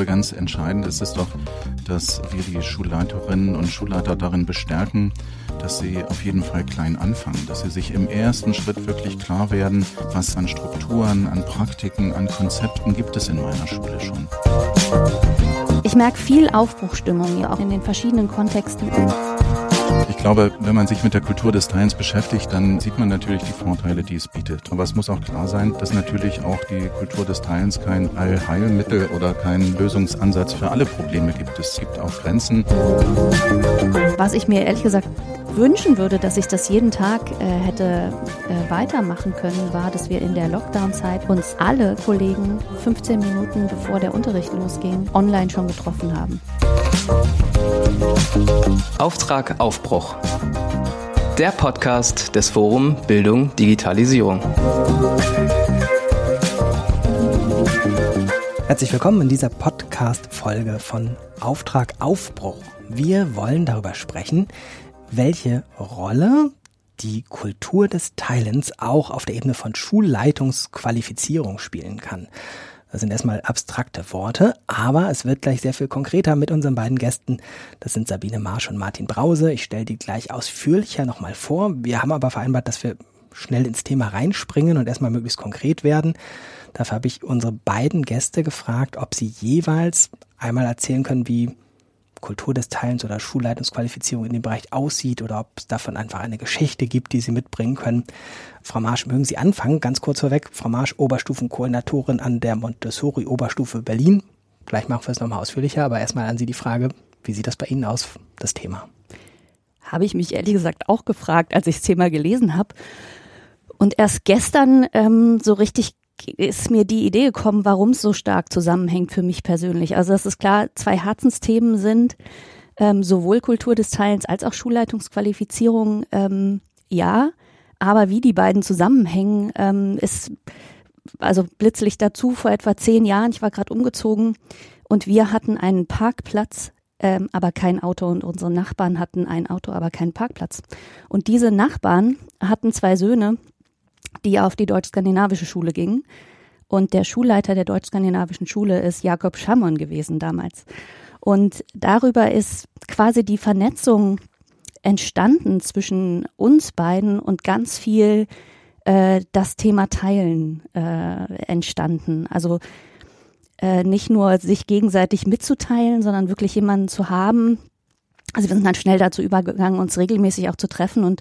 glaube, ganz entscheidend ist es doch, dass wir die Schulleiterinnen und Schulleiter darin bestärken, dass sie auf jeden Fall klein anfangen, dass sie sich im ersten Schritt wirklich klar werden, was an Strukturen, an Praktiken, an Konzepten gibt es in meiner Schule schon. Ich merke viel Aufbruchstimmung, auch in den verschiedenen Kontexten. Ich glaube, wenn man sich mit der Kultur des Teilens beschäftigt, dann sieht man natürlich die Vorteile, die es bietet. Aber es muss auch klar sein, dass natürlich auch die Kultur des Teilens kein Allheilmittel oder kein Lösungsansatz für alle Probleme gibt. Es gibt auch Grenzen. Was ich mir ehrlich gesagt wünschen würde, dass ich das jeden Tag äh, hätte äh, weitermachen können, war, dass wir in der Lockdown-Zeit uns alle Kollegen 15 Minuten bevor der Unterricht losging, online schon getroffen haben. Auftrag Aufbruch. Der Podcast des Forum Bildung Digitalisierung. Herzlich willkommen in dieser Podcast-Folge von Auftrag Aufbruch. Wir wollen darüber sprechen, welche Rolle die Kultur des Teilens auch auf der Ebene von Schulleitungsqualifizierung spielen kann. Das sind erstmal abstrakte Worte, aber es wird gleich sehr viel konkreter mit unseren beiden Gästen. Das sind Sabine Marsch und Martin Brause. Ich stelle die gleich ausführlicher nochmal vor. Wir haben aber vereinbart, dass wir schnell ins Thema reinspringen und erstmal möglichst konkret werden. Dafür habe ich unsere beiden Gäste gefragt, ob sie jeweils einmal erzählen können, wie Kultur des Teilens oder Schulleitungsqualifizierung in dem Bereich aussieht oder ob es davon einfach eine Geschichte gibt, die Sie mitbringen können. Frau Marsch, mögen Sie anfangen? Ganz kurz vorweg, Frau Marsch, Oberstufenkoordinatorin an der Montessori Oberstufe Berlin. Gleich machen wir es nochmal ausführlicher, aber erstmal an Sie die Frage, wie sieht das bei Ihnen aus, das Thema? Habe ich mich ehrlich gesagt auch gefragt, als ich das Thema gelesen habe. Und erst gestern ähm, so richtig ist mir die Idee gekommen, warum es so stark zusammenhängt für mich persönlich. Also dass es klar zwei Herzensthemen sind, ähm, sowohl Kultur des Teilens als auch Schulleitungsqualifizierung, ähm, ja. Aber wie die beiden zusammenhängen, ähm, ist also blitzlich dazu vor etwa zehn Jahren. Ich war gerade umgezogen und wir hatten einen Parkplatz, ähm, aber kein Auto und unsere Nachbarn hatten ein Auto, aber keinen Parkplatz. Und diese Nachbarn hatten zwei Söhne, die auf die deutsch-skandinavische Schule gingen. Und der Schulleiter der deutsch-skandinavischen Schule ist Jakob Schammon gewesen damals. Und darüber ist quasi die Vernetzung entstanden zwischen uns beiden und ganz viel äh, das Thema Teilen äh, entstanden. Also äh, nicht nur sich gegenseitig mitzuteilen, sondern wirklich jemanden zu haben. Also wir sind dann schnell dazu übergegangen, uns regelmäßig auch zu treffen und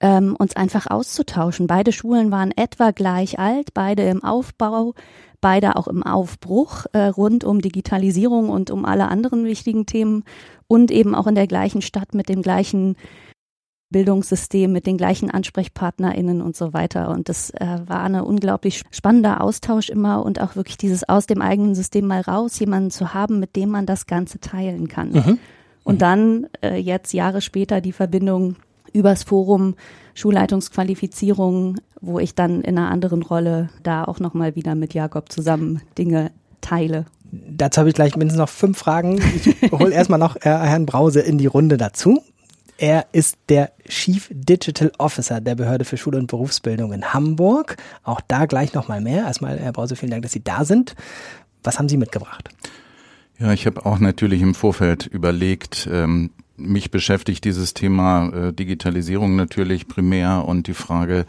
ähm, uns einfach auszutauschen. Beide Schulen waren etwa gleich alt, beide im Aufbau, beide auch im Aufbruch äh, rund um Digitalisierung und um alle anderen wichtigen Themen und eben auch in der gleichen Stadt mit dem gleichen Bildungssystem, mit den gleichen AnsprechpartnerInnen und so weiter. Und das äh, war eine unglaublich spannender Austausch immer und auch wirklich dieses aus dem eigenen System mal raus, jemanden zu haben, mit dem man das Ganze teilen kann. Mhm. Und dann äh, jetzt Jahre später die Verbindung übers Forum Schulleitungsqualifizierung, wo ich dann in einer anderen Rolle da auch nochmal wieder mit Jakob zusammen Dinge teile. Dazu habe ich gleich mindestens noch fünf Fragen. Ich hole erstmal noch äh, Herrn Brause in die Runde dazu. Er ist der Chief Digital Officer der Behörde für Schule und Berufsbildung in Hamburg. Auch da gleich nochmal mehr. Erstmal, Herr Brause, vielen Dank, dass Sie da sind. Was haben Sie mitgebracht? Ja, ich habe auch natürlich im Vorfeld überlegt, ähm, mich beschäftigt dieses Thema äh, Digitalisierung natürlich primär und die Frage,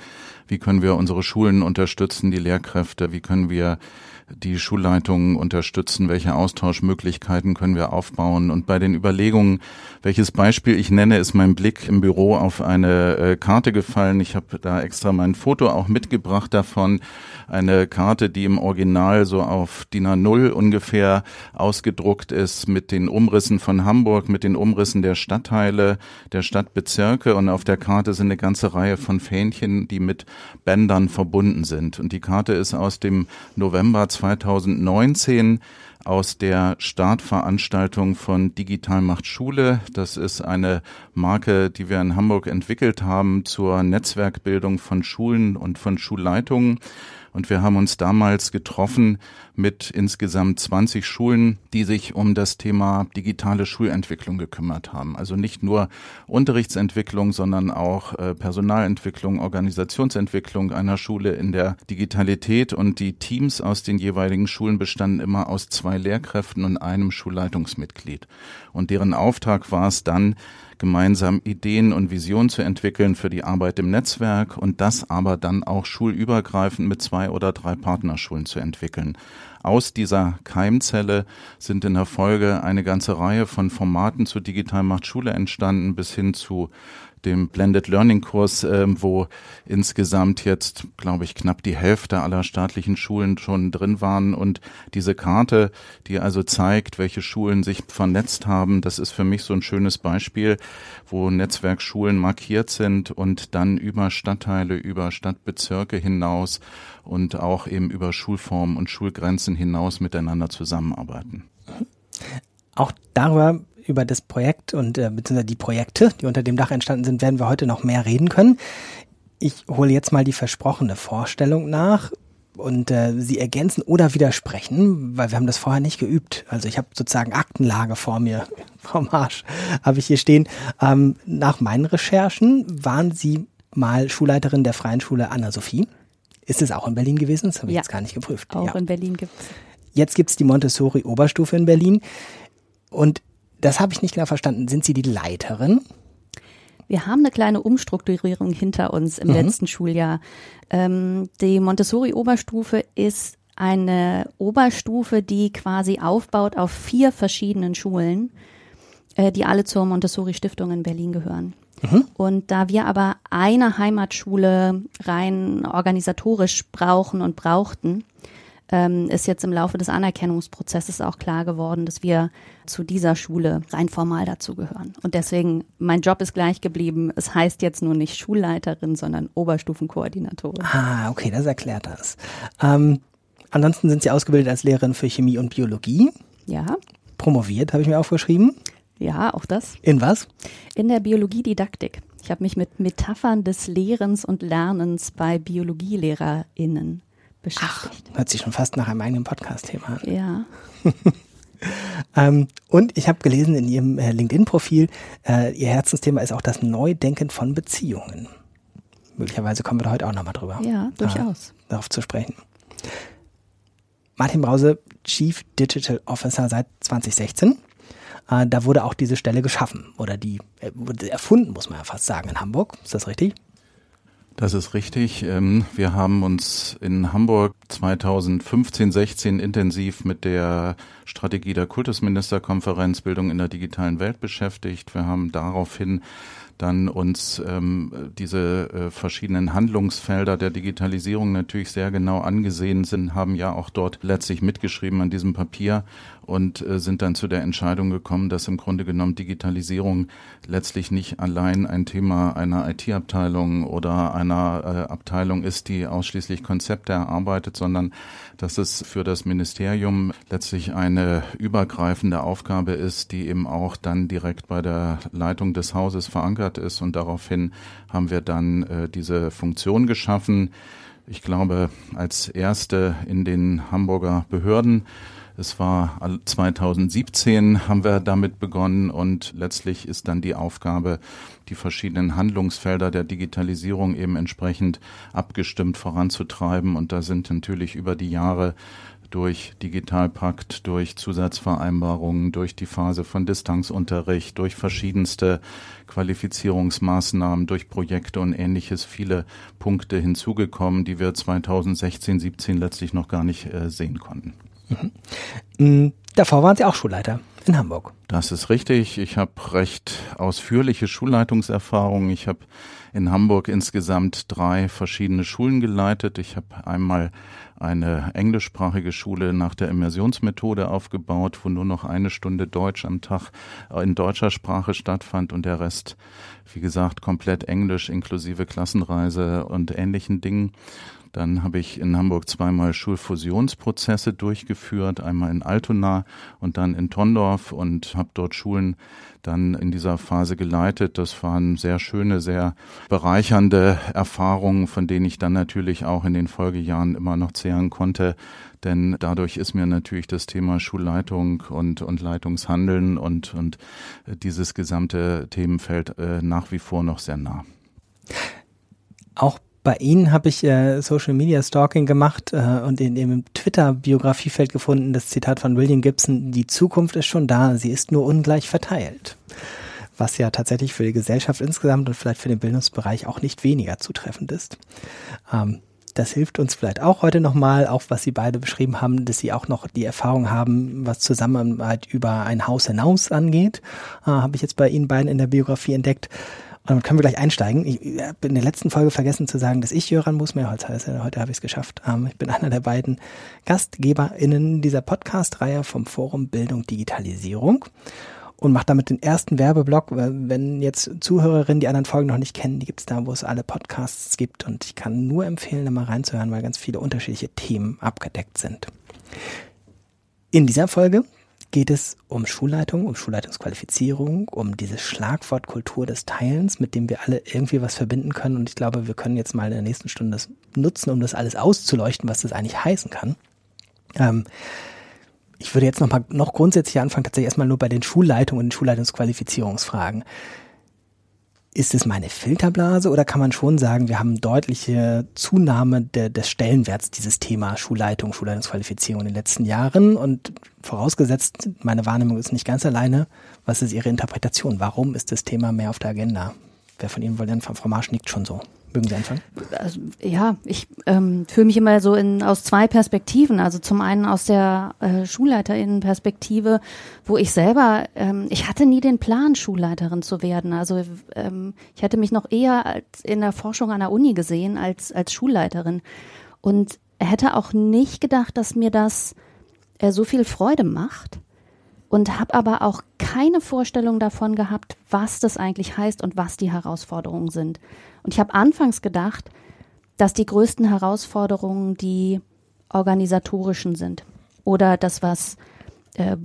wie können wir unsere Schulen unterstützen, die Lehrkräfte, wie können wir die Schulleitungen unterstützen, welche Austauschmöglichkeiten können wir aufbauen. Und bei den Überlegungen, welches Beispiel ich nenne, ist mein Blick im Büro auf eine äh, Karte gefallen. Ich habe da extra mein Foto auch mitgebracht davon. Eine Karte, die im Original so auf DIN A0 ungefähr ausgedruckt ist mit den Umrissen von Hamburg, mit den Umrissen der Stadtteile, der Stadtbezirke. Und auf der Karte sind eine ganze Reihe von Fähnchen, die mit Bändern verbunden sind. Und die Karte ist aus dem November 2019 aus der Startveranstaltung von Digital macht Schule. Das ist eine Marke, die wir in Hamburg entwickelt haben zur Netzwerkbildung von Schulen und von Schulleitungen. Und wir haben uns damals getroffen mit insgesamt 20 Schulen, die sich um das Thema digitale Schulentwicklung gekümmert haben. Also nicht nur Unterrichtsentwicklung, sondern auch äh, Personalentwicklung, Organisationsentwicklung einer Schule in der Digitalität. Und die Teams aus den jeweiligen Schulen bestanden immer aus zwei Lehrkräften und einem Schulleitungsmitglied. Und deren Auftrag war es dann, gemeinsam Ideen und Visionen zu entwickeln für die Arbeit im Netzwerk und das aber dann auch schulübergreifend mit zwei oder drei Partnerschulen zu entwickeln. Aus dieser Keimzelle sind in der Folge eine ganze Reihe von Formaten zu Digital Macht Schule entstanden, bis hin zu dem Blended Learning Kurs, äh, wo insgesamt jetzt, glaube ich, knapp die Hälfte aller staatlichen Schulen schon drin waren. Und diese Karte, die also zeigt, welche Schulen sich vernetzt haben, das ist für mich so ein schönes Beispiel, wo Netzwerkschulen markiert sind und dann über Stadtteile, über Stadtbezirke hinaus und auch eben über Schulformen und Schulgrenzen hinaus miteinander zusammenarbeiten. Auch darüber über das Projekt und äh, beziehungsweise die Projekte, die unter dem Dach entstanden sind, werden wir heute noch mehr reden können. Ich hole jetzt mal die versprochene Vorstellung nach und äh, Sie ergänzen oder widersprechen, weil wir haben das vorher nicht geübt. Also ich habe sozusagen Aktenlage vor mir, Frau Marsch, habe ich hier stehen. Ähm, nach meinen Recherchen waren Sie mal Schulleiterin der Freien Schule Anna-Sophie. Ist es auch in Berlin gewesen? Das habe ich ja, jetzt gar nicht geprüft. Auch ja. in Berlin gibt es. Jetzt gibt's die Montessori-Oberstufe in Berlin. Und das habe ich nicht genau verstanden. Sind Sie die Leiterin? Wir haben eine kleine Umstrukturierung hinter uns im mhm. letzten Schuljahr. Ähm, die Montessori-Oberstufe ist eine Oberstufe, die quasi aufbaut auf vier verschiedenen Schulen, äh, die alle zur Montessori-Stiftung in Berlin gehören. Mhm. Und da wir aber eine Heimatschule rein organisatorisch brauchen und brauchten, ähm, ist jetzt im Laufe des Anerkennungsprozesses auch klar geworden, dass wir zu dieser Schule rein formal dazugehören. Und deswegen, mein Job ist gleich geblieben. Es heißt jetzt nur nicht Schulleiterin, sondern Oberstufenkoordinatorin. Ah, okay, das erklärt das. Ähm, ansonsten sind Sie ausgebildet als Lehrerin für Chemie und Biologie. Ja. Promoviert, habe ich mir aufgeschrieben. Ja, auch das. In was? In der Biologiedidaktik. Ich habe mich mit Metaphern des Lehrens und Lernens bei BiologielehrerInnen beschäftigt. Ach, hört sich schon fast nach einem eigenen Podcast-Thema an. Ja. ähm, und ich habe gelesen in Ihrem äh, LinkedIn-Profil, äh, Ihr Herzensthema ist auch das Neudenken von Beziehungen. Möglicherweise kommen wir da heute auch nochmal drüber. Ja, durchaus. Äh, darauf zu sprechen. Martin Brause, Chief Digital Officer seit 2016. Äh, da wurde auch diese Stelle geschaffen oder die äh, wurde erfunden, muss man ja fast sagen, in Hamburg. Ist das richtig? Das ist richtig. Ähm, wir haben uns in Hamburg 2015, 16 intensiv mit der Strategie der Kultusministerkonferenz Bildung in der digitalen Welt beschäftigt. Wir haben daraufhin dann uns ähm, diese äh, verschiedenen Handlungsfelder der Digitalisierung natürlich sehr genau angesehen sind, haben ja auch dort letztlich mitgeschrieben an diesem Papier und äh, sind dann zu der Entscheidung gekommen, dass im Grunde genommen Digitalisierung letztlich nicht allein ein Thema einer IT-Abteilung oder einer äh, Abteilung ist, die ausschließlich Konzepte erarbeitet, sondern dass es für das Ministerium letztlich eine übergreifende Aufgabe ist, die eben auch dann direkt bei der Leitung des Hauses verankert ist. Und daraufhin haben wir dann äh, diese Funktion geschaffen. Ich glaube, als erste in den Hamburger Behörden es war 2017 haben wir damit begonnen und letztlich ist dann die Aufgabe, die verschiedenen Handlungsfelder der Digitalisierung eben entsprechend abgestimmt voranzutreiben. Und da sind natürlich über die Jahre durch Digitalpakt, durch Zusatzvereinbarungen, durch die Phase von Distanzunterricht, durch verschiedenste Qualifizierungsmaßnahmen, durch Projekte und ähnliches viele Punkte hinzugekommen, die wir 2016, 17 letztlich noch gar nicht äh, sehen konnten. Mhm. Davor waren Sie auch Schulleiter in Hamburg. Das ist richtig. Ich habe recht ausführliche Schulleitungserfahrungen. Ich habe in Hamburg insgesamt drei verschiedene Schulen geleitet. Ich habe einmal eine englischsprachige Schule nach der Immersionsmethode aufgebaut, wo nur noch eine Stunde Deutsch am Tag in deutscher Sprache stattfand und der Rest, wie gesagt, komplett Englisch inklusive Klassenreise und ähnlichen Dingen. Dann habe ich in Hamburg zweimal Schulfusionsprozesse durchgeführt, einmal in Altona und dann in Tondorf und habe dort Schulen dann in dieser Phase geleitet. Das waren sehr schöne, sehr bereichernde Erfahrungen, von denen ich dann natürlich auch in den Folgejahren immer noch zehren konnte. Denn dadurch ist mir natürlich das Thema Schulleitung und, und Leitungshandeln und, und dieses gesamte Themenfeld äh, nach wie vor noch sehr nah. Auch bei Ihnen habe ich äh, Social Media Stalking gemacht äh, und in Ihrem Twitter-Biografiefeld gefunden das Zitat von William Gibson, die Zukunft ist schon da, sie ist nur ungleich verteilt. Was ja tatsächlich für die Gesellschaft insgesamt und vielleicht für den Bildungsbereich auch nicht weniger zutreffend ist. Ähm, das hilft uns vielleicht auch heute nochmal, auch was Sie beide beschrieben haben, dass Sie auch noch die Erfahrung haben, was Zusammenarbeit über ein Haus hinaus angeht. Äh, Habe ich jetzt bei Ihnen beiden in der Biografie entdeckt. Und dann können wir gleich einsteigen. Ich habe in der letzten Folge vergessen zu sagen, dass ich Jöran Musmeerholz heiße. Heute habe ich es geschafft. Ähm, ich bin einer der beiden GastgeberInnen dieser Podcast-Reihe vom Forum Bildung Digitalisierung und mache damit den ersten Werbeblock. Wenn jetzt Zuhörerinnen die anderen Folgen noch nicht kennen, die gibt es da, wo es alle Podcasts gibt. Und ich kann nur empfehlen, da mal reinzuhören, weil ganz viele unterschiedliche Themen abgedeckt sind. In dieser Folge geht es um Schulleitung, um Schulleitungsqualifizierung, um dieses Schlagwort Kultur des Teilens, mit dem wir alle irgendwie was verbinden können. Und ich glaube, wir können jetzt mal in der nächsten Stunde das nutzen, um das alles auszuleuchten, was das eigentlich heißen kann. Ähm, ich würde jetzt noch mal noch grundsätzlich anfangen, tatsächlich erstmal nur bei den Schulleitungen und den Schulleitungsqualifizierungsfragen. Ist es meine Filterblase oder kann man schon sagen, wir haben deutliche Zunahme de, des Stellenwerts dieses Thema Schulleitung, Schulleitungsqualifizierung in den letzten Jahren? Und vorausgesetzt, meine Wahrnehmung ist nicht ganz alleine, was ist Ihre Interpretation? Warum ist das Thema mehr auf der Agenda? Wer von Ihnen anfangen? Frau Marsch nickt schon so. Mögen Sie anfangen? Also, ja, ich ähm, fühle mich immer so in, aus zwei Perspektiven. Also zum einen aus der äh, Schulleiterinnenperspektive, wo ich selber, ähm, ich hatte nie den Plan, Schulleiterin zu werden. Also ähm, ich hätte mich noch eher in der Forschung an der Uni gesehen als, als Schulleiterin. Und hätte auch nicht gedacht, dass mir das äh, so viel Freude macht und habe aber auch keine Vorstellung davon gehabt, was das eigentlich heißt und was die Herausforderungen sind. Und ich habe anfangs gedacht, dass die größten Herausforderungen die organisatorischen sind oder das, was äh,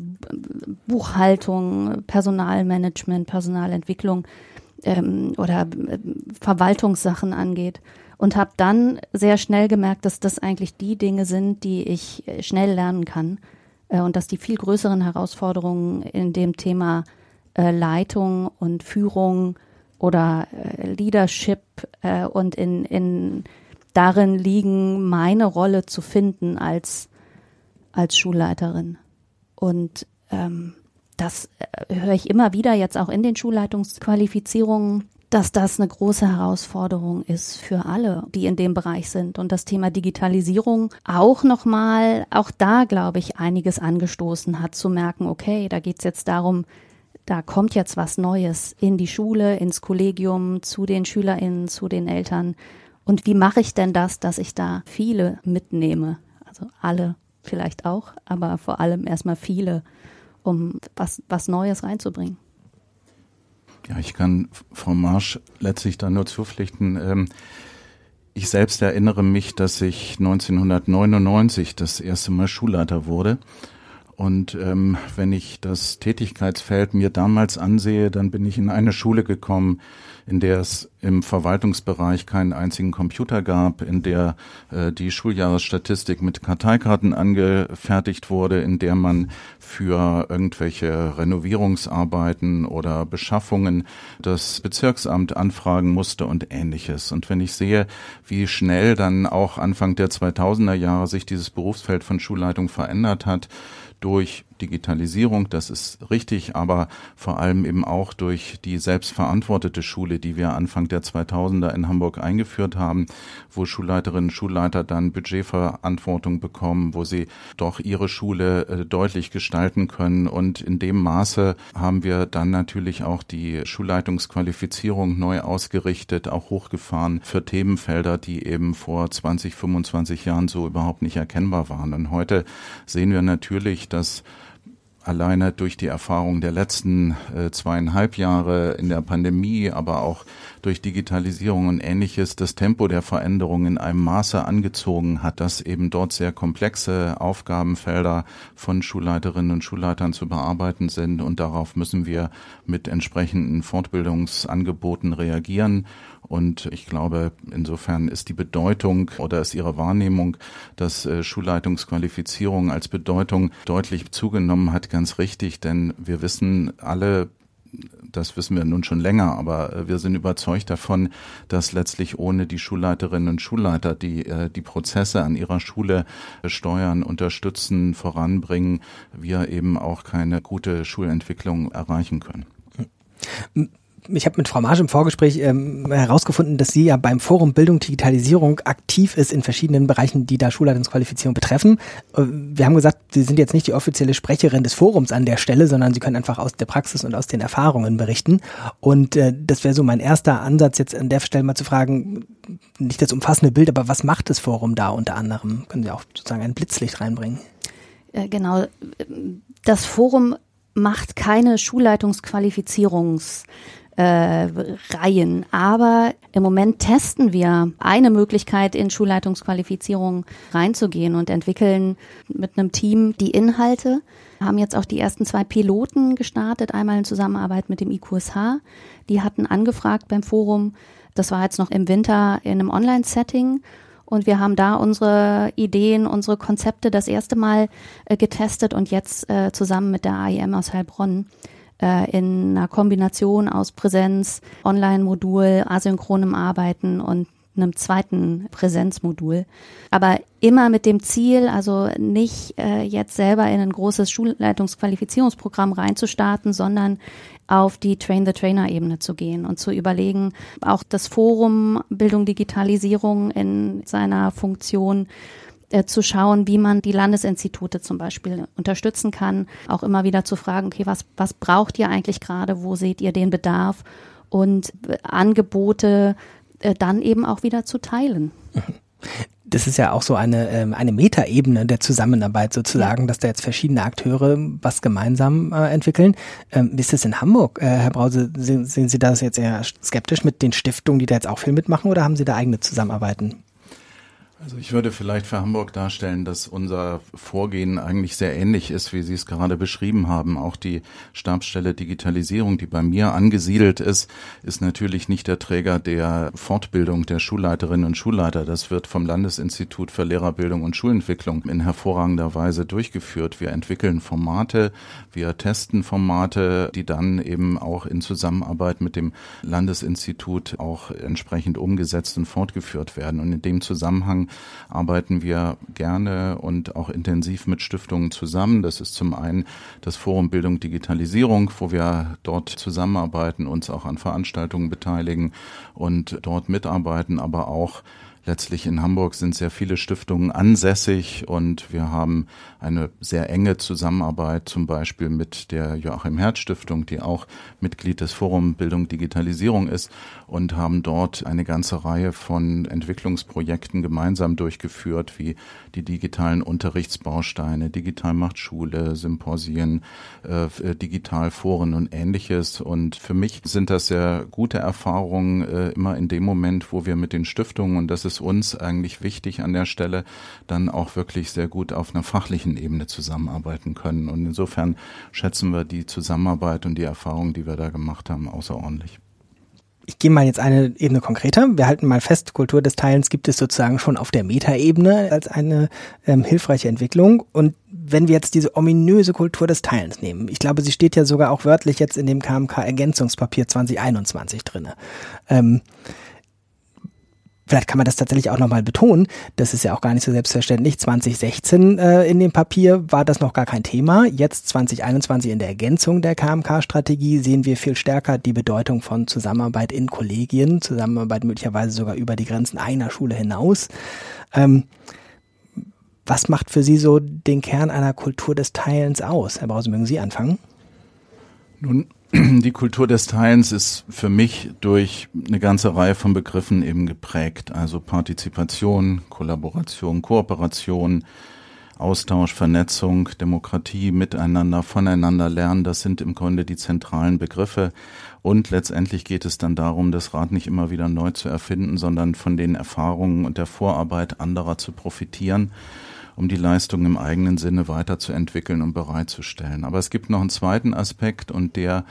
Buchhaltung, Personalmanagement, Personalentwicklung ähm, oder äh, Verwaltungssachen angeht. Und habe dann sehr schnell gemerkt, dass das eigentlich die Dinge sind, die ich äh, schnell lernen kann äh, und dass die viel größeren Herausforderungen in dem Thema äh, Leitung und Führung oder äh, Leadership äh, und in, in darin liegen, meine Rolle zu finden als, als Schulleiterin. Und ähm, das äh, höre ich immer wieder jetzt auch in den Schulleitungsqualifizierungen, dass das eine große Herausforderung ist für alle, die in dem Bereich sind. Und das Thema Digitalisierung auch nochmal, auch da glaube ich, einiges angestoßen hat, zu merken, okay, da geht es jetzt darum, da kommt jetzt was Neues in die Schule, ins Kollegium, zu den SchülerInnen, zu den Eltern. Und wie mache ich denn das, dass ich da viele mitnehme? Also alle vielleicht auch, aber vor allem erstmal viele, um was, was Neues reinzubringen. Ja, ich kann Frau Marsch letztlich da nur zupflichten. Ähm, ich selbst erinnere mich, dass ich 1999 das erste Mal Schulleiter wurde und ähm, wenn ich das Tätigkeitsfeld mir damals ansehe, dann bin ich in eine Schule gekommen, in der es im Verwaltungsbereich keinen einzigen Computer gab, in der äh, die Schuljahresstatistik mit Karteikarten angefertigt wurde, in der man für irgendwelche Renovierungsarbeiten oder Beschaffungen das Bezirksamt anfragen musste und ähnliches. Und wenn ich sehe, wie schnell dann auch Anfang der 2000er Jahre sich dieses Berufsfeld von Schulleitung verändert hat, durch Digitalisierung, das ist richtig, aber vor allem eben auch durch die selbstverantwortete Schule, die wir Anfang der 2000er in Hamburg eingeführt haben, wo Schulleiterinnen und Schulleiter dann Budgetverantwortung bekommen, wo sie doch ihre Schule äh, deutlich gestalten können. Und in dem Maße haben wir dann natürlich auch die Schulleitungsqualifizierung neu ausgerichtet, auch hochgefahren für Themenfelder, die eben vor 20, 25 Jahren so überhaupt nicht erkennbar waren. Und heute sehen wir natürlich, dass alleine durch die Erfahrung der letzten äh, zweieinhalb Jahre in der Pandemie, aber auch durch Digitalisierung und ähnliches das Tempo der Veränderung in einem Maße angezogen hat, dass eben dort sehr komplexe Aufgabenfelder von Schulleiterinnen und Schulleitern zu bearbeiten sind und darauf müssen wir mit entsprechenden Fortbildungsangeboten reagieren. Und ich glaube, insofern ist die Bedeutung oder ist Ihre Wahrnehmung, dass äh, Schulleitungsqualifizierung als Bedeutung deutlich zugenommen hat, ganz richtig. Denn wir wissen alle, das wissen wir nun schon länger, aber äh, wir sind überzeugt davon, dass letztlich ohne die Schulleiterinnen und Schulleiter, die äh, die Prozesse an ihrer Schule steuern, unterstützen, voranbringen, wir eben auch keine gute Schulentwicklung erreichen können ich habe mit Frau Marge im Vorgespräch ähm, herausgefunden, dass sie ja beim Forum Bildung Digitalisierung aktiv ist in verschiedenen Bereichen, die da Schulleitungsqualifizierung betreffen. Äh, wir haben gesagt, Sie sind jetzt nicht die offizielle Sprecherin des Forums an der Stelle, sondern Sie können einfach aus der Praxis und aus den Erfahrungen berichten. Und äh, das wäre so mein erster Ansatz, jetzt an der Stelle mal zu fragen, nicht das umfassende Bild, aber was macht das Forum da unter anderem? Können Sie auch sozusagen ein Blitzlicht reinbringen? Äh, genau. Das Forum macht keine Schulleitungsqualifizierungs- äh, Reihen. Aber im Moment testen wir eine Möglichkeit, in Schulleitungsqualifizierung reinzugehen und entwickeln mit einem Team die Inhalte. Wir haben jetzt auch die ersten zwei Piloten gestartet, einmal in Zusammenarbeit mit dem IQSH. Die hatten angefragt beim Forum. Das war jetzt noch im Winter in einem Online-Setting. Und wir haben da unsere Ideen, unsere Konzepte das erste Mal äh, getestet und jetzt äh, zusammen mit der AIM aus Heilbronn äh, in einer Kombination aus Präsenz, Online-Modul, asynchronem Arbeiten und einem zweiten Präsenzmodul. Aber immer mit dem Ziel, also nicht äh, jetzt selber in ein großes Schulleitungsqualifizierungsprogramm reinzustarten, sondern auf die Train-the-Trainer-Ebene zu gehen und zu überlegen, auch das Forum Bildung Digitalisierung in seiner Funktion äh, zu schauen, wie man die Landesinstitute zum Beispiel unterstützen kann, auch immer wieder zu fragen, okay, was, was braucht ihr eigentlich gerade, wo seht ihr den Bedarf und äh, Angebote äh, dann eben auch wieder zu teilen. das ist ja auch so eine, ähm, eine Metaebene der Zusammenarbeit sozusagen, dass da jetzt verschiedene Akteure was gemeinsam äh, entwickeln. Ähm, wie ist das in Hamburg? Äh, Herr Brause, sehen, sehen Sie das jetzt eher skeptisch mit den Stiftungen, die da jetzt auch viel mitmachen oder haben Sie da eigene Zusammenarbeiten? Also ich würde vielleicht für Hamburg darstellen, dass unser Vorgehen eigentlich sehr ähnlich ist, wie Sie es gerade beschrieben haben. Auch die Stabsstelle Digitalisierung, die bei mir angesiedelt ist, ist natürlich nicht der Träger der Fortbildung der Schulleiterinnen und Schulleiter. Das wird vom Landesinstitut für Lehrerbildung und Schulentwicklung in hervorragender Weise durchgeführt. Wir entwickeln Formate, wir testen Formate, die dann eben auch in Zusammenarbeit mit dem Landesinstitut auch entsprechend umgesetzt und fortgeführt werden. Und in dem Zusammenhang arbeiten wir gerne und auch intensiv mit Stiftungen zusammen. Das ist zum einen das Forum Bildung Digitalisierung, wo wir dort zusammenarbeiten, uns auch an Veranstaltungen beteiligen und dort mitarbeiten, aber auch Letztlich in Hamburg sind sehr viele Stiftungen ansässig und wir haben eine sehr enge Zusammenarbeit zum Beispiel mit der Joachim Herz Stiftung, die auch Mitglied des Forum Bildung Digitalisierung ist und haben dort eine ganze Reihe von Entwicklungsprojekten gemeinsam durchgeführt, wie die digitalen Unterrichtsbausteine, Digital macht Schule, Symposien, äh, Digitalforen und ähnliches. Und für mich sind das sehr gute Erfahrungen äh, immer in dem Moment, wo wir mit den Stiftungen, und das ist uns eigentlich wichtig an der Stelle, dann auch wirklich sehr gut auf einer fachlichen Ebene zusammenarbeiten können. Und insofern schätzen wir die Zusammenarbeit und die Erfahrungen, die wir da gemacht haben, außerordentlich ich gehe mal jetzt eine Ebene konkreter. Wir halten mal fest, Kultur des Teilens gibt es sozusagen schon auf der Metaebene als eine ähm, hilfreiche Entwicklung. Und wenn wir jetzt diese ominöse Kultur des Teilens nehmen, ich glaube, sie steht ja sogar auch wörtlich jetzt in dem KMK-Ergänzungspapier 2021 drinne. Ähm, vielleicht kann man das tatsächlich auch nochmal betonen, das ist ja auch gar nicht so selbstverständlich. 2016 äh, in dem Papier war das noch gar kein Thema. Jetzt 2021 in der Ergänzung der KMK-Strategie sehen wir viel stärker die Bedeutung von Zusammenarbeit in Kollegien, Zusammenarbeit möglicherweise sogar über die Grenzen einer Schule hinaus. Ähm, was macht für Sie so den Kern einer Kultur des Teilens aus? Herr Brause, mögen Sie anfangen? Nun, die Kultur des Teilens ist für mich durch eine ganze Reihe von Begriffen eben geprägt. Also Partizipation, Kollaboration, Kooperation, Austausch, Vernetzung, Demokratie, Miteinander, voneinander lernen, das sind im Grunde die zentralen Begriffe. Und letztendlich geht es dann darum, das Rad nicht immer wieder neu zu erfinden, sondern von den Erfahrungen und der Vorarbeit anderer zu profitieren um die Leistung im eigenen Sinne weiterzuentwickeln und bereitzustellen. Aber es gibt noch einen zweiten Aspekt und der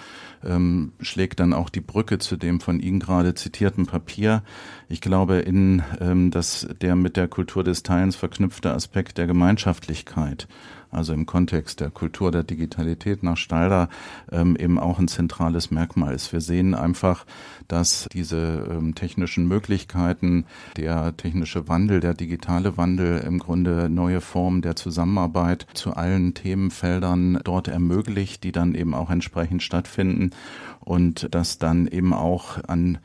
ähm, schlägt dann auch die Brücke zu dem von Ihnen gerade zitierten Papier. Ich glaube, in ähm, dass der mit der Kultur des Teilens verknüpfte Aspekt der Gemeinschaftlichkeit also im Kontext der Kultur der Digitalität nach Stalder ähm, eben auch ein zentrales Merkmal ist. Wir sehen einfach, dass diese ähm, technischen Möglichkeiten, der technische Wandel, der digitale Wandel im Grunde neue Formen der Zusammenarbeit zu allen Themenfeldern dort ermöglicht, die dann eben auch entsprechend stattfinden und dass dann eben auch an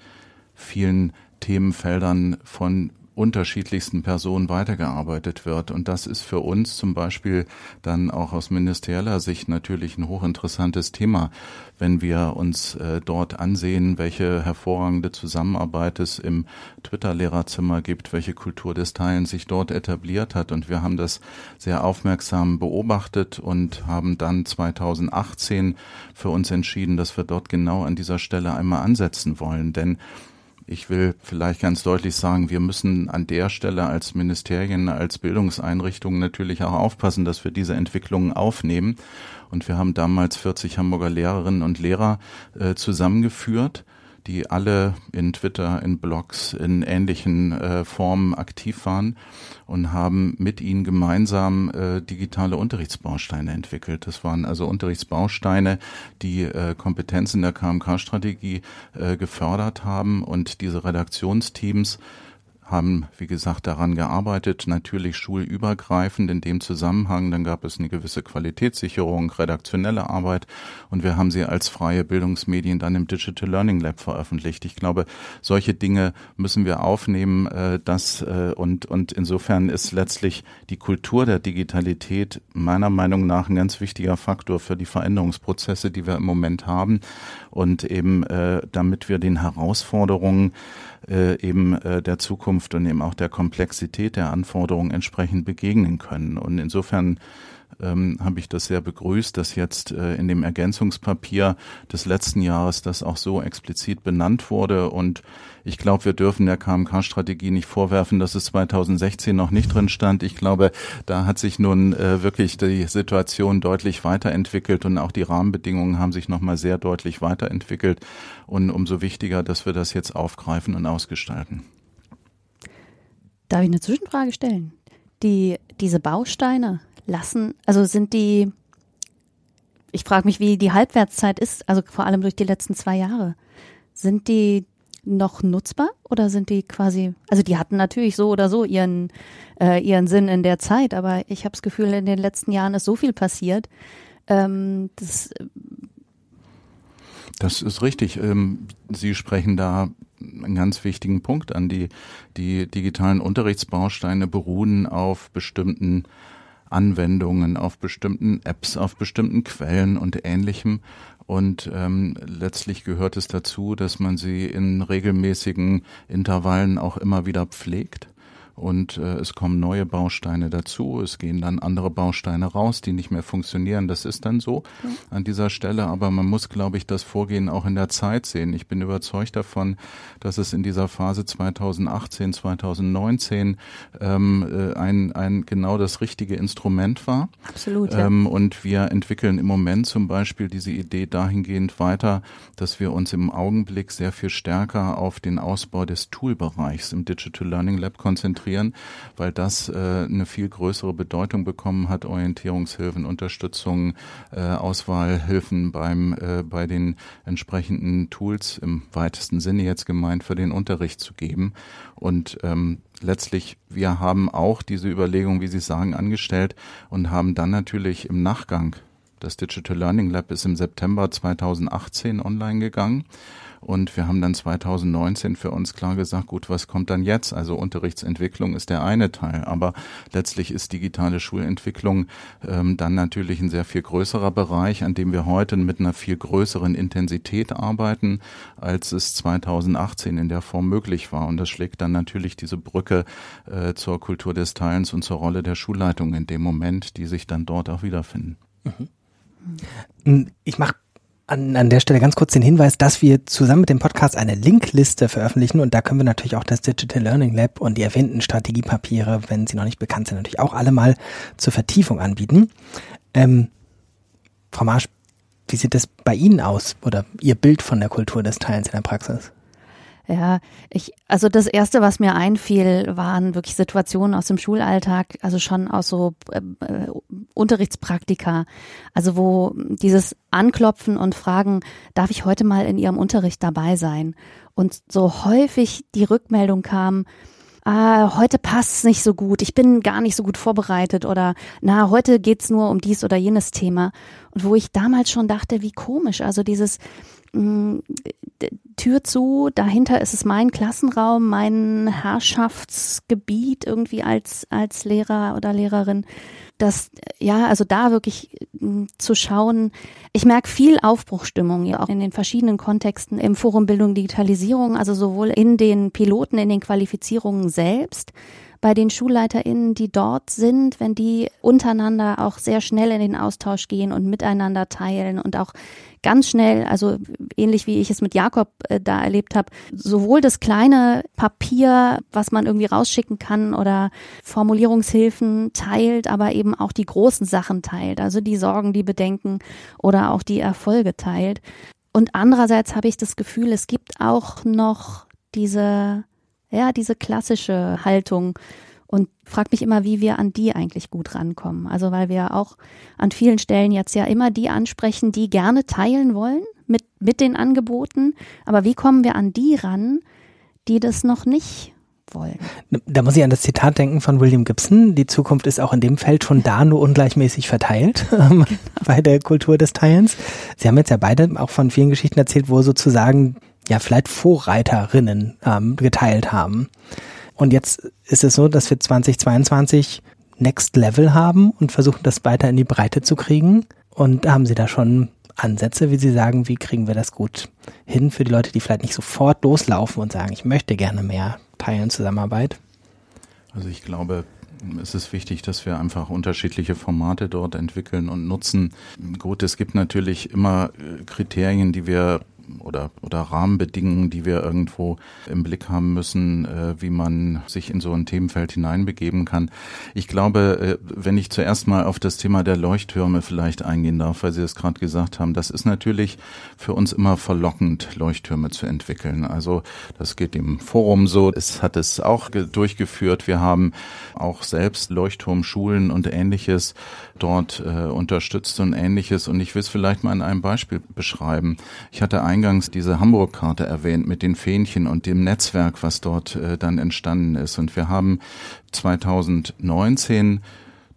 vielen Themenfeldern von unterschiedlichsten Personen weitergearbeitet wird. Und das ist für uns zum Beispiel dann auch aus ministerieller Sicht natürlich ein hochinteressantes Thema, wenn wir uns äh, dort ansehen, welche hervorragende Zusammenarbeit es im Twitter-Lehrerzimmer gibt, welche Kultur des Teilens sich dort etabliert hat. Und wir haben das sehr aufmerksam beobachtet und haben dann 2018 für uns entschieden, dass wir dort genau an dieser Stelle einmal ansetzen wollen. Denn ich will vielleicht ganz deutlich sagen, wir müssen an der Stelle als Ministerien, als Bildungseinrichtungen natürlich auch aufpassen, dass wir diese Entwicklungen aufnehmen. Und wir haben damals 40 Hamburger Lehrerinnen und Lehrer äh, zusammengeführt die alle in Twitter, in Blogs, in ähnlichen äh, Formen aktiv waren und haben mit ihnen gemeinsam äh, digitale Unterrichtsbausteine entwickelt. Das waren also Unterrichtsbausteine, die äh, Kompetenzen der KMK-Strategie äh, gefördert haben und diese Redaktionsteams haben, wie gesagt, daran gearbeitet, natürlich schulübergreifend in dem Zusammenhang. Dann gab es eine gewisse Qualitätssicherung, redaktionelle Arbeit und wir haben sie als freie Bildungsmedien dann im Digital Learning Lab veröffentlicht. Ich glaube, solche Dinge müssen wir aufnehmen, äh, das äh, und, und insofern ist letztlich die Kultur der Digitalität meiner Meinung nach ein ganz wichtiger Faktor für die Veränderungsprozesse, die wir im Moment haben und eben äh, damit wir den Herausforderungen äh, eben äh, der Zukunft und eben auch der Komplexität der Anforderungen entsprechend begegnen können. Und insofern ähm, habe ich das sehr begrüßt, dass jetzt äh, in dem Ergänzungspapier des letzten Jahres das auch so explizit benannt wurde. Und ich glaube, wir dürfen der KMK-Strategie nicht vorwerfen, dass es 2016 noch nicht drin stand. Ich glaube, da hat sich nun äh, wirklich die Situation deutlich weiterentwickelt und auch die Rahmenbedingungen haben sich nochmal sehr deutlich weiterentwickelt. Und umso wichtiger, dass wir das jetzt aufgreifen und ausgestalten. Darf ich eine Zwischenfrage stellen? Die, diese Bausteine, lassen, also sind die, ich frage mich, wie die Halbwertszeit ist, also vor allem durch die letzten zwei Jahre. Sind die noch nutzbar oder sind die quasi, also die hatten natürlich so oder so ihren, äh, ihren Sinn in der Zeit, aber ich habe das Gefühl, in den letzten Jahren ist so viel passiert. Ähm, das, das ist richtig. Ähm, Sie sprechen da einen ganz wichtigen Punkt an. Die, die digitalen Unterrichtsbausteine beruhen auf bestimmten Anwendungen, auf bestimmten Apps, auf bestimmten Quellen und ähnlichem. Und ähm, letztlich gehört es dazu, dass man sie in regelmäßigen Intervallen auch immer wieder pflegt und äh, es kommen neue Bausteine dazu, es gehen dann andere Bausteine raus, die nicht mehr funktionieren. Das ist dann so ja. an dieser Stelle, aber man muss, glaube ich, das Vorgehen auch in der Zeit sehen. Ich bin überzeugt davon, dass es in dieser Phase 2018, 2019 ähm, äh, ein, ein genau das richtige Instrument war. Absolut. Ja. Ähm, und wir entwickeln im Moment zum Beispiel diese Idee dahingehend weiter, dass wir uns im Augenblick sehr viel stärker auf den Ausbau des Toolbereichs im Digital Learning Lab konzentrieren konzentrieren, weil das äh, eine viel größere Bedeutung bekommen hat, Orientierungshilfen, Unterstützung, äh, Auswahlhilfen beim äh, bei den entsprechenden Tools im weitesten Sinne jetzt gemeint für den Unterricht zu geben. Und ähm, letztlich, wir haben auch diese Überlegung, wie Sie sagen, angestellt und haben dann natürlich im Nachgang Das Digital Learning Lab ist im September 2018 online gegangen. Und wir haben dann 2019 für uns klar gesagt, gut, was kommt dann jetzt? Also Unterrichtsentwicklung ist der eine Teil, aber letztlich ist digitale Schulentwicklung ähm, dann natürlich ein sehr viel größerer Bereich, an dem wir heute mit einer viel größeren Intensität arbeiten, als es 2018 in der Form möglich war. Und das schlägt dann natürlich diese Brücke äh, zur Kultur des Teilens und zur Rolle der Schulleitung in dem Moment, die sich dann dort auch wiederfinden. Mhm. Ich mache an, an der Stelle ganz kurz den Hinweis, dass wir zusammen mit dem Podcast eine Linkliste veröffentlichen und da können wir natürlich auch das Digital Learning Lab und die erwähnten Strategiepapiere, wenn sie noch nicht bekannt sind, natürlich auch alle mal zur Vertiefung anbieten. Ähm, Frau Marsch, wie sieht das bei Ihnen aus oder Ihr Bild von der Kultur des Teilens in der Praxis? Ja, ich, also das erste, was mir einfiel, waren wirklich Situationen aus dem Schulalltag, also schon aus so äh, Unterrichtspraktika, also wo dieses Anklopfen und Fragen, darf ich heute mal in Ihrem Unterricht dabei sein? Und so häufig die Rückmeldung kam, ah, heute passt's nicht so gut, ich bin gar nicht so gut vorbereitet oder na, heute geht's nur um dies oder jenes Thema. Und wo ich damals schon dachte, wie komisch, also dieses Tür zu, dahinter ist es mein Klassenraum, mein Herrschaftsgebiet irgendwie als, als Lehrer oder Lehrerin. Das, ja, also da wirklich zu schauen. Ich merke viel Aufbruchstimmung, ja auch in den verschiedenen Kontexten im Forum Bildung Digitalisierung, also sowohl in den Piloten, in den Qualifizierungen selbst, bei den SchulleiterInnen, die dort sind, wenn die untereinander auch sehr schnell in den Austausch gehen und miteinander teilen und auch ganz schnell, also ähnlich wie ich es mit Jakob äh, da erlebt habe, sowohl das kleine Papier, was man irgendwie rausschicken kann oder Formulierungshilfen teilt, aber eben auch die großen Sachen teilt, also die Sorgen, die Bedenken oder auch die Erfolge teilt. Und andererseits habe ich das Gefühl, es gibt auch noch diese ja, diese klassische Haltung und frag mich immer, wie wir an die eigentlich gut rankommen. Also weil wir auch an vielen Stellen jetzt ja immer die ansprechen, die gerne teilen wollen mit, mit den Angeboten. Aber wie kommen wir an die ran, die das noch nicht wollen? Da muss ich an das Zitat denken von William Gibson. Die Zukunft ist auch in dem Feld schon da, nur ungleichmäßig verteilt genau. bei der Kultur des Teilens. Sie haben jetzt ja beide auch von vielen Geschichten erzählt, wo sozusagen ja vielleicht Vorreiterinnen ähm, geteilt haben. Und jetzt ist es so, dass wir 2022 Next Level haben und versuchen, das weiter in die Breite zu kriegen. Und haben Sie da schon Ansätze, wie Sie sagen, wie kriegen wir das gut hin für die Leute, die vielleicht nicht sofort loslaufen und sagen, ich möchte gerne mehr teilen Zusammenarbeit? Also ich glaube, es ist wichtig, dass wir einfach unterschiedliche Formate dort entwickeln und nutzen. Gut, es gibt natürlich immer äh, Kriterien, die wir oder, oder Rahmenbedingungen, die wir irgendwo im Blick haben müssen, äh, wie man sich in so ein Themenfeld hineinbegeben kann. Ich glaube, äh, wenn ich zuerst mal auf das Thema der Leuchttürme vielleicht eingehen darf, weil Sie es gerade gesagt haben, das ist natürlich für uns immer verlockend, Leuchttürme zu entwickeln. Also das geht im Forum so. Es hat es auch durchgeführt. Wir haben auch selbst Leuchtturmschulen und ähnliches dort äh, unterstützt und ähnliches. Und ich will es vielleicht mal in einem Beispiel beschreiben. Ich hatte eingangs diese Hamburg-Karte erwähnt mit den Fähnchen und dem Netzwerk, was dort äh, dann entstanden ist. Und wir haben 2019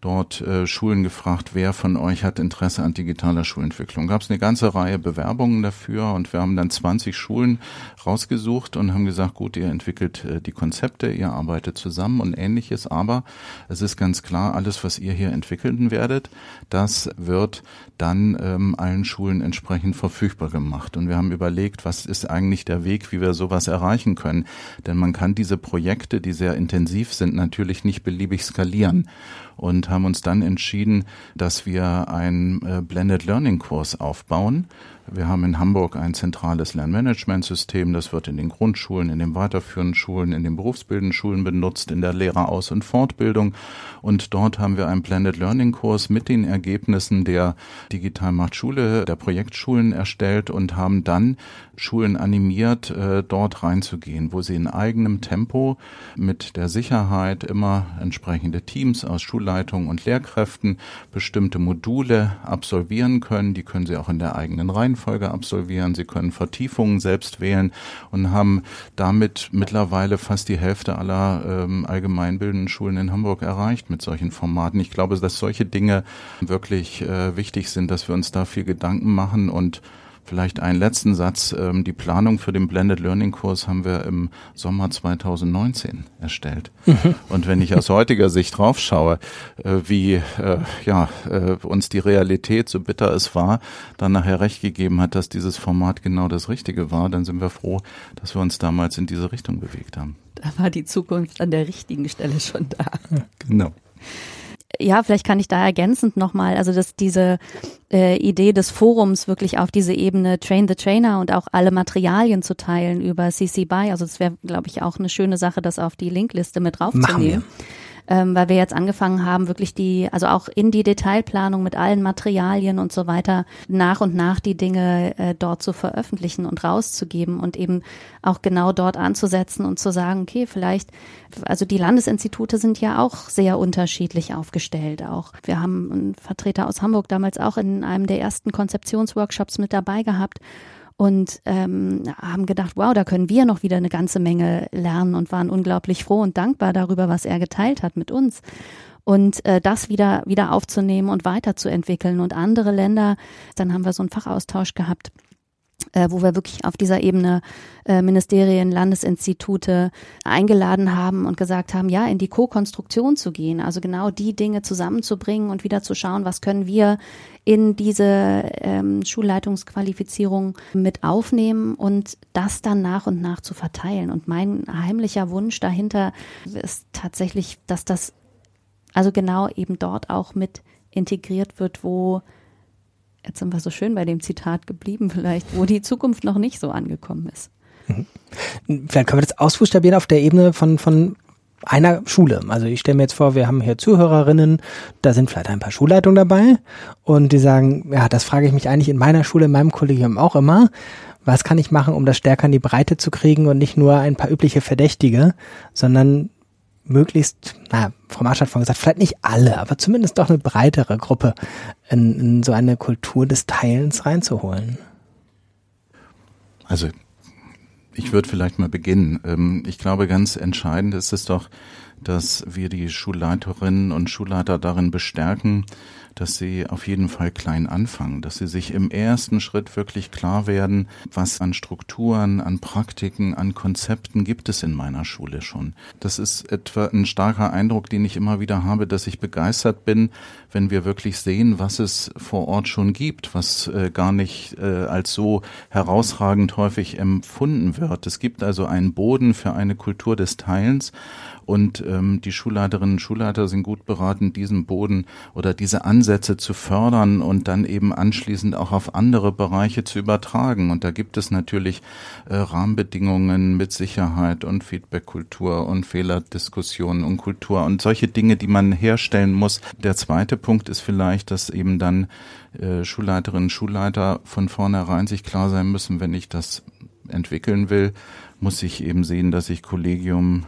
dort äh, Schulen gefragt, wer von euch hat Interesse an digitaler Schulentwicklung. Gab es eine ganze Reihe Bewerbungen dafür und wir haben dann 20 Schulen rausgesucht und haben gesagt, gut, ihr entwickelt äh, die Konzepte, ihr arbeitet zusammen und ähnliches, aber es ist ganz klar, alles, was ihr hier entwickeln werdet, das wird dann ähm, allen Schulen entsprechend verfügbar gemacht. Und wir haben überlegt, was ist eigentlich der Weg, wie wir sowas erreichen können. Denn man kann diese Projekte, die sehr intensiv sind, natürlich nicht beliebig skalieren und haben uns dann entschieden, dass wir einen äh, Blended Learning Kurs aufbauen wir haben in Hamburg ein zentrales Lernmanagementsystem. Das wird in den Grundschulen, in den weiterführenden Schulen, in den berufsbildenden Schulen benutzt, in der Lehreraus- und Fortbildung. Und dort haben wir einen Blended Learning Kurs mit den Ergebnissen der Digital Macht Schule, der Projektschulen erstellt und haben dann Schulen animiert, äh, dort reinzugehen, wo sie in eigenem Tempo mit der Sicherheit immer entsprechende Teams aus Schulleitung Lehrern und Lehrkräften bestimmte Module absolvieren können. Die können sie auch in der eigenen Reihenfolge absolvieren. Sie können Vertiefungen selbst wählen und haben damit mittlerweile fast die Hälfte aller ähm, allgemeinbildenden Schulen in Hamburg erreicht mit solchen Formaten. Ich glaube, dass solche Dinge wirklich äh, wichtig sind, dass wir uns da viel Gedanken machen und Vielleicht einen letzten Satz. Ähm, die Planung für den Blended Learning Kurs haben wir im Sommer 2019 erstellt. Mhm. Und wenn ich aus heutiger Sicht draufschaue, äh, wie äh, ja, äh, uns die Realität, so bitter es war, dann nachher recht gegeben hat, dass dieses Format genau das Richtige war, dann sind wir froh, dass wir uns damals in diese Richtung bewegt haben. Da war die Zukunft an der richtigen Stelle schon da. Genau ja, vielleicht kann ich da ergänzend nochmal, also dass diese äh, Idee des Forums wirklich auf diese Ebene Train the Trainer und auch alle Materialien zu teilen über CC BY, also das wäre, glaube ich, auch eine schöne Sache, das auf die Linkliste mit draufzunehmen ähm, weil wir jetzt angefangen haben, wirklich die, also auch in die Detailplanung mit allen Materialien und so weiter nach und nach die Dinge äh, dort zu veröffentlichen und rauszugeben und eben auch genau dort anzusetzen und zu sagen, okay, vielleicht, also die Landesinstitute sind ja auch sehr unterschiedlich aufgestellt auch. Wir haben einen Vertreter aus Hamburg damals auch in einem der ersten Konzeptionsworkshops mit dabei gehabt und ähm, haben gedacht, wow, da können wir noch wieder eine ganze Menge lernen und waren unglaublich froh und dankbar darüber, was er geteilt hat mit uns. Und äh, das wieder, wieder aufzunehmen und weiterzuentwickeln. Und andere Länder, dann haben wir so einen Fachaustausch gehabt äh, wo wir wirklich auf dieser Ebene äh, Ministerien, Landesinstitute eingeladen haben und gesagt haben, ja, in die Co-Konstruktion zu gehen, also genau die Dinge zusammenzubringen und wieder zu schauen, was können wir in diese ähm, Schulleitungsqualifizierung mit aufnehmen und das dann nach und nach zu verteilen. Und mein heimlicher Wunsch dahinter ist tatsächlich, dass das also genau eben dort auch mit integriert wird, wo jetzt sind wir so schön bei dem Zitat geblieben, vielleicht, wo die Zukunft noch nicht so angekommen ist. Mhm. Vielleicht können wir das ausbuchstabieren auf der Ebene von, von einer Schule. Also ich stelle mir jetzt vor, wir haben hier Zuhörerinnen, da sind vielleicht ein paar Schulleitungen dabei und die sagen, ja, das frage ich mich eigentlich in meiner Schule, in meinem Kollegium auch immer. Was kann ich machen, um das stärker in die Breite zu kriegen und nicht nur ein paar übliche Verdächtige, sondern möglichst, naja, Frau Marsch hat vorhin gesagt, vielleicht nicht alle, aber zumindest doch eine breitere Gruppe in, in so eine Kultur des Teilens reinzuholen? Also ich würde vielleicht mal beginnen. Ähm, ich glaube, ganz entscheidend ist es doch, dass wir die Schulleiterinnen und Schulleiter darin bestärken, dass sie auf jeden Fall klein anfangen, dass sie sich im ersten Schritt wirklich klar werden, was an Strukturen, an Praktiken, an Konzepten gibt es in meiner Schule schon. Das ist etwa ein starker Eindruck, den ich immer wieder habe, dass ich begeistert bin, wenn wir wirklich sehen, was es vor Ort schon gibt, was äh, gar nicht äh, als so herausragend häufig empfunden wird. Es gibt also einen Boden für eine Kultur des Teilens und ähm, die Schulleiterinnen und Schulleiter sind gut beraten, diesen Boden oder diese Ansätze zu fördern und dann eben anschließend auch auf andere Bereiche zu übertragen. Und da gibt es natürlich äh, Rahmenbedingungen mit Sicherheit und Feedbackkultur und Fehlerdiskussionen und Kultur und solche Dinge, die man herstellen muss. Der zweite Punkt ist vielleicht, dass eben dann äh, Schulleiterinnen und Schulleiter von vornherein sich klar sein müssen, wenn ich das entwickeln will, muss ich eben sehen, dass ich Kollegium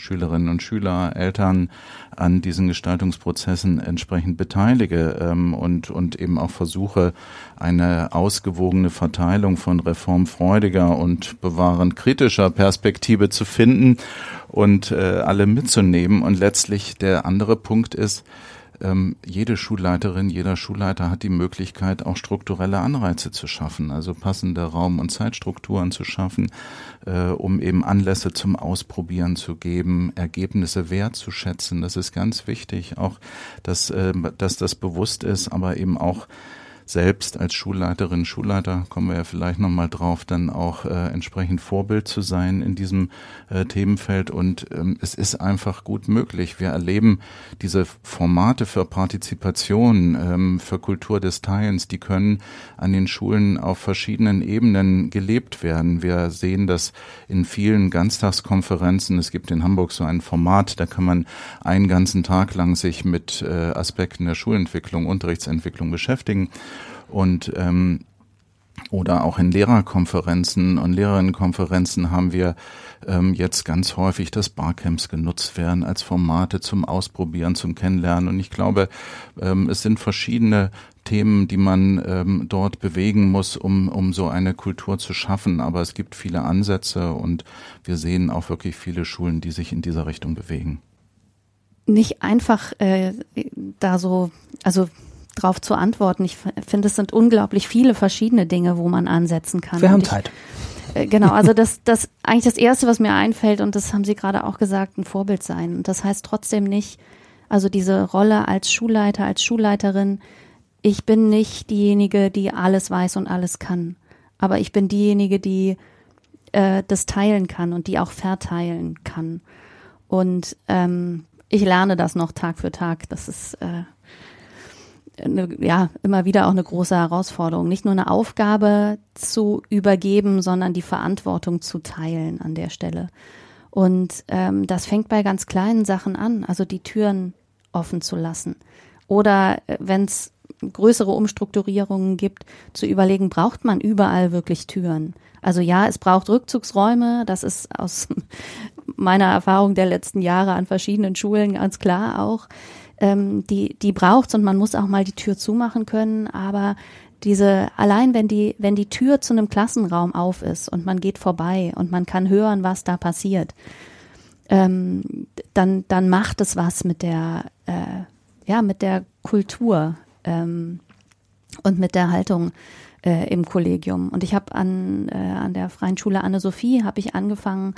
Schülerinnen und Schüler, Eltern an diesen Gestaltungsprozessen entsprechend beteilige ähm, und, und eben auch versuche, eine ausgewogene Verteilung von reformfreudiger und bewahrend kritischer Perspektive zu finden und äh, alle mitzunehmen. Und letztlich der andere Punkt ist, ähm, jede Schulleiterin, jeder Schulleiter hat die Möglichkeit, auch strukturelle Anreize zu schaffen, also passende Raum- und Zeitstrukturen zu schaffen, äh, um eben Anlässe zum Ausprobieren zu geben, Ergebnisse wertzuschätzen. Das ist ganz wichtig, auch dass, äh, dass das bewusst ist, aber eben auch selbst als Schulleiterin, Schulleiter, kommen wir ja vielleicht nochmal drauf, dann auch äh, entsprechend Vorbild zu sein in diesem äh, Themenfeld. Und ähm, es ist einfach gut möglich. Wir erleben diese Formate für Partizipation, ähm, für Kultur des Teilens, die können an den Schulen auf verschiedenen Ebenen gelebt werden. Wir sehen das in vielen Ganztagskonferenzen. Es gibt in Hamburg so ein Format, da kann man einen ganzen Tag lang sich mit äh, Aspekten der Schulentwicklung, Unterrichtsentwicklung beschäftigen. Und ähm, oder auch in Lehrerkonferenzen und Lehrerinnenkonferenzen haben wir ähm, jetzt ganz häufig, dass Barcamps genutzt werden als Formate zum Ausprobieren, zum Kennenlernen. Und ich glaube, ähm, es sind verschiedene Themen, die man ähm, dort bewegen muss, um, um so eine Kultur zu schaffen. Aber es gibt viele Ansätze und wir sehen auch wirklich viele Schulen, die sich in dieser Richtung bewegen. Nicht einfach äh, da so, also drauf zu antworten. Ich finde, es sind unglaublich viele verschiedene Dinge, wo man ansetzen kann. Wir haben Zeit. Äh, genau, also das, das eigentlich das Erste, was mir einfällt, und das haben Sie gerade auch gesagt, ein Vorbild sein. Und das heißt trotzdem nicht, also diese Rolle als Schulleiter, als Schulleiterin, ich bin nicht diejenige, die alles weiß und alles kann. Aber ich bin diejenige, die äh, das teilen kann und die auch verteilen kann. Und ähm, ich lerne das noch Tag für Tag. Das ist äh, eine, ja immer wieder auch eine große Herausforderung, nicht nur eine Aufgabe zu übergeben, sondern die Verantwortung zu teilen an der Stelle. Und ähm, das fängt bei ganz kleinen Sachen an, also die Türen offen zu lassen. Oder äh, wenn es größere Umstrukturierungen gibt, zu überlegen, braucht man überall wirklich Türen? Also ja, es braucht Rückzugsräume, das ist aus meiner Erfahrung der letzten Jahre an verschiedenen Schulen ganz klar auch ähm, die, die braucht's und man muss auch mal die Tür zumachen können, aber diese, allein wenn die, wenn die Tür zu einem Klassenraum auf ist und man geht vorbei und man kann hören, was da passiert, ähm, dann, dann macht es was mit der, äh, ja, mit der Kultur ähm, und mit der Haltung äh, im Kollegium. Und ich habe an, äh, an der Freien Schule Anne-Sophie habe ich angefangen,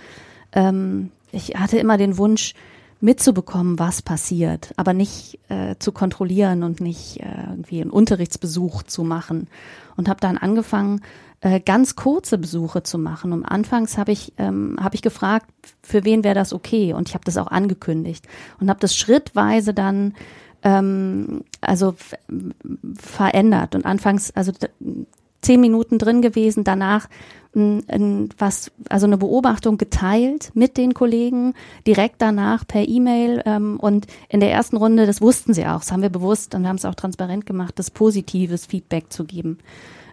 ähm, ich hatte immer den Wunsch, mitzubekommen, was passiert, aber nicht äh, zu kontrollieren und nicht äh, irgendwie einen Unterrichtsbesuch zu machen. Und habe dann angefangen, äh, ganz kurze Besuche zu machen. Und anfangs habe ich, ähm, hab ich gefragt, für wen wäre das okay? Und ich habe das auch angekündigt und habe das schrittweise dann ähm, also verändert. Und anfangs, also zehn Minuten drin gewesen, danach was, also eine Beobachtung geteilt mit den Kollegen, direkt danach per E-Mail ähm, und in der ersten Runde, das wussten sie auch, das haben wir bewusst und haben es auch transparent gemacht, das positives Feedback zu geben.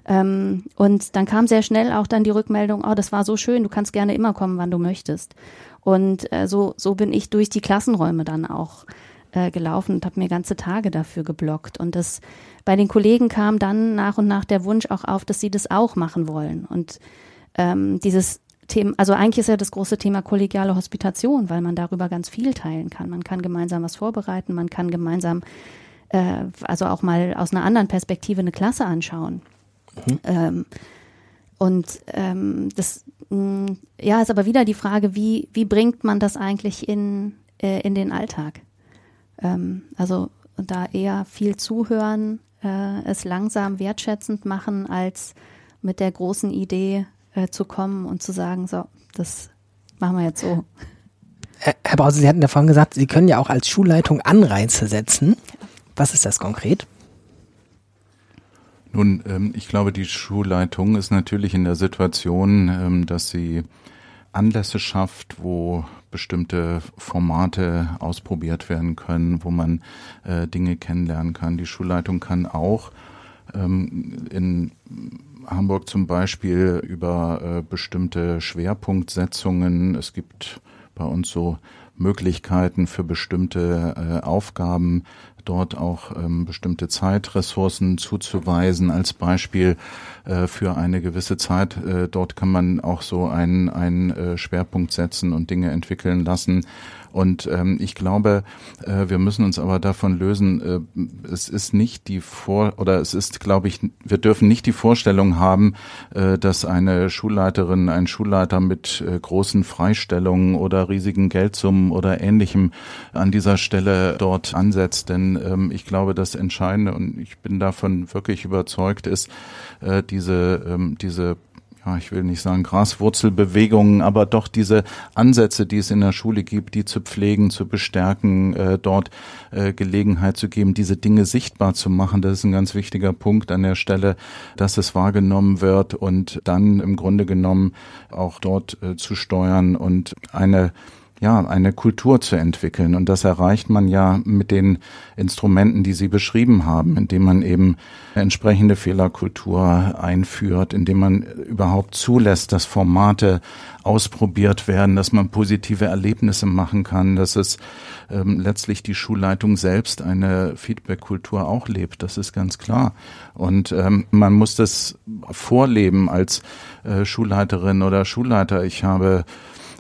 Ähm, und dann kam sehr schnell auch dann die Rückmeldung, oh, das war so schön, du kannst gerne immer kommen, wann du möchtest. Und äh, so, so bin ich durch die Klassenräume dann auch äh, gelaufen und habe mir ganze Tage dafür geblockt. Und das bei den Kollegen kam dann nach und nach der Wunsch auch auf, dass sie das auch machen wollen. Und ähm, dieses Thema, also eigentlich ist ja das große Thema kollegiale Hospitation, weil man darüber ganz viel teilen kann. Man kann gemeinsam was vorbereiten, man kann gemeinsam äh, also auch mal aus einer anderen Perspektive eine Klasse anschauen. Mhm. Ähm, und ähm, das mh, ja ist aber wieder die Frage, wie, wie bringt man das eigentlich in, äh, in den Alltag? Ähm, also da eher viel zuhören, äh, es langsam wertschätzend machen, als mit der großen Idee äh, zu kommen und zu sagen, so, das machen wir jetzt so. Herr Brause, Sie hatten davon gesagt, Sie können ja auch als Schulleitung Anreize setzen. Was ist das konkret? Nun, ähm, ich glaube, die Schulleitung ist natürlich in der Situation, ähm, dass sie Anlässe schafft, wo bestimmte Formate ausprobiert werden können, wo man äh, Dinge kennenlernen kann. Die Schulleitung kann auch ähm, in Hamburg zum Beispiel über äh, bestimmte Schwerpunktsetzungen. Es gibt bei uns so Möglichkeiten für bestimmte äh, Aufgaben, dort auch ähm, bestimmte Zeitressourcen zuzuweisen als Beispiel äh, für eine gewisse Zeit. Äh, dort kann man auch so einen, einen äh, Schwerpunkt setzen und Dinge entwickeln lassen. Und ähm, ich glaube, äh, wir müssen uns aber davon lösen, äh, es ist nicht die Vor oder es ist, glaube ich, wir dürfen nicht die Vorstellung haben, äh, dass eine Schulleiterin, ein Schulleiter mit äh, großen Freistellungen oder riesigen Geldsummen oder ähnlichem an dieser Stelle dort ansetzt. Denn ähm, ich glaube, das Entscheidende und ich bin davon wirklich überzeugt ist, äh, diese, ähm, diese ich will nicht sagen Graswurzelbewegungen, aber doch diese Ansätze, die es in der Schule gibt, die zu pflegen, zu bestärken, äh, dort äh, Gelegenheit zu geben, diese Dinge sichtbar zu machen. Das ist ein ganz wichtiger Punkt an der Stelle, dass es wahrgenommen wird und dann im Grunde genommen auch dort äh, zu steuern und eine ja, eine Kultur zu entwickeln. Und das erreicht man ja mit den Instrumenten, die Sie beschrieben haben, indem man eben entsprechende Fehlerkultur einführt, indem man überhaupt zulässt, dass Formate ausprobiert werden, dass man positive Erlebnisse machen kann, dass es ähm, letztlich die Schulleitung selbst eine Feedback-Kultur auch lebt. Das ist ganz klar. Und ähm, man muss das vorleben als äh, Schulleiterin oder Schulleiter. Ich habe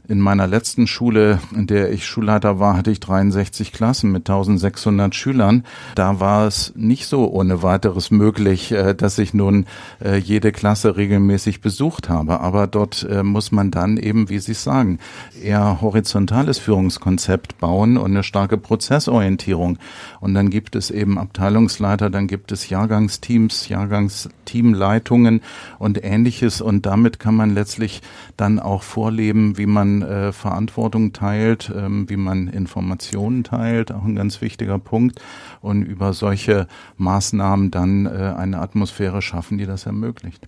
in meiner letzten Schule, in der ich Schulleiter war, hatte ich 63 Klassen mit 1600 Schülern. Da war es nicht so ohne weiteres möglich, äh, dass ich nun äh, jede Klasse regelmäßig besucht habe. Aber dort äh, muss man dann eben, wie Sie sagen, eher horizontales Führungskonzept bauen und eine starke Prozessorientierung. Und dann gibt es eben Abteilungsleiter, dann gibt es Jahrgangsteams, Jahrgangsteamleitungen und ähnliches. Und damit kann man letztlich dann auch vorleben, wie man äh, Verantwortung teilt, ähm, wie man Informationen teilt, auch ein ganz wichtiger Punkt. Und über solche Maßnahmen dann äh, eine Atmosphäre schaffen, die das ermöglicht.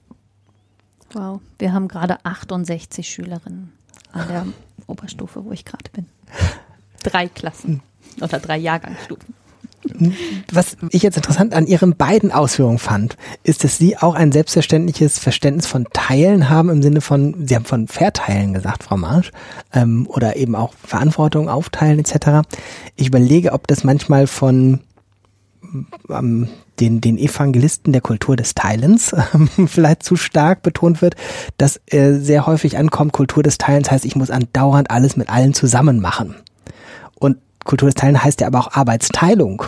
Wow, wir haben gerade 68 Schülerinnen an der Oberstufe, wo ich gerade bin. Drei Klassen oder drei Jahrgangsstufen. Was ich jetzt interessant an Ihren beiden Ausführungen fand, ist, dass Sie auch ein selbstverständliches Verständnis von Teilen haben im Sinne von, Sie haben von Verteilen gesagt, Frau Marsch, ähm, oder eben auch Verantwortung aufteilen etc. Ich überlege, ob das manchmal von ähm, den, den Evangelisten der Kultur des Teilens ähm, vielleicht zu stark betont wird, dass äh, sehr häufig ankommt, Kultur des Teilens heißt, ich muss andauernd alles mit allen zusammen machen. Kultur des Teilen heißt ja aber auch Arbeitsteilung.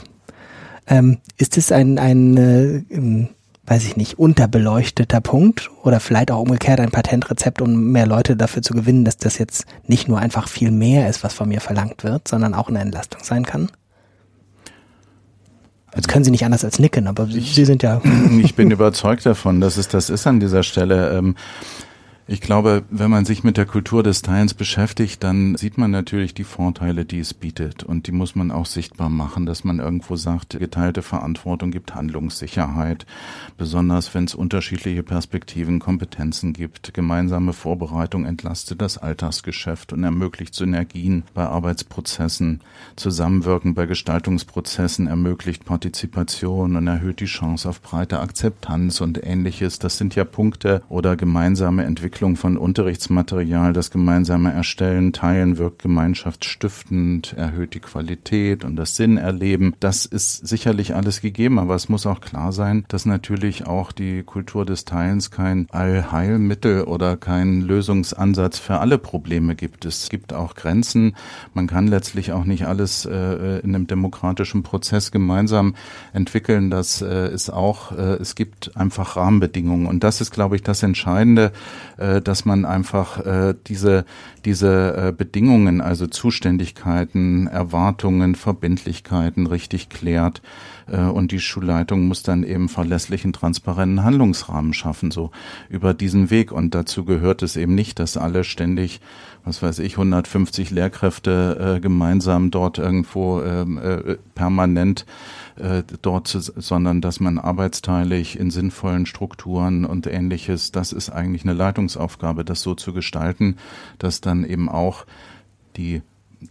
Ähm, ist es ein, ein äh, weiß ich nicht, unterbeleuchteter Punkt oder vielleicht auch umgekehrt ein Patentrezept, um mehr Leute dafür zu gewinnen, dass das jetzt nicht nur einfach viel mehr ist, was von mir verlangt wird, sondern auch eine Entlastung sein kann? Jetzt können Sie nicht anders als nicken, aber Sie, Sie sind ja. Ich bin überzeugt davon, dass es das ist an dieser Stelle. Ähm, ich glaube, wenn man sich mit der Kultur des Teilens beschäftigt, dann sieht man natürlich die Vorteile, die es bietet. Und die muss man auch sichtbar machen, dass man irgendwo sagt, geteilte Verantwortung gibt Handlungssicherheit, besonders wenn es unterschiedliche Perspektiven, Kompetenzen gibt. Gemeinsame Vorbereitung entlastet das Alltagsgeschäft und ermöglicht Synergien bei Arbeitsprozessen. Zusammenwirken bei Gestaltungsprozessen ermöglicht Partizipation und erhöht die Chance auf breite Akzeptanz und ähnliches. Das sind ja Punkte oder gemeinsame Entwicklung Entwicklung von Unterrichtsmaterial, das gemeinsame Erstellen, Teilen wirkt gemeinschaftsstiftend, erhöht die Qualität und das Sinnerleben. Das ist sicherlich alles gegeben, aber es muss auch klar sein, dass natürlich auch die Kultur des Teilens kein Allheilmittel oder kein Lösungsansatz für alle Probleme gibt. Es gibt auch Grenzen. Man kann letztlich auch nicht alles äh, in einem demokratischen Prozess gemeinsam entwickeln. Das äh, ist auch, äh, es gibt einfach Rahmenbedingungen. Und das ist, glaube ich, das Entscheidende, äh, dass man einfach äh, diese, diese äh, Bedingungen, also Zuständigkeiten, Erwartungen, Verbindlichkeiten richtig klärt. Äh, und die Schulleitung muss dann eben verlässlichen, transparenten Handlungsrahmen schaffen, so über diesen Weg. Und dazu gehört es eben nicht, dass alle ständig was weiß ich, 150 Lehrkräfte äh, gemeinsam dort irgendwo ähm, äh, permanent äh, dort, zu, sondern dass man arbeitsteilig in sinnvollen Strukturen und ähnliches, das ist eigentlich eine Leitungsaufgabe, das so zu gestalten, dass dann eben auch die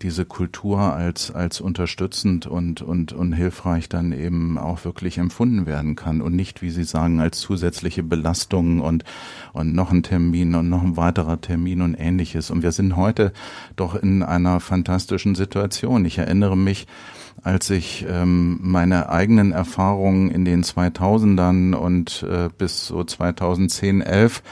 diese Kultur als, als unterstützend und, und, und hilfreich dann eben auch wirklich empfunden werden kann und nicht, wie Sie sagen, als zusätzliche Belastung und, und noch ein Termin und noch ein weiterer Termin und ähnliches. Und wir sind heute doch in einer fantastischen Situation. Ich erinnere mich, als ich ähm, meine eigenen Erfahrungen in den 2000ern und äh, bis so 2010, 11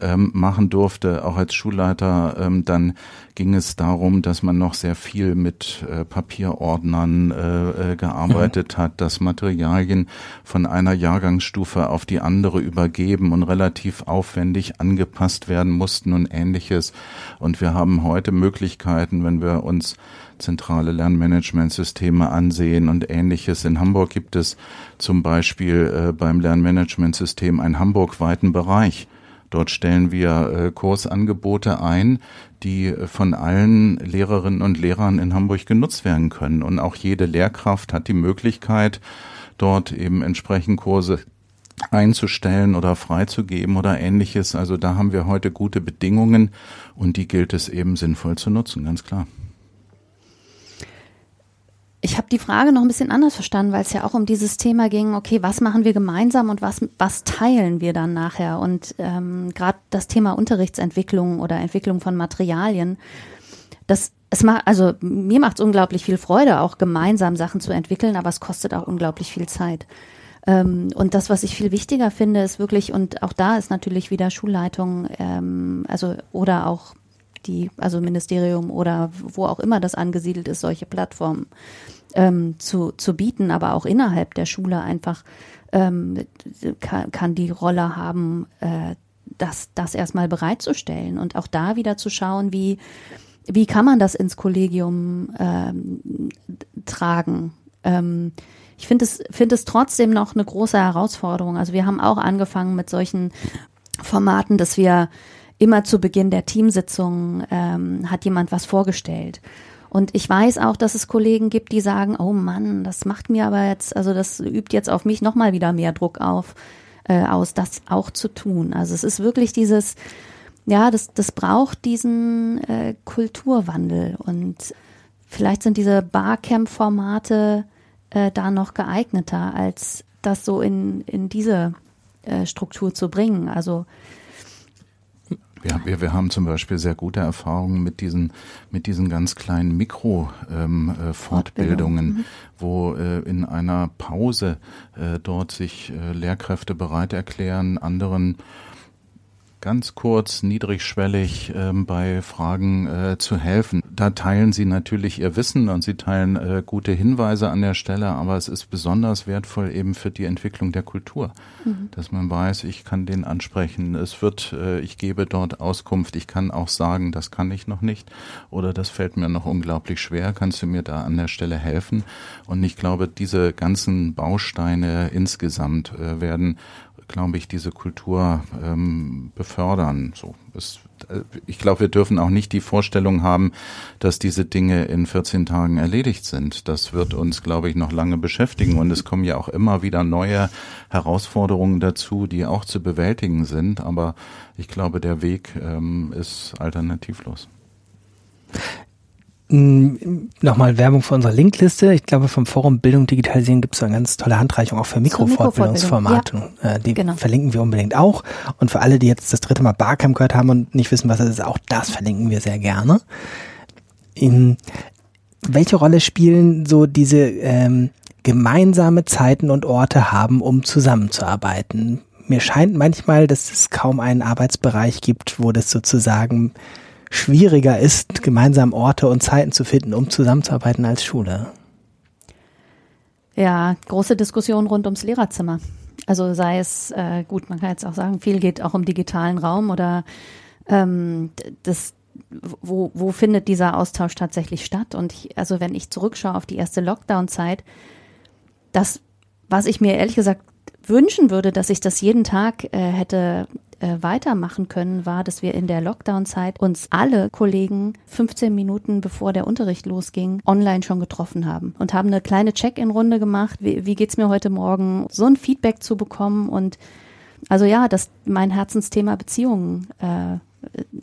ähm, machen durfte, auch als Schulleiter, ähm, dann ging es darum, dass man noch sehr viel mit äh, Papierordnern äh, äh, gearbeitet mhm. hat, dass Materialien von einer Jahrgangsstufe auf die andere übergeben und relativ aufwendig angepasst werden mussten und ähnliches. Und wir haben heute Möglichkeiten, wenn wir uns zentrale Lernmanagementsysteme ansehen und ähnliches. In Hamburg gibt es zum Beispiel äh, beim Lernmanagementsystem einen hamburgweiten Bereich. Dort stellen wir äh, Kursangebote ein, die von allen Lehrerinnen und Lehrern in Hamburg genutzt werden können. Und auch jede Lehrkraft hat die Möglichkeit, dort eben entsprechend Kurse einzustellen oder freizugeben oder ähnliches. Also da haben wir heute gute Bedingungen und die gilt es eben sinnvoll zu nutzen, ganz klar. Habe die Frage noch ein bisschen anders verstanden, weil es ja auch um dieses Thema ging, okay, was machen wir gemeinsam und was, was teilen wir dann nachher? Und ähm, gerade das Thema Unterrichtsentwicklung oder Entwicklung von Materialien, das es macht, also mir macht es unglaublich viel Freude, auch gemeinsam Sachen zu entwickeln, aber es kostet auch unglaublich viel Zeit. Ähm, und das, was ich viel wichtiger finde, ist wirklich, und auch da ist natürlich wieder Schulleitung, ähm, also oder auch die, also Ministerium oder wo auch immer das angesiedelt ist, solche Plattformen ähm, zu, zu bieten, aber auch innerhalb der Schule einfach ähm, kann, kann die Rolle haben, äh, das, das erstmal bereitzustellen und auch da wieder zu schauen, wie, wie kann man das ins Kollegium ähm, tragen. Ähm, ich finde es, finde es trotzdem noch eine große Herausforderung. Also wir haben auch angefangen mit solchen Formaten, dass wir immer zu Beginn der Teamsitzung ähm, hat jemand was vorgestellt. Und ich weiß auch, dass es Kollegen gibt, die sagen, oh Mann, das macht mir aber jetzt, also das übt jetzt auf mich nochmal wieder mehr Druck auf, äh, aus, das auch zu tun. Also es ist wirklich dieses, ja, das, das braucht diesen äh, Kulturwandel. Und vielleicht sind diese Barcamp-Formate äh, da noch geeigneter, als das so in, in diese äh, Struktur zu bringen. Also ja, wir, wir haben zum Beispiel sehr gute Erfahrungen mit diesen, mit diesen ganz kleinen Mikro-Fortbildungen, ähm, äh, mhm. wo äh, in einer Pause äh, dort sich äh, Lehrkräfte bereit erklären, anderen ganz kurz, niedrigschwellig ähm, bei Fragen äh, zu helfen. Da teilen Sie natürlich Ihr Wissen und Sie teilen äh, gute Hinweise an der Stelle, aber es ist besonders wertvoll eben für die Entwicklung der Kultur, mhm. dass man weiß, ich kann den ansprechen, es wird, äh, ich gebe dort Auskunft, ich kann auch sagen, das kann ich noch nicht oder das fällt mir noch unglaublich schwer, kannst du mir da an der Stelle helfen? Und ich glaube, diese ganzen Bausteine insgesamt äh, werden glaube ich, diese Kultur ähm, befördern. So, es, äh, ich glaube, wir dürfen auch nicht die Vorstellung haben, dass diese Dinge in 14 Tagen erledigt sind. Das wird uns, glaube ich, noch lange beschäftigen. Und es kommen ja auch immer wieder neue Herausforderungen dazu, die auch zu bewältigen sind. Aber ich glaube, der Weg ähm, ist alternativlos. Nochmal Werbung für unsere Linkliste. Ich glaube, vom Forum Bildung Digitalisieren gibt es eine ganz tolle Handreichung auch für Mikrofortbildungsformate. Ja, die genau. verlinken wir unbedingt auch. Und für alle, die jetzt das dritte Mal Barcamp gehört haben und nicht wissen, was das ist, auch das verlinken wir sehr gerne. In, welche Rolle spielen so diese ähm, gemeinsame Zeiten und Orte haben, um zusammenzuarbeiten? Mir scheint manchmal, dass es kaum einen Arbeitsbereich gibt, wo das sozusagen schwieriger ist, gemeinsam Orte und Zeiten zu finden, um zusammenzuarbeiten als Schule? Ja, große Diskussion rund ums Lehrerzimmer. Also sei es, äh, gut, man kann jetzt auch sagen, viel geht auch um digitalen Raum oder ähm, das, wo, wo findet dieser Austausch tatsächlich statt? Und ich, also wenn ich zurückschaue auf die erste Lockdown-Zeit, das, was ich mir ehrlich gesagt wünschen würde, dass ich das jeden Tag äh, hätte äh, weitermachen können, war, dass wir in der Lockdown-Zeit uns alle Kollegen 15 Minuten bevor der Unterricht losging, online schon getroffen haben und haben eine kleine Check-in-Runde gemacht. Wie, wie geht's mir heute Morgen? So ein Feedback zu bekommen und also ja, das mein Herzensthema Beziehungen äh,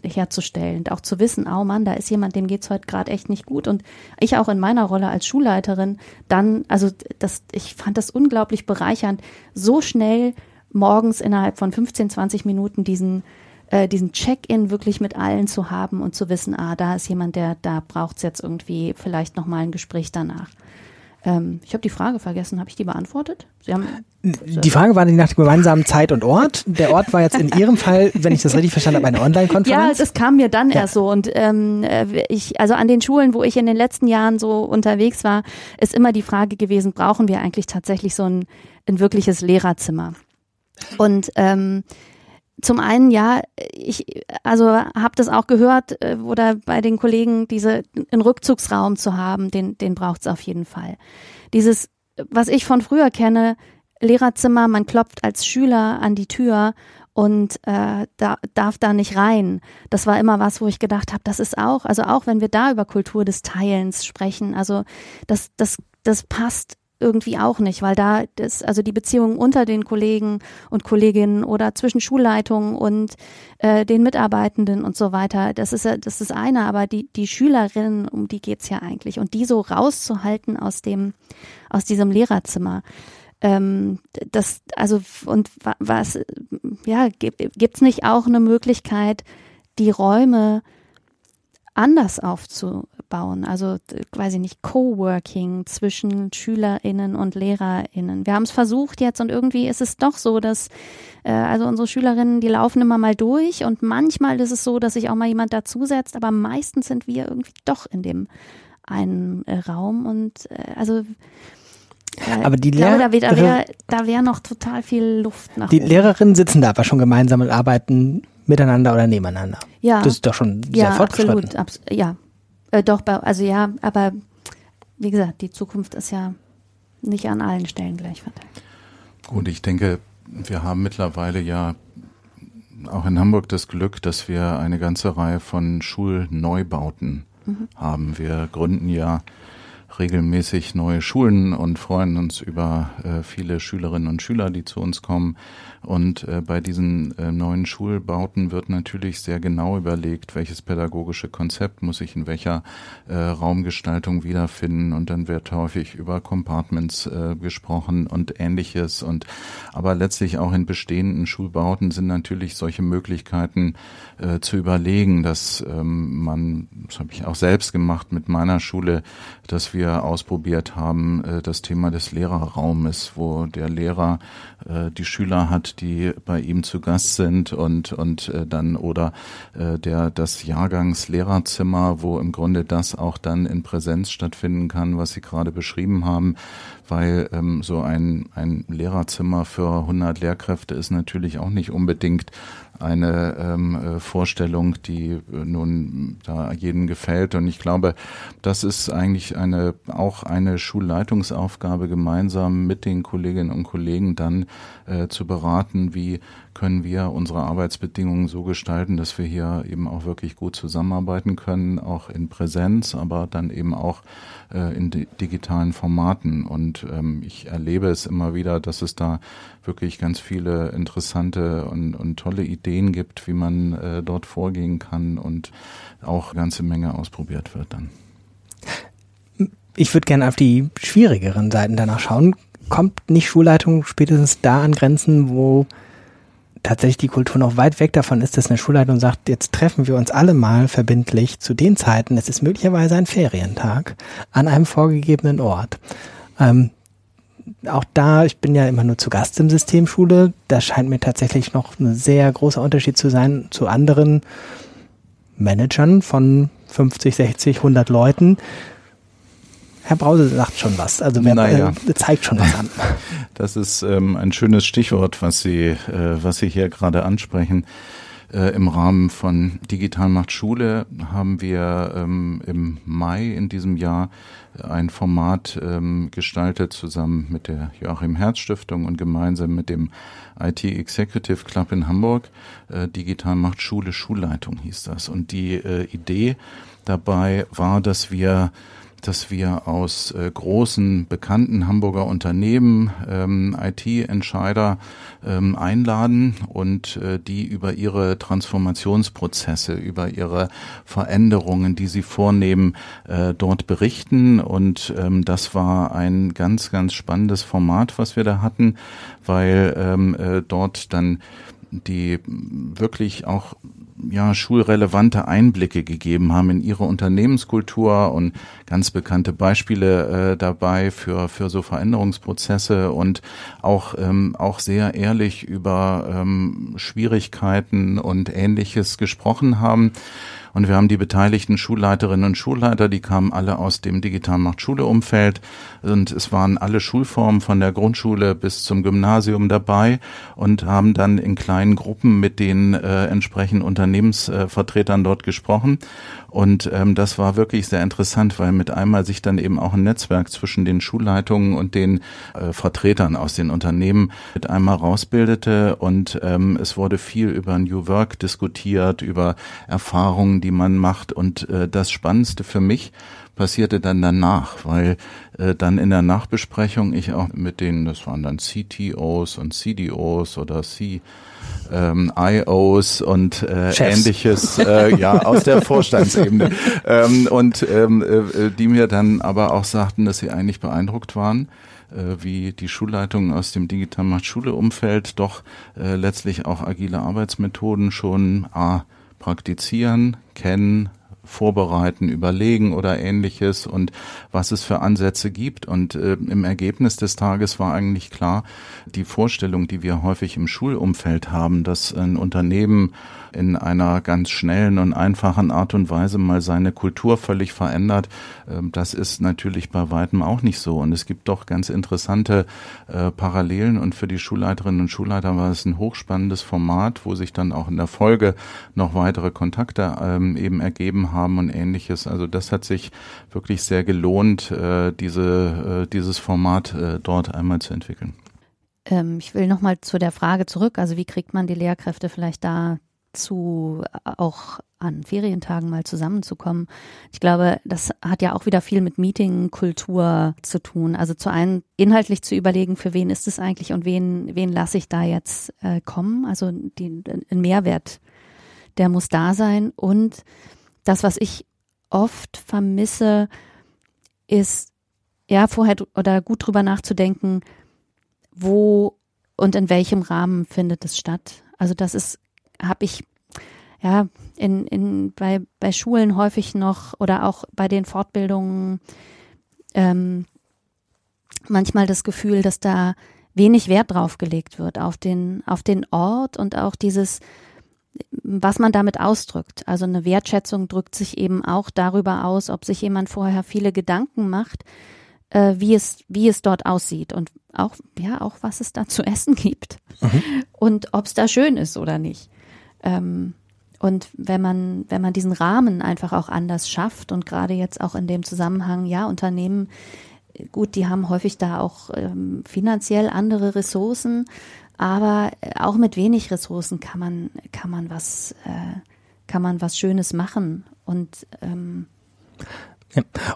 herzustellen und auch zu wissen, oh Mann, da ist jemand, dem geht's heute gerade echt nicht gut und ich auch in meiner Rolle als Schulleiterin dann, also das, ich fand das unglaublich bereichernd, so schnell morgens innerhalb von 15, 20 Minuten diesen äh, diesen Check-in wirklich mit allen zu haben und zu wissen, ah, da ist jemand, der da braucht es jetzt irgendwie vielleicht noch mal ein Gespräch danach. Ähm, ich habe die Frage vergessen, habe ich die beantwortet? Sie haben die Frage war nach dem gemeinsamen Zeit und Ort. Der Ort war jetzt in Ihrem Fall, wenn ich das richtig verstanden habe, eine Online-Konferenz. Ja, das kam mir dann ja. erst so. Und ähm, äh, ich, also an den Schulen, wo ich in den letzten Jahren so unterwegs war, ist immer die Frage gewesen: Brauchen wir eigentlich tatsächlich so ein, ein wirkliches Lehrerzimmer? Und ähm, zum einen, ja, ich also habe das auch gehört äh, oder bei den Kollegen, diese einen Rückzugsraum zu haben, den den braucht's auf jeden Fall. Dieses, was ich von früher kenne, Lehrerzimmer, man klopft als Schüler an die Tür und äh, da, darf da nicht rein. Das war immer was, wo ich gedacht habe, das ist auch, also auch wenn wir da über Kultur des Teilens sprechen, also das das das passt irgendwie auch nicht, weil da das, also die Beziehungen unter den Kollegen und Kolleginnen oder zwischen Schulleitungen und äh, den Mitarbeitenden und so weiter, das ist das ist eine, aber die, die Schülerinnen, um die geht's ja eigentlich. Und die so rauszuhalten aus dem, aus diesem Lehrerzimmer. Ähm, das, also, und was, ja, gibt's nicht auch eine Möglichkeit, die Räume anders aufzubauen. Also, ich nicht, Coworking zwischen SchülerInnen und LehrerInnen. Wir haben es versucht jetzt und irgendwie ist es doch so, dass äh, also unsere Schülerinnen, die laufen immer mal durch und manchmal ist es so, dass sich auch mal jemand dazusetzt, aber meistens sind wir irgendwie doch in dem einen äh, Raum und äh, also äh, aber die Lehrer, da wäre wär, da wär noch total viel Luft nach Die oben. Lehrerinnen sitzen da aber schon gemeinsam und arbeiten miteinander oder nebeneinander. Ja. Das ist doch schon sehr ja, fortgeschritten. Absolut, abs ja, äh, doch, also ja, aber wie gesagt, die Zukunft ist ja nicht an allen Stellen gleich verteilt. Gut, ich denke, wir haben mittlerweile ja auch in Hamburg das Glück, dass wir eine ganze Reihe von Schulneubauten mhm. haben. Wir gründen ja regelmäßig neue Schulen und freuen uns über äh, viele Schülerinnen und Schüler, die zu uns kommen. Und äh, bei diesen äh, neuen Schulbauten wird natürlich sehr genau überlegt, welches pädagogische Konzept muss ich in welcher äh, Raumgestaltung wiederfinden. Und dann wird häufig über Compartments äh, gesprochen und ähnliches. Und aber letztlich auch in bestehenden Schulbauten sind natürlich solche Möglichkeiten äh, zu überlegen, dass ähm, man, das habe ich auch selbst gemacht mit meiner Schule, dass wir ausprobiert haben, äh, das Thema des Lehrerraumes, wo der Lehrer die Schüler hat, die bei ihm zu Gast sind und und äh, dann oder äh, der das Jahrgangslehrerzimmer, wo im Grunde das auch dann in Präsenz stattfinden kann, was Sie gerade beschrieben haben, weil ähm, so ein ein Lehrerzimmer für 100 Lehrkräfte ist natürlich auch nicht unbedingt eine ähm, äh, Vorstellung, die äh, nun da jedem gefällt. Und ich glaube, das ist eigentlich eine auch eine Schulleitungsaufgabe, gemeinsam mit den Kolleginnen und Kollegen dann äh, zu beraten, wie können wir unsere Arbeitsbedingungen so gestalten, dass wir hier eben auch wirklich gut zusammenarbeiten können, auch in Präsenz, aber dann eben auch äh, in digitalen Formaten. Und ähm, ich erlebe es immer wieder, dass es da wirklich ganz viele interessante und, und tolle Ideen gibt, wie man äh, dort vorgehen kann und auch eine ganze Menge ausprobiert wird dann. Ich würde gerne auf die schwierigeren Seiten danach schauen. Kommt nicht Schulleitung spätestens da an Grenzen, wo tatsächlich die Kultur noch weit weg davon ist, dass eine Schulleitung sagt, jetzt treffen wir uns alle mal verbindlich zu den Zeiten, es ist möglicherweise ein Ferientag, an einem vorgegebenen Ort. Ähm, auch da, ich bin ja immer nur zu Gast im Systemschule, da scheint mir tatsächlich noch ein sehr großer Unterschied zu sein zu anderen Managern von 50, 60, 100 Leuten, Herr Brause sagt schon was, also wer naja. äh, zeigt schon was an. Das ist ähm, ein schönes Stichwort, was Sie, äh, was Sie hier gerade ansprechen. Äh, Im Rahmen von Digital macht Schule haben wir ähm, im Mai in diesem Jahr ein Format ähm, gestaltet zusammen mit der Joachim Herz Stiftung und gemeinsam mit dem IT Executive Club in Hamburg. Äh, Digital macht Schule Schulleitung hieß das. Und die äh, Idee dabei war, dass wir dass wir aus äh, großen, bekannten Hamburger Unternehmen ähm, IT-Entscheider ähm, einladen und äh, die über ihre Transformationsprozesse, über ihre Veränderungen, die sie vornehmen, äh, dort berichten. Und ähm, das war ein ganz, ganz spannendes Format, was wir da hatten, weil ähm, äh, dort dann die wirklich auch ja, schulrelevante Einblicke gegeben haben in ihre Unternehmenskultur und ganz bekannte Beispiele äh, dabei für, für so Veränderungsprozesse und auch, ähm, auch sehr ehrlich über ähm, Schwierigkeiten und Ähnliches gesprochen haben. Und wir haben die beteiligten Schulleiterinnen und Schulleiter, die kamen alle aus dem Digital Macht Schule Umfeld und es waren alle Schulformen von der Grundschule bis zum Gymnasium dabei und haben dann in kleinen Gruppen mit den äh, entsprechenden Unternehmensvertretern dort gesprochen. Und ähm, das war wirklich sehr interessant, weil mit einmal sich dann eben auch ein Netzwerk zwischen den Schulleitungen und den äh, Vertretern aus den Unternehmen mit einmal rausbildete und ähm, es wurde viel über New Work diskutiert, über Erfahrungen, die man macht. Und äh, das Spannendste für mich passierte dann danach, weil äh, dann in der Nachbesprechung ich auch mit denen, das waren dann CTOs und CDOs oder C ähm, IOs und äh, ähnliches, äh, ja, aus der Vorstandsebene. ähm, und ähm, äh, die mir dann aber auch sagten, dass sie eigentlich beeindruckt waren äh, wie die Schulleitungen aus dem Digital Macht Schule Umfeld doch äh, letztlich auch agile Arbeitsmethoden schon A, praktizieren, kennen, vorbereiten, überlegen oder ähnliches und was es für Ansätze gibt. Und äh, im Ergebnis des Tages war eigentlich klar, die Vorstellung, die wir häufig im Schulumfeld haben, dass ein Unternehmen in einer ganz schnellen und einfachen Art und Weise mal seine Kultur völlig verändert, ähm, das ist natürlich bei weitem auch nicht so. Und es gibt doch ganz interessante äh, Parallelen und für die Schulleiterinnen und Schulleiter war es ein hochspannendes Format, wo sich dann auch in der Folge noch weitere Kontakte ähm, eben ergeben haben und ähnliches. Also das hat sich wirklich sehr gelohnt, äh, diese, äh, dieses Format dort einmal zu entwickeln. Ähm, ich will nochmal zu der Frage zurück. Also wie kriegt man die Lehrkräfte vielleicht da zu auch an Ferientagen mal zusammenzukommen. Ich glaube, das hat ja auch wieder viel mit Meetingkultur zu tun. Also zu einem inhaltlich zu überlegen, für wen ist es eigentlich und wen, wen lasse ich da jetzt äh, kommen. Also die, ein Mehrwert, der muss da sein. Und das, was ich oft vermisse, ist ja vorher oder gut drüber nachzudenken, wo und in welchem Rahmen findet es statt. Also das ist habe ich ja in, in, bei, bei Schulen häufig noch oder auch bei den Fortbildungen ähm, manchmal das Gefühl, dass da wenig Wert drauf gelegt wird auf den, auf den Ort und auch dieses, was man damit ausdrückt. Also eine Wertschätzung drückt sich eben auch darüber aus, ob sich jemand vorher viele Gedanken macht, äh, wie es, wie es dort aussieht und auch, ja, auch was es da zu essen gibt mhm. und ob es da schön ist oder nicht. Ähm, und wenn man, wenn man diesen Rahmen einfach auch anders schafft und gerade jetzt auch in dem Zusammenhang, ja, Unternehmen, gut, die haben häufig da auch ähm, finanziell andere Ressourcen, aber auch mit wenig Ressourcen kann man, kann man was, äh, kann man was Schönes machen. Und ähm.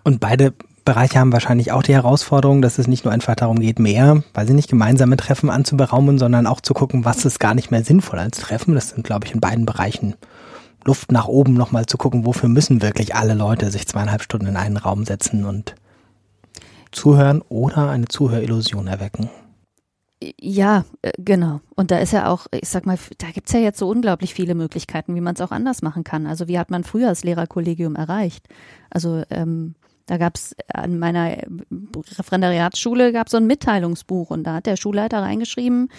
Und beide Bereiche haben wahrscheinlich auch die Herausforderung, dass es nicht nur einfach darum geht, mehr, weil sie nicht gemeinsame Treffen anzuberaumen, sondern auch zu gucken, was ist gar nicht mehr sinnvoll als Treffen. Das sind, glaube ich, in beiden Bereichen Luft nach oben nochmal zu gucken, wofür müssen wirklich alle Leute sich zweieinhalb Stunden in einen Raum setzen und zuhören oder eine Zuhörillusion erwecken. Ja, äh, genau. Und da ist ja auch, ich sag mal, da gibt's ja jetzt so unglaublich viele Möglichkeiten, wie man es auch anders machen kann. Also wie hat man früher das Lehrerkollegium erreicht? Also ähm, da gab es an meiner Referendariatsschule gab so ein Mitteilungsbuch und da hat der Schulleiter reingeschrieben,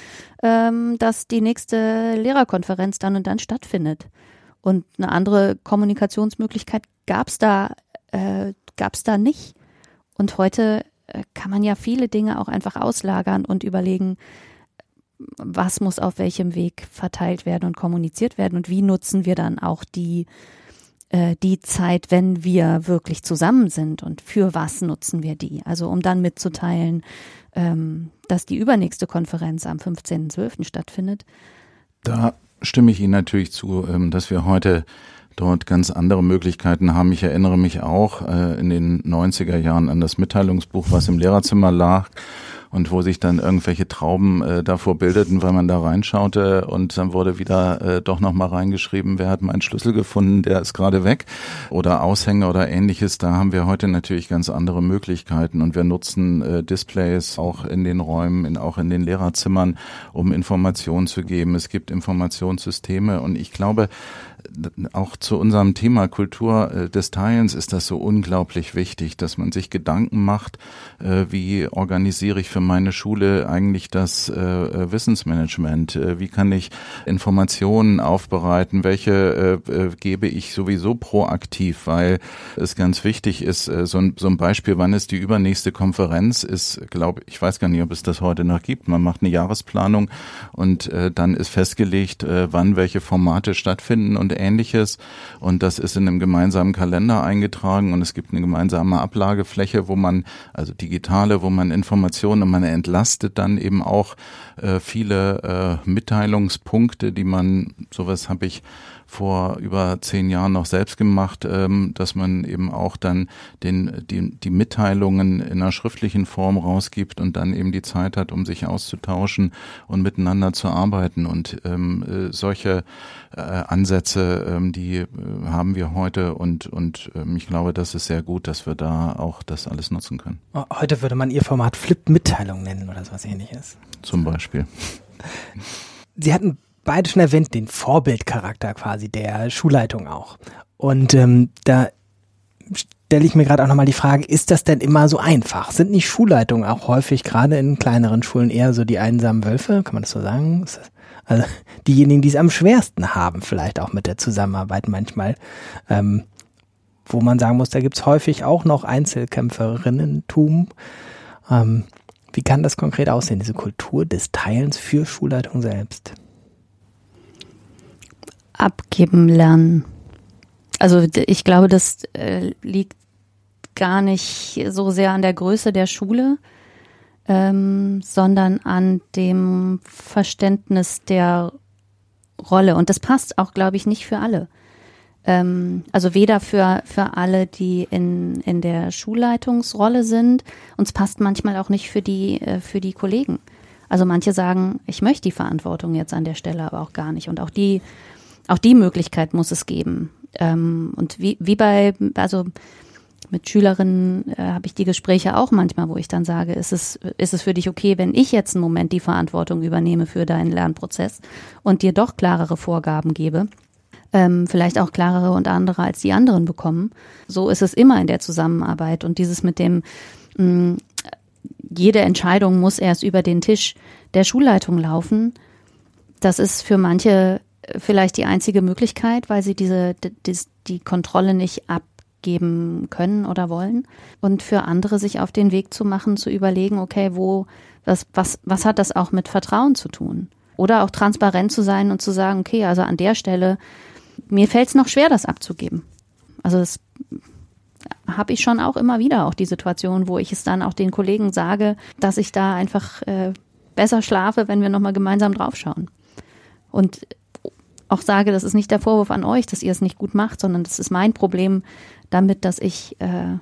ähm, dass die nächste Lehrerkonferenz dann und dann stattfindet. Und eine andere Kommunikationsmöglichkeit gab es da, äh, gab's da nicht. Und heute äh, kann man ja viele Dinge auch einfach auslagern und überlegen, was muss auf welchem Weg verteilt werden und kommuniziert werden und wie nutzen wir dann auch die äh, die Zeit, wenn wir wirklich zusammen sind und für was nutzen wir die? Also um dann mitzuteilen, ähm, dass die übernächste Konferenz am 15.12. stattfindet. Da stimme ich Ihnen natürlich zu, ähm, dass wir heute dort ganz andere Möglichkeiten haben. Ich erinnere mich auch äh, in den 90er Jahren an das Mitteilungsbuch, was im Lehrerzimmer lag und wo sich dann irgendwelche Trauben äh, davor bildeten, weil man da reinschaute und dann wurde wieder äh, doch nochmal reingeschrieben, wer hat meinen Schlüssel gefunden, der ist gerade weg oder Aushänge oder ähnliches. Da haben wir heute natürlich ganz andere Möglichkeiten und wir nutzen äh, Displays auch in den Räumen, in, auch in den Lehrerzimmern, um Informationen zu geben. Es gibt Informationssysteme und ich glaube, auch zu unserem Thema Kultur äh, des Teilens ist das so unglaublich wichtig, dass man sich Gedanken macht, äh, wie organisiere ich für meine Schule eigentlich das äh, Wissensmanagement, wie kann ich Informationen aufbereiten, welche gebe ich sowieso proaktiv, weil es ganz wichtig ist, so ein, Beispiel, wann ist die übernächste Konferenz, ist, glaube ich, weiß gar nicht, ob es das heute noch gibt. Man macht eine Jahresplanung und dann ist festgelegt, wann welche Formate stattfinden und ähnliches. Und das ist in einem gemeinsamen Kalender eingetragen und es gibt eine gemeinsame Ablagefläche, wo man, also digitale, wo man Informationen und man entlastet dann eben auch äh, viele äh, Mitteilungspunkte, die man, sowas habe ich vor über zehn Jahren noch selbst gemacht, ähm, dass man eben auch dann den, die, die Mitteilungen in einer schriftlichen Form rausgibt und dann eben die Zeit hat, um sich auszutauschen und miteinander zu arbeiten. Und ähm, äh, solche äh, Ansätze, ähm, die äh, haben wir heute und, und ähm, ich glaube, das ist sehr gut, dass wir da auch das alles nutzen können. Heute würde man Ihr Format Flip-Mitteilung nennen oder sowas ähnliches. Zum Beispiel. Sie hatten beide schon erwähnt, den Vorbildcharakter quasi der Schulleitung auch. Und ähm, da stelle ich mir gerade auch nochmal die Frage, ist das denn immer so einfach? Sind nicht Schulleitungen auch häufig, gerade in kleineren Schulen, eher so die einsamen Wölfe? Kann man das so sagen? Also diejenigen, die es am schwersten haben, vielleicht auch mit der Zusammenarbeit manchmal. Ähm, wo man sagen muss, da gibt es häufig auch noch Einzelkämpferinnentum. Ähm, wie kann das konkret aussehen, diese Kultur des Teilens für Schulleitung selbst? Abgeben lernen. Also ich glaube, das äh, liegt gar nicht so sehr an der Größe der Schule, ähm, sondern an dem Verständnis der Rolle. Und das passt auch, glaube ich, nicht für alle. Ähm, also weder für, für alle, die in, in der Schulleitungsrolle sind, und es passt manchmal auch nicht für die, äh, für die Kollegen. Also manche sagen, ich möchte die Verantwortung jetzt an der Stelle aber auch gar nicht. Und auch die, auch die Möglichkeit muss es geben. Ähm, und wie, wie bei, also mit Schülerinnen äh, habe ich die Gespräche auch manchmal, wo ich dann sage, ist es, ist es für dich okay, wenn ich jetzt einen Moment die Verantwortung übernehme für deinen Lernprozess und dir doch klarere Vorgaben gebe? Ähm, vielleicht auch klarere und andere als die anderen bekommen. So ist es immer in der Zusammenarbeit und dieses mit dem, mh, mm, jede Entscheidung muss erst über den Tisch der Schulleitung laufen. Das ist für manche vielleicht die einzige Möglichkeit, weil sie diese, die, die Kontrolle nicht ab geben können oder wollen. Und für andere sich auf den Weg zu machen, zu überlegen, okay, wo, was, was, was hat das auch mit Vertrauen zu tun? Oder auch transparent zu sein und zu sagen, okay, also an der Stelle, mir fällt es noch schwer, das abzugeben. Also das habe ich schon auch immer wieder, auch die Situation, wo ich es dann auch den Kollegen sage, dass ich da einfach äh, besser schlafe, wenn wir nochmal gemeinsam draufschauen. Und auch sage, das ist nicht der Vorwurf an euch, dass ihr es nicht gut macht, sondern das ist mein Problem, damit, dass ich äh,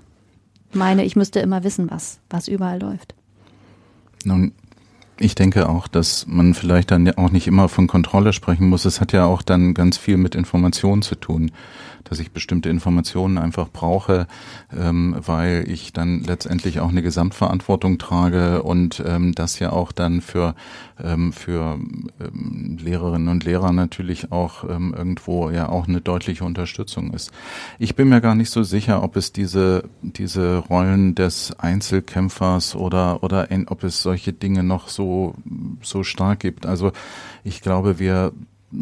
meine, ich müsste immer wissen, was, was überall läuft. Nun, ich denke auch, dass man vielleicht dann auch nicht immer von Kontrolle sprechen muss. Es hat ja auch dann ganz viel mit Informationen zu tun dass ich bestimmte Informationen einfach brauche, ähm, weil ich dann letztendlich auch eine Gesamtverantwortung trage und ähm, das ja auch dann für, ähm, für ähm, Lehrerinnen und Lehrer natürlich auch ähm, irgendwo ja auch eine deutliche Unterstützung ist. Ich bin mir gar nicht so sicher, ob es diese, diese Rollen des Einzelkämpfers oder, oder in, ob es solche Dinge noch so, so stark gibt. Also ich glaube, wir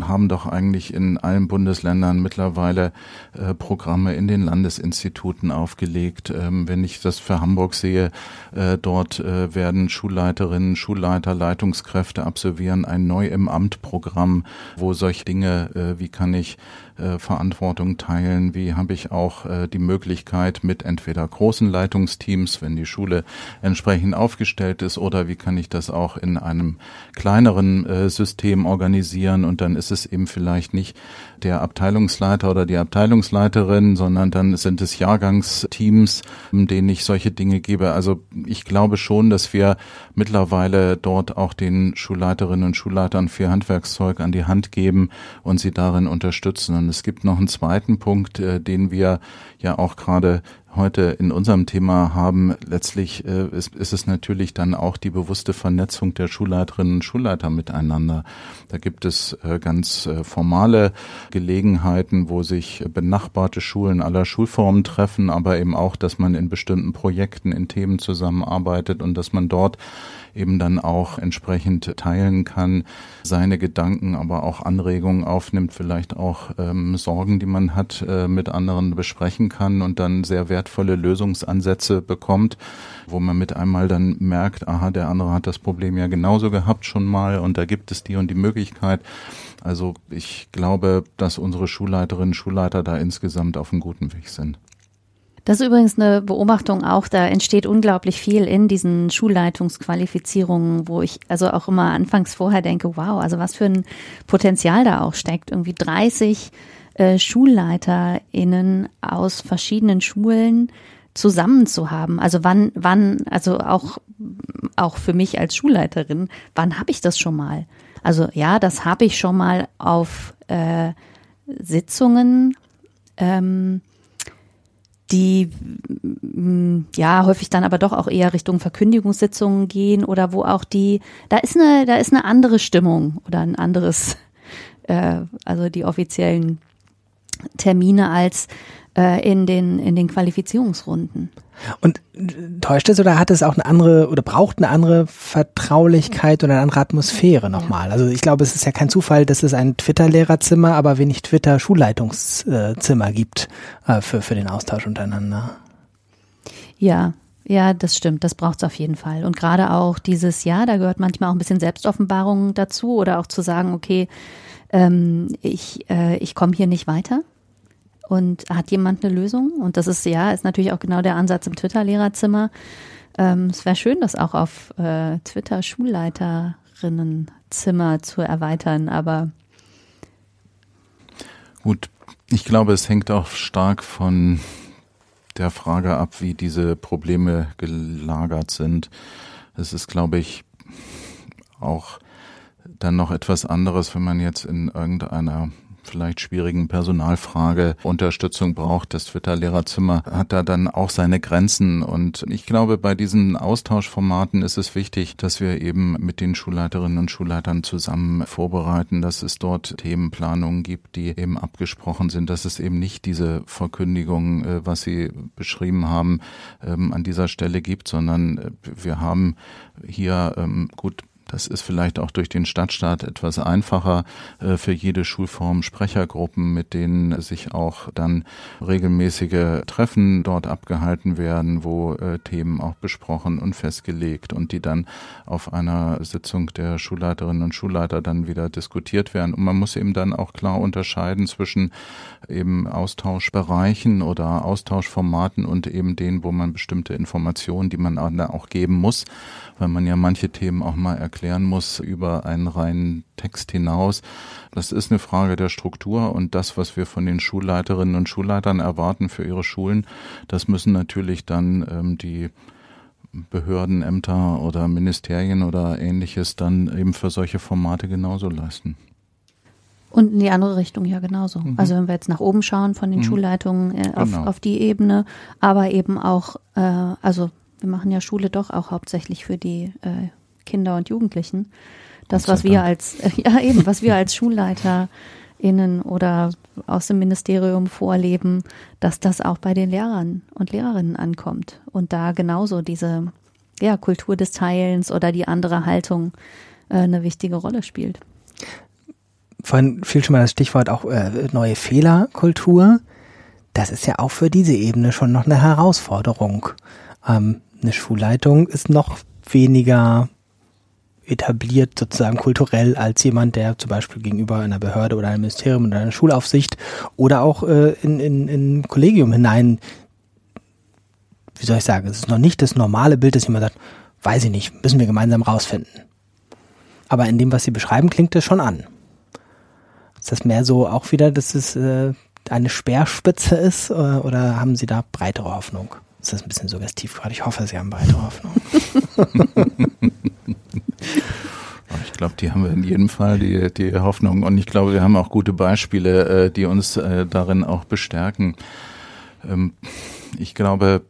haben doch eigentlich in allen Bundesländern mittlerweile äh, Programme in den Landesinstituten aufgelegt. Ähm, wenn ich das für Hamburg sehe, äh, dort äh, werden Schulleiterinnen, Schulleiter, Leitungskräfte absolvieren ein Neu im Amt Programm, wo solche Dinge, äh, wie kann ich äh, Verantwortung teilen, wie habe ich auch äh, die Möglichkeit mit entweder großen Leitungsteams, wenn die Schule entsprechend aufgestellt ist, oder wie kann ich das auch in einem kleineren äh, System organisieren und dann ist es eben vielleicht nicht der Abteilungsleiter oder die Abteilungsleiterin, sondern dann sind es Jahrgangsteams, denen ich solche Dinge gebe. Also ich glaube schon, dass wir mittlerweile dort auch den Schulleiterinnen und Schulleitern viel Handwerkszeug an die Hand geben und sie darin unterstützen. Und es gibt noch einen zweiten Punkt, äh, den wir ja auch gerade heute in unserem Thema haben, letztlich äh, ist, ist es natürlich dann auch die bewusste Vernetzung der Schulleiterinnen und Schulleiter miteinander. Da gibt es äh, ganz äh, formale Gelegenheiten, wo sich benachbarte Schulen aller Schulformen treffen, aber eben auch, dass man in bestimmten Projekten, in Themen zusammenarbeitet und dass man dort eben dann auch entsprechend teilen kann, seine Gedanken, aber auch Anregungen aufnimmt, vielleicht auch ähm, Sorgen, die man hat, äh, mit anderen besprechen kann und dann sehr wertvolle Lösungsansätze bekommt, wo man mit einmal dann merkt, aha, der andere hat das Problem ja genauso gehabt schon mal und da gibt es die und die Möglichkeit. Also ich glaube, dass unsere Schulleiterinnen und Schulleiter da insgesamt auf einem guten Weg sind. Das ist übrigens eine Beobachtung auch, da entsteht unglaublich viel in diesen Schulleitungsqualifizierungen, wo ich also auch immer anfangs vorher denke, wow, also was für ein Potenzial da auch steckt. Irgendwie 30 äh, SchulleiterInnen aus verschiedenen Schulen zusammen zu haben. Also wann, wann, also auch, auch für mich als Schulleiterin, wann habe ich das schon mal? Also ja, das habe ich schon mal auf äh, Sitzungen, ähm, die mm, ja häufig dann aber doch auch eher Richtung Verkündigungssitzungen gehen oder wo auch die, da ist eine, da ist eine andere Stimmung oder ein anderes, äh, also die offiziellen Termine als äh, in den in den Qualifizierungsrunden. Und äh, täuscht es oder hat es auch eine andere oder braucht eine andere Vertraulichkeit oder eine andere Atmosphäre nochmal? Also ich glaube, es ist ja kein Zufall, dass es ein Twitter-Lehrerzimmer, aber wenig Twitter-Schulleitungszimmer gibt äh, für, für den Austausch untereinander. Ja, ja, das stimmt, das braucht es auf jeden Fall. Und gerade auch dieses Jahr, da gehört manchmal auch ein bisschen Selbstoffenbarung dazu oder auch zu sagen, okay, ähm, ich, äh, ich komme hier nicht weiter. Und hat jemand eine Lösung? Und das ist ja, ist natürlich auch genau der Ansatz im Twitter-Lehrerzimmer. Ähm, es wäre schön, das auch auf äh, Twitter-Schulleiterinnenzimmer zu erweitern, aber Gut, ich glaube, es hängt auch stark von der Frage ab, wie diese Probleme gelagert sind. Es ist, glaube ich, auch dann noch etwas anderes, wenn man jetzt in irgendeiner vielleicht schwierigen Personalfrage Unterstützung braucht. Das Twitter-Lehrerzimmer hat da dann auch seine Grenzen. Und ich glaube, bei diesen Austauschformaten ist es wichtig, dass wir eben mit den Schulleiterinnen und Schulleitern zusammen vorbereiten, dass es dort Themenplanungen gibt, die eben abgesprochen sind, dass es eben nicht diese Verkündigung, äh, was Sie beschrieben haben, ähm, an dieser Stelle gibt, sondern äh, wir haben hier ähm, gut das ist vielleicht auch durch den Stadtstaat etwas einfacher äh, für jede Schulform Sprechergruppen, mit denen sich auch dann regelmäßige Treffen dort abgehalten werden, wo äh, Themen auch besprochen und festgelegt und die dann auf einer Sitzung der Schulleiterinnen und Schulleiter dann wieder diskutiert werden. Und man muss eben dann auch klar unterscheiden zwischen eben Austauschbereichen oder Austauschformaten und eben denen, wo man bestimmte Informationen, die man auch geben muss, weil man ja manche Themen auch mal erklären muss über einen reinen Text hinaus. Das ist eine Frage der Struktur und das, was wir von den Schulleiterinnen und Schulleitern erwarten für ihre Schulen, das müssen natürlich dann ähm, die Behörden, Ämter oder Ministerien oder ähnliches dann eben für solche Formate genauso leisten. Und in die andere Richtung ja genauso. Mhm. Also wenn wir jetzt nach oben schauen von den mhm. Schulleitungen äh, auf, genau. auf die Ebene, aber eben auch, äh, also wir machen ja Schule doch auch hauptsächlich für die äh, Kinder und Jugendlichen. Das, was wir als, äh, ja eben, was wir als SchulleiterInnen oder aus dem Ministerium vorleben, dass das auch bei den Lehrern und Lehrerinnen ankommt. Und da genauso diese ja, Kultur des Teilens oder die andere Haltung äh, eine wichtige Rolle spielt. Vorhin fiel schon mal das Stichwort auch äh, neue Fehlerkultur. Das ist ja auch für diese Ebene schon noch eine Herausforderung. Ähm, eine Schulleitung ist noch weniger etabliert sozusagen kulturell als jemand, der zum Beispiel gegenüber einer Behörde oder einem Ministerium oder einer Schulaufsicht oder auch äh, in, in, in ein Kollegium hinein, wie soll ich sagen, es ist noch nicht das normale Bild, dass jemand sagt, weiß ich nicht, müssen wir gemeinsam rausfinden. Aber in dem, was Sie beschreiben, klingt das schon an. Ist das mehr so auch wieder, dass es äh, eine Speerspitze ist oder, äh, oder haben Sie da breitere Hoffnung? Ist das ein bisschen suggestiv gerade? Ich hoffe, Sie haben breitere Hoffnung. Ich glaube, die haben wir in jedem Fall, die, die Hoffnung. Und ich glaube, wir haben auch gute Beispiele, äh, die uns äh, darin auch bestärken. Ähm, ich glaube,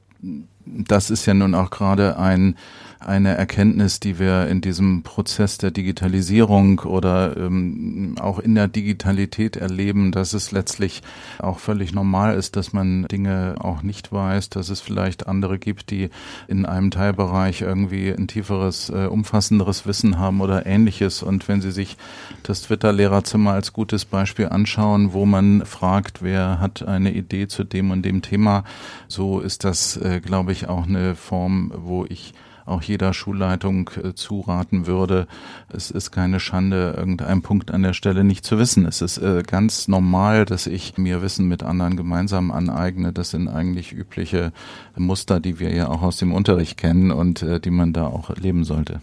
das ist ja nun auch gerade ein eine Erkenntnis, die wir in diesem Prozess der Digitalisierung oder ähm, auch in der Digitalität erleben, dass es letztlich auch völlig normal ist, dass man Dinge auch nicht weiß, dass es vielleicht andere gibt, die in einem Teilbereich irgendwie ein tieferes, äh, umfassenderes Wissen haben oder ähnliches. Und wenn Sie sich das Twitter-Lehrerzimmer als gutes Beispiel anschauen, wo man fragt, wer hat eine Idee zu dem und dem Thema, so ist das, äh, glaube ich, auch eine Form, wo ich auch jeder Schulleitung äh, zuraten würde. Es ist keine Schande, irgendeinen Punkt an der Stelle nicht zu wissen. Es ist äh, ganz normal, dass ich mir Wissen mit anderen gemeinsam aneigne. Das sind eigentlich übliche Muster, die wir ja auch aus dem Unterricht kennen und äh, die man da auch leben sollte.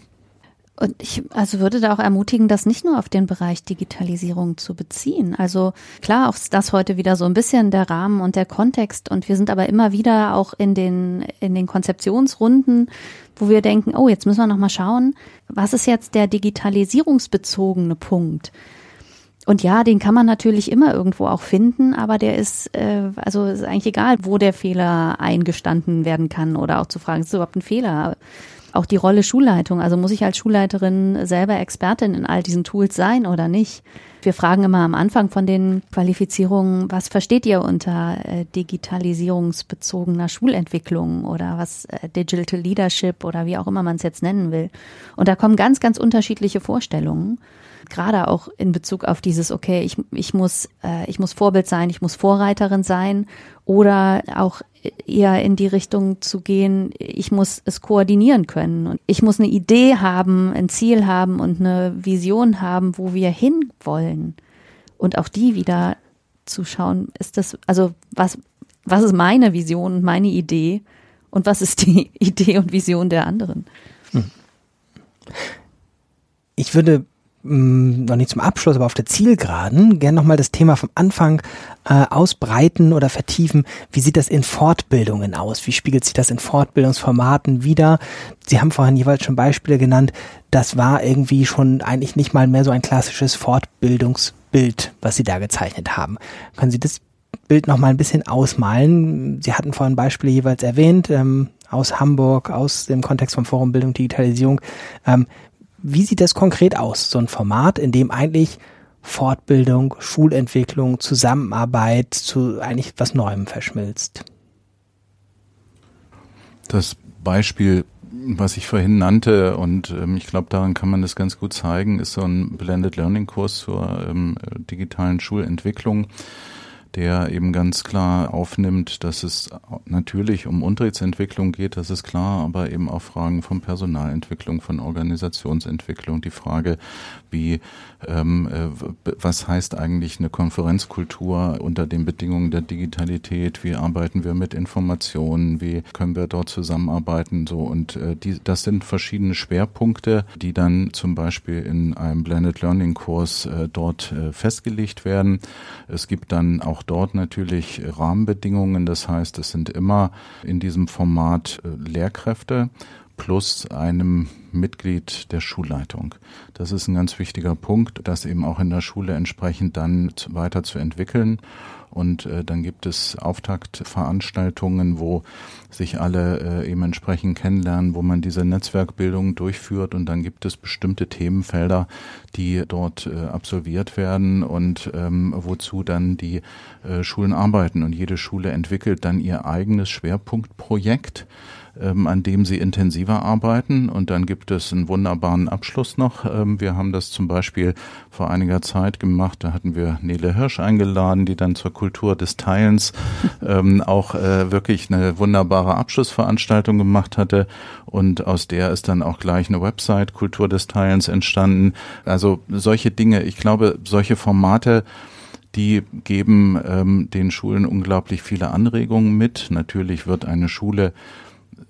Und ich also würde da auch ermutigen, das nicht nur auf den Bereich Digitalisierung zu beziehen. Also klar, auch das heute wieder so ein bisschen der Rahmen und der Kontext. Und wir sind aber immer wieder auch in den, in den Konzeptionsrunden, wo wir denken, oh, jetzt müssen wir nochmal schauen, was ist jetzt der digitalisierungsbezogene Punkt? Und ja, den kann man natürlich immer irgendwo auch finden, aber der ist, äh, also ist eigentlich egal, wo der Fehler eingestanden werden kann oder auch zu fragen, ist es überhaupt ein Fehler? Auch die Rolle Schulleitung, also muss ich als Schulleiterin selber Expertin in all diesen Tools sein oder nicht? Wir fragen immer am Anfang von den Qualifizierungen, was versteht ihr unter äh, digitalisierungsbezogener Schulentwicklung oder was äh, Digital Leadership oder wie auch immer man es jetzt nennen will. Und da kommen ganz, ganz unterschiedliche Vorstellungen gerade auch in Bezug auf dieses, okay, ich, ich muss, äh, ich muss Vorbild sein, ich muss Vorreiterin sein oder auch eher in die Richtung zu gehen, ich muss es koordinieren können und ich muss eine Idee haben, ein Ziel haben und eine Vision haben, wo wir hinwollen. Und auch die wieder zu schauen, ist das, also was, was ist meine Vision meine Idee und was ist die Idee und Vision der anderen? Hm. Ich würde mh, noch nicht zum Abschluss, aber auf der Zielgeraden gerne nochmal das Thema vom Anfang äh, ausbreiten oder vertiefen. Wie sieht das in Fortbildungen aus? Wie spiegelt sich das in Fortbildungsformaten wieder? Sie haben vorhin jeweils schon Beispiele genannt. Das war irgendwie schon eigentlich nicht mal mehr so ein klassisches Fortbildungsbild, was Sie da gezeichnet haben. Können Sie das Bild noch mal ein bisschen ausmalen? Sie hatten vorhin Beispiele jeweils erwähnt, ähm, aus Hamburg, aus dem Kontext vom Forum Bildung Digitalisierung. Ähm, wie sieht das konkret aus, so ein Format, in dem eigentlich Fortbildung, Schulentwicklung, Zusammenarbeit zu eigentlich was Neuem verschmilzt? Das Beispiel, was ich vorhin nannte, und ähm, ich glaube, daran kann man das ganz gut zeigen, ist so ein Blended Learning Kurs zur ähm, digitalen Schulentwicklung der eben ganz klar aufnimmt, dass es natürlich um Unterrichtsentwicklung geht, das ist klar, aber eben auch Fragen von Personalentwicklung, von Organisationsentwicklung, die Frage, wie, ähm, äh, was heißt eigentlich eine Konferenzkultur unter den Bedingungen der Digitalität, wie arbeiten wir mit Informationen, wie können wir dort zusammenarbeiten, so und äh, die, das sind verschiedene Schwerpunkte, die dann zum Beispiel in einem Blended Learning Kurs äh, dort äh, festgelegt werden. Es gibt dann auch dort natürlich Rahmenbedingungen. Das heißt, es sind immer in diesem Format äh, Lehrkräfte plus einem Mitglied der Schulleitung. Das ist ein ganz wichtiger Punkt, das eben auch in der Schule entsprechend dann weiter zu entwickeln. Und äh, dann gibt es Auftaktveranstaltungen, wo sich alle äh, eben entsprechend kennenlernen, wo man diese Netzwerkbildung durchführt. Und dann gibt es bestimmte Themenfelder, die dort äh, absolviert werden und ähm, wozu dann die äh, Schulen arbeiten. Und jede Schule entwickelt dann ihr eigenes Schwerpunktprojekt ähm, an dem sie intensiver arbeiten. Und dann gibt es einen wunderbaren Abschluss noch. Ähm, wir haben das zum Beispiel vor einiger Zeit gemacht. Da hatten wir Nele Hirsch eingeladen, die dann zur Kultur des Teilens ähm, auch äh, wirklich eine wunderbare Abschlussveranstaltung gemacht hatte. Und aus der ist dann auch gleich eine Website Kultur des Teilens entstanden. Also solche Dinge. Ich glaube, solche Formate die geben ähm, den Schulen unglaublich viele Anregungen mit. Natürlich wird eine Schule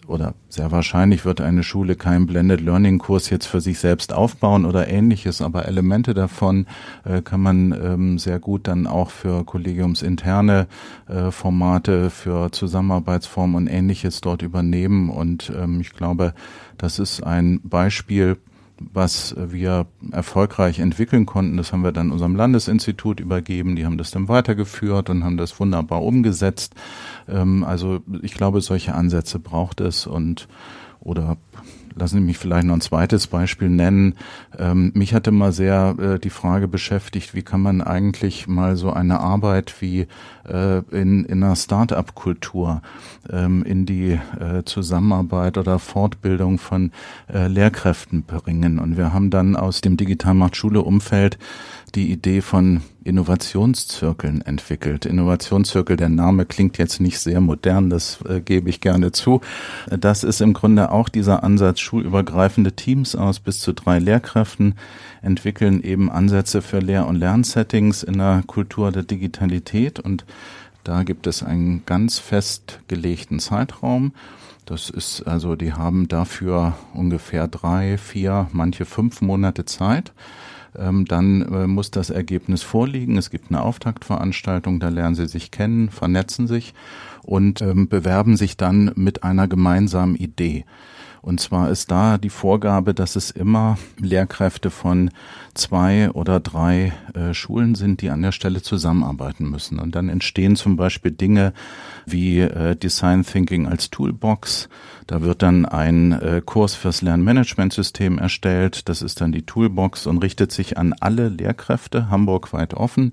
oder sehr wahrscheinlich wird eine Schule keinen Blended Learning Kurs jetzt für sich selbst aufbauen oder ähnliches, aber Elemente davon äh, kann man ähm, sehr gut dann auch für kollegiumsinterne äh, Formate, für Zusammenarbeitsformen und ähnliches dort übernehmen. Und ähm, ich glaube, das ist ein Beispiel, was wir erfolgreich entwickeln konnten, das haben wir dann unserem Landesinstitut übergeben. Die haben das dann weitergeführt und haben das wunderbar umgesetzt. Ähm, also ich glaube, solche Ansätze braucht es und oder lassen Sie mich vielleicht noch ein zweites Beispiel nennen. Ähm, mich hatte mal sehr äh, die Frage beschäftigt, wie kann man eigentlich mal so eine Arbeit wie äh, in, in einer Start-up-Kultur ähm, in die äh, Zusammenarbeit oder Fortbildung von äh, Lehrkräften bringen. Und wir haben dann aus dem Digitalmacht-Schule-Umfeld die Idee von Innovationszirkeln entwickelt. Innovationszirkel, der Name klingt jetzt nicht sehr modern, das äh, gebe ich gerne zu. Das ist im Grunde auch dieser Ansatz, schulübergreifende Teams aus bis zu drei Lehrkräften entwickeln eben Ansätze für Lehr- und Lernsettings in der Kultur der Digitalität und Da gibt es einen ganz festgelegten Zeitraum. Das ist also, die haben dafür ungefähr drei, vier, manche fünf Monate Zeit. Ähm, dann äh, muss das Ergebnis vorliegen. Es gibt eine Auftaktveranstaltung, da lernen sie sich kennen, vernetzen sich und ähm, bewerben sich dann mit einer gemeinsamen Idee. Und zwar ist da die Vorgabe, dass es immer Lehrkräfte von zwei oder drei äh, Schulen sind, die an der Stelle zusammenarbeiten müssen. Und dann entstehen zum Beispiel Dinge wie äh, Design Thinking als Toolbox. Da wird dann ein äh, Kurs fürs Lernmanagementsystem erstellt. Das ist dann die Toolbox und richtet sich an alle Lehrkräfte, hamburgweit offen,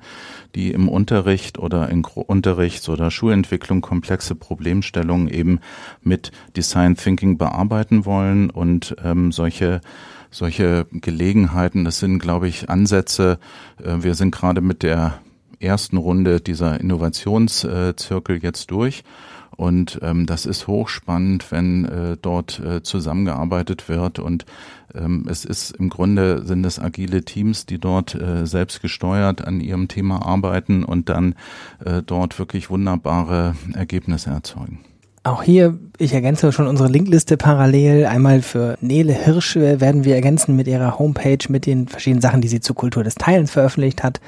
die im Unterricht oder in Unterrichts- oder Schulentwicklung komplexe Problemstellungen eben mit Design Thinking bearbeiten wollen und ähm, solche solche Gelegenheiten, das sind, glaube ich, Ansätze. Äh, wir sind gerade mit der ersten Runde dieser Innovationszirkel jetzt durch. Und ähm, das ist hochspannend, wenn äh, dort äh, zusammengearbeitet wird. Und ähm, es ist im Grunde sind es agile Teams, die dort äh, selbst gesteuert an ihrem Thema arbeiten und dann äh, dort wirklich wunderbare Ergebnisse erzeugen. Auch hier, ich ergänze schon unsere Linkliste parallel. Einmal für Nele Hirsch werden wir ergänzen mit ihrer Homepage, mit den verschiedenen Sachen, die sie zur Kultur des Teilens veröffentlicht hat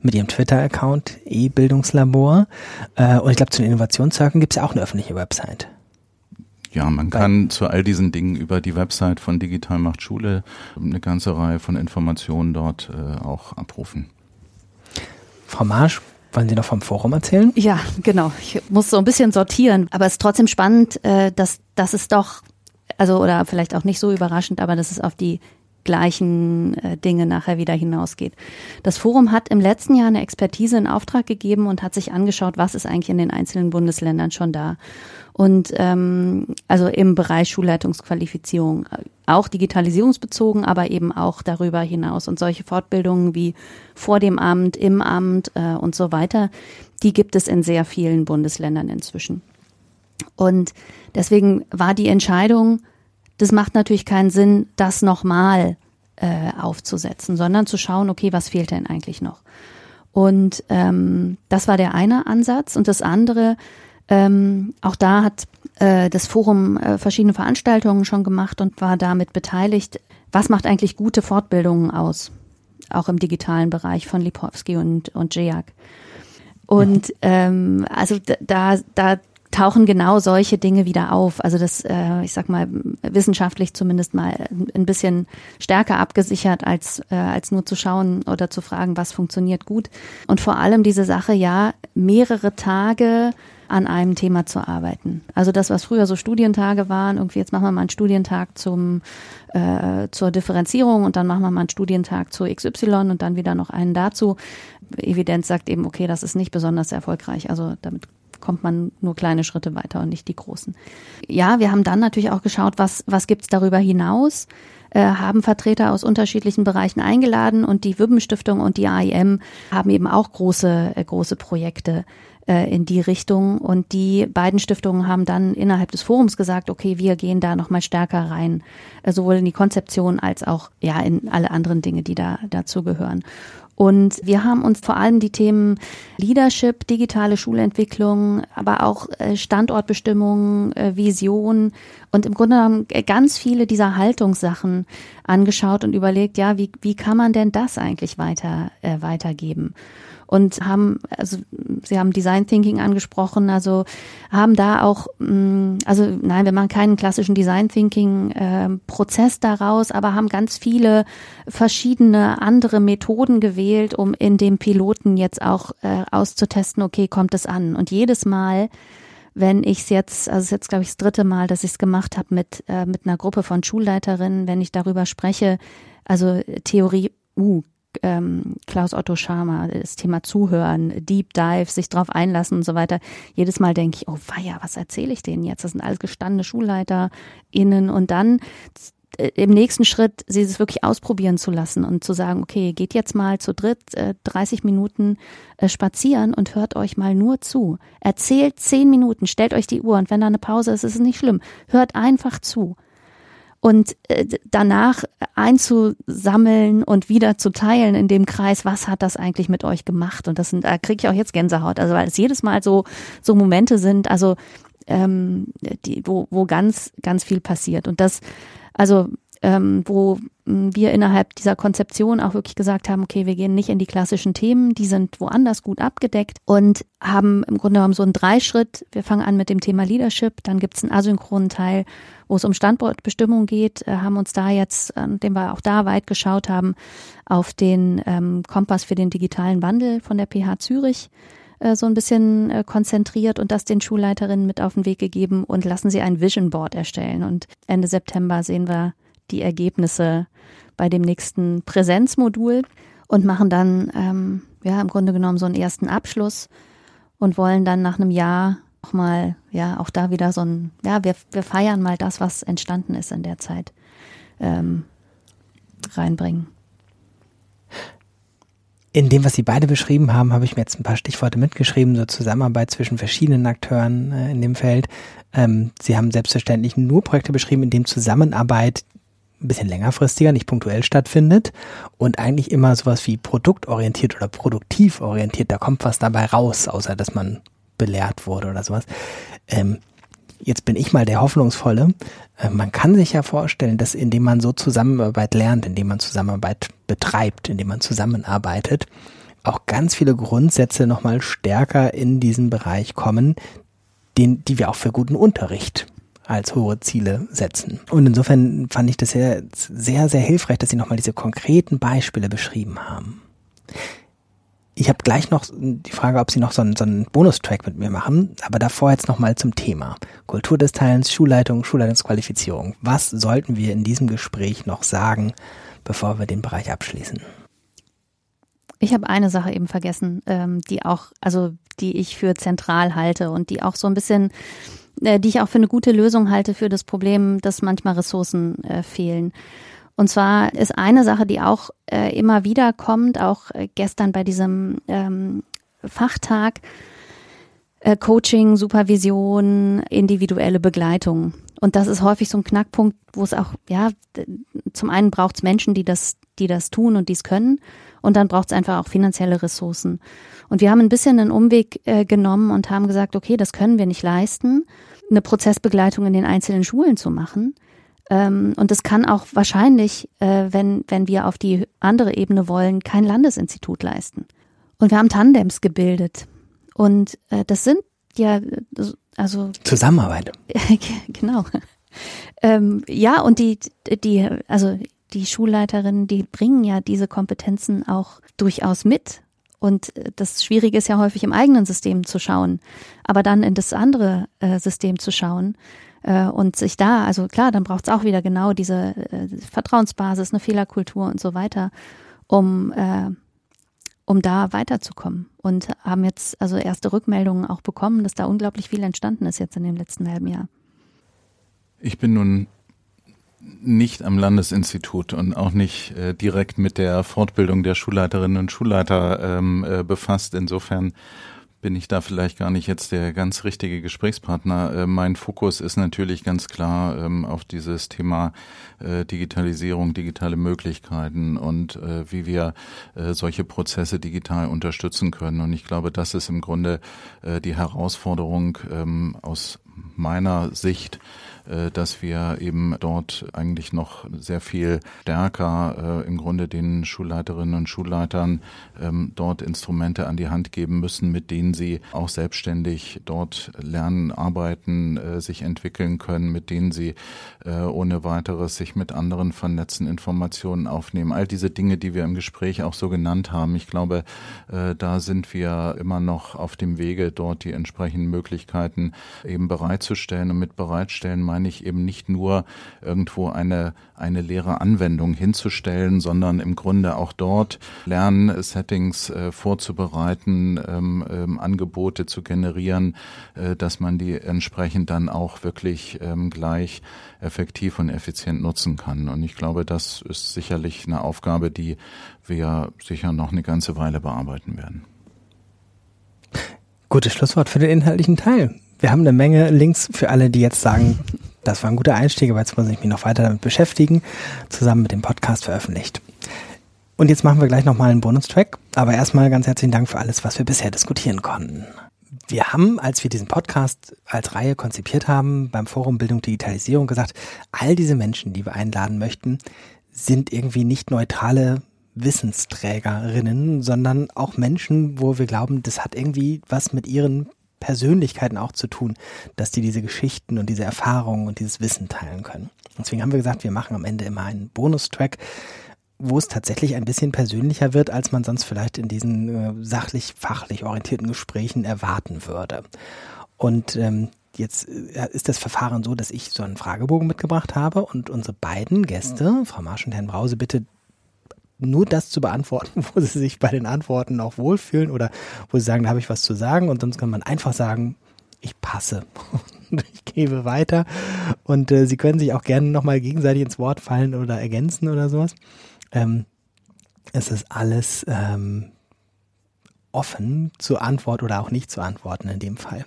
mit ihrem Twitter-Account E-Bildungslabor. Äh, und ich glaube, zu den Innovationszirkeln gibt es ja auch eine öffentliche Website. Ja, man kann zu all diesen Dingen über die Website von Digital macht Schule eine ganze Reihe von Informationen dort äh, auch abrufen. Frau Marsch, wollen Sie noch vom Forum erzählen? Ja, genau. Ich muss so ein bisschen sortieren, aber es ist trotzdem spannend, äh, dass, dass es doch, also oder vielleicht auch nicht so überraschend, aber dass es auf die gleichen äh, Dinge nachher wieder hinausgeht. Das Forum hat im letzten Jahr eine Expertise in Auftrag gegeben und hat sich angeschaut, was ist eigentlich in den einzelnen Bundesländern schon da. Und ähm, also im Bereich Schulleitungsqualifizierung, auch digitalisierungsbezogen, aber eben auch darüber hinaus. Und solche Fortbildungen wie vor dem Amt, im Amt äh, und so weiter, die gibt es in sehr vielen Bundesländern inzwischen. Und deswegen war die Entscheidung, das macht natürlich keinen Sinn, das nochmal äh, aufzusetzen, sondern zu schauen, okay, was fehlt denn eigentlich noch? Und ähm, das war der eine Ansatz. Und das andere, ähm, auch da hat äh, das Forum äh, verschiedene Veranstaltungen schon gemacht und war damit beteiligt. Was macht eigentlich gute Fortbildungen aus? Auch im digitalen Bereich von Lipowski und, und Jejak. Und ähm, also da, da tauchen genau solche Dinge wieder auf. Also das, äh, ich sag mal, wissenschaftlich zumindest mal ein bisschen stärker abgesichert, als, äh, als nur zu schauen oder zu fragen, was funktioniert gut. Und vor allem diese Sache, ja, mehrere Tage an einem Thema zu arbeiten. Also das, was früher so Studientage waren, irgendwie jetzt machen wir mal einen Studientag zum äh, zur Differenzierung und dann machen wir mal einen Studientag zur XY und dann wieder noch einen dazu. Evidenz sagt eben, okay, das ist nicht besonders erfolgreich. Also damit kommt man nur kleine Schritte weiter und nicht die großen. Ja, wir haben dann natürlich auch geschaut, was, was gibt's darüber hinaus, äh, haben Vertreter aus unterschiedlichen Bereichen eingeladen und die Wibben-Stiftung und die AIM haben eben auch große, äh, große Projekte äh, in die Richtung. Und die beiden Stiftungen haben dann innerhalb des Forums gesagt, okay, wir gehen da nochmal stärker rein, äh, sowohl in die Konzeption als auch ja in alle anderen Dinge, die da dazu gehören. Und wir haben uns vor allem die Themen Leadership, digitale Schulentwicklung, aber auch äh, Standortbestimmung, äh, Vision und im Grunde genommen ganz viele dieser Haltungssachen angeschaut und überlegt, ja, wie, wie kann man denn das eigentlich weiter, äh, weitergeben? Und haben, also Sie haben Design Thinking angesprochen, also haben da auch, mm, also nein, wir machen keinen klassischen Design Thinking äh, Prozess daraus, aber haben ganz viele verschiedene andere Methoden gewählt, um in dem Piloten jetzt auch äh, auszutesten, okay, kommt es an? Und jedes Mal wenn ich es jetzt, also es ist jetzt glaube ich das dritte Mal, dass ich es gemacht habe mit äh, mit einer Gruppe von Schulleiterinnen, wenn ich darüber spreche, also Theorie, uh, ähm, Klaus Otto Schama, das Thema Zuhören, Deep Dive, sich drauf einlassen und so weiter. Jedes Mal denke ich, oh weia, was erzähle ich denen jetzt? Das sind alles gestandene SchulleiterInnen und dann äh, im nächsten Schritt sie es wirklich ausprobieren zu lassen und zu sagen, okay, geht jetzt mal zu dritt äh, 30 Minuten äh, spazieren und hört euch mal nur zu. Erzählt 10 Minuten, stellt euch die Uhr und wenn da eine Pause ist, ist es nicht schlimm. Hört einfach zu. Und äh, danach einzusammeln und wieder zu teilen in dem Kreis, was hat das eigentlich mit euch gemacht? Und das sind, da kriege ich auch jetzt Gänsehaut, also weil es jedes Mal so so Momente sind, also ähm, die, wo, wo ganz ganz viel passiert und das, also ähm, wo wir innerhalb dieser Konzeption auch wirklich gesagt haben, okay, wir gehen nicht in die klassischen Themen, die sind woanders gut abgedeckt und haben im Grunde genommen so einen Dreischritt. Wir fangen an mit dem Thema Leadership, dann gibt es einen asynchronen Teil, wo es um Standortbestimmung geht, äh, haben uns da jetzt, dem wir auch da weit geschaut haben, auf den ähm, Kompass für den digitalen Wandel von der PH Zürich äh, so ein bisschen äh, konzentriert und das den Schulleiterinnen mit auf den Weg gegeben und lassen sie ein Vision Board erstellen. Und Ende September sehen wir die Ergebnisse bei dem nächsten Präsenzmodul und machen dann ähm, ja im Grunde genommen so einen ersten Abschluss und wollen dann nach einem Jahr auch mal ja auch da wieder so ein ja wir wir feiern mal das was entstanden ist in der Zeit ähm, reinbringen. In dem, was Sie beide beschrieben haben, habe ich mir jetzt ein paar Stichworte mitgeschrieben, so Zusammenarbeit zwischen verschiedenen Akteuren äh, in dem Feld. Ähm, Sie haben selbstverständlich nur Projekte beschrieben, in dem Zusammenarbeit ein bisschen längerfristiger, nicht punktuell stattfindet und eigentlich immer sowas wie produktorientiert oder produktiv orientiert, da kommt was dabei raus, außer dass man belehrt wurde oder sowas. Ähm, jetzt bin ich mal der Hoffnungsvolle. Äh, man kann sich ja vorstellen, dass indem man so Zusammenarbeit lernt, indem man Zusammenarbeit betreibt, indem man zusammenarbeitet, auch ganz viele Grundsätze nochmal stärker in diesen Bereich kommen, den, die wir auch für guten Unterricht als hohe Ziele setzen. Und insofern fand ich das sehr, sehr, sehr hilfreich, dass Sie nochmal diese konkreten Beispiele beschrieben haben. Ich habe gleich noch die Frage, ob Sie noch so einen, so einen Bonustrack mit mir machen, aber davor jetzt nochmal zum Thema. Kultur des Teilens, Schulleitung, Schulleitungsqualifizierung. Was sollten wir in diesem Gespräch noch sagen, bevor wir den Bereich abschließen? Ich habe eine Sache eben vergessen, ähm, die auch, also die ich für zentral halte und die auch so ein bisschen äh, die ich auch für eine gute Lösung halte für das Problem, dass manchmal Ressourcen äh, fehlen. Und zwar ist eine Sache, die auch äh, immer wieder kommt, auch äh, gestern bei diesem ähm, Fachtag, äh, Coaching, Supervision, individuelle Begleitung. Und das ist häufig so ein Knackpunkt, wo es auch, ja, zum einen braucht es Menschen, die das, die das tun und dies können. Und dann braucht es einfach auch finanzielle Ressourcen. Und wir haben ein bisschen einen Umweg äh, genommen und haben gesagt, okay, das können wir nicht leisten eine Prozessbegleitung in den einzelnen Schulen zu machen. Ähm, und das kann auch wahrscheinlich, äh, wenn, wenn wir auf die andere Ebene wollen, kein Landesinstitut leisten. Und wir haben Tandems gebildet. Und äh, das sind ja, also. Zusammenarbeit. genau. Ähm, ja, und die, die, also die Schulleiterinnen, die bringen ja diese Kompetenzen auch durchaus mit. Und äh, das Schwierige ist ja häufig im eigenen System zu schauen, aber dann in das andere äh, System zu schauen äh, und sich da, also klar, dann braucht es auch wieder genau diese äh, Vertrauensbasis, eine Fehlerkultur und so weiter, um äh, um da weiterzukommen. Und haben jetzt also erste Rückmeldungen auch bekommen, dass da unglaublich viel entstanden ist jetzt in dem letzten halben Jahr. Ich bin nun nicht am Landesinstitut und auch nicht äh, direkt mit der Fortbildung der Schulleiterinnen und Schulleiter ähm, äh, befasst. Insofern bin ich da vielleicht gar nicht jetzt der ganz richtige Gesprächspartner. Äh, mein Fokus ist natürlich ganz klar ähm, auf dieses Thema äh, Digitalisierung, digitale Möglichkeiten und äh, wie wir äh, solche Prozesse digital unterstützen können. Und ich glaube, das ist im Grunde äh, die Herausforderung ähm, aus meiner Sicht, dass wir eben dort eigentlich noch sehr viel stärker äh, im Grunde den Schulleiterinnen und Schulleitern ähm, dort Instrumente an die Hand geben müssen, mit denen sie auch selbstständig dort lernen, arbeiten, äh, sich entwickeln können, mit denen sie ohne weiteres sich mit anderen vernetzen, Informationen aufnehmen. All diese Dinge, die wir im Gespräch auch so genannt haben. Ich glaube, da sind wir immer noch auf dem Wege, dort die entsprechenden Möglichkeiten eben bereitzustellen. Und mit bereitstellen meine ich eben nicht nur irgendwo eine, eine leere Anwendung hinzustellen, sondern im Grunde auch dort Lernsettings äh, vorzubereiten, ähm, ähm, Angebote zu generieren, äh, dass man die entsprechend dann auch wirklich ähm, gleich effektiv und effizient nutzen kann. Und ich glaube, das ist sicherlich eine Aufgabe, die wir sicher noch eine ganze Weile bearbeiten werden. Gutes Schlusswort für den inhaltlichen Teil. Wir haben eine Menge Links für alle, die jetzt sagen, Das war ein guter Einstieg, aber jetzt muss ich mich noch weiter damit beschäftigen, zusammen mit dem Podcast veröffentlicht. Und jetzt machen wir gleich nochmal einen Bonustrack, aber erstmal ganz herzlichen Dank für alles, was wir bisher diskutieren konnten. Wir haben, als wir diesen Podcast als Reihe konzipiert haben, beim Forum Bildung Digitalisierung gesagt, all diese Menschen, die wir einladen möchten, sind irgendwie nicht neutrale Wissensträgerinnen, sondern auch Menschen, wo wir glauben, das hat irgendwie was mit ihren Persönlichkeiten auch zu tun, dass die diese Geschichten und diese Erfahrungen und dieses Wissen teilen können. Deswegen haben wir gesagt, wir machen am Ende immer einen Bonustrack, wo es tatsächlich ein bisschen persönlicher wird, als man sonst vielleicht in diesen äh, sachlich-fachlich orientierten Gesprächen erwarten würde. Und ähm, jetzt äh, ist das Verfahren so, dass ich so einen Fragebogen mitgebracht habe und unsere beiden Gäste, Frau Marsch und Herrn Brause, bitte nur das zu beantworten, wo sie sich bei den Antworten auch wohlfühlen oder wo sie sagen, da habe ich was zu sagen und sonst kann man einfach sagen, ich passe. ich gebe weiter und äh, sie können sich auch gerne nochmal gegenseitig ins Wort fallen oder ergänzen oder sowas. Ähm, es ist alles ähm, offen zur Antwort oder auch nicht zu antworten in dem Fall.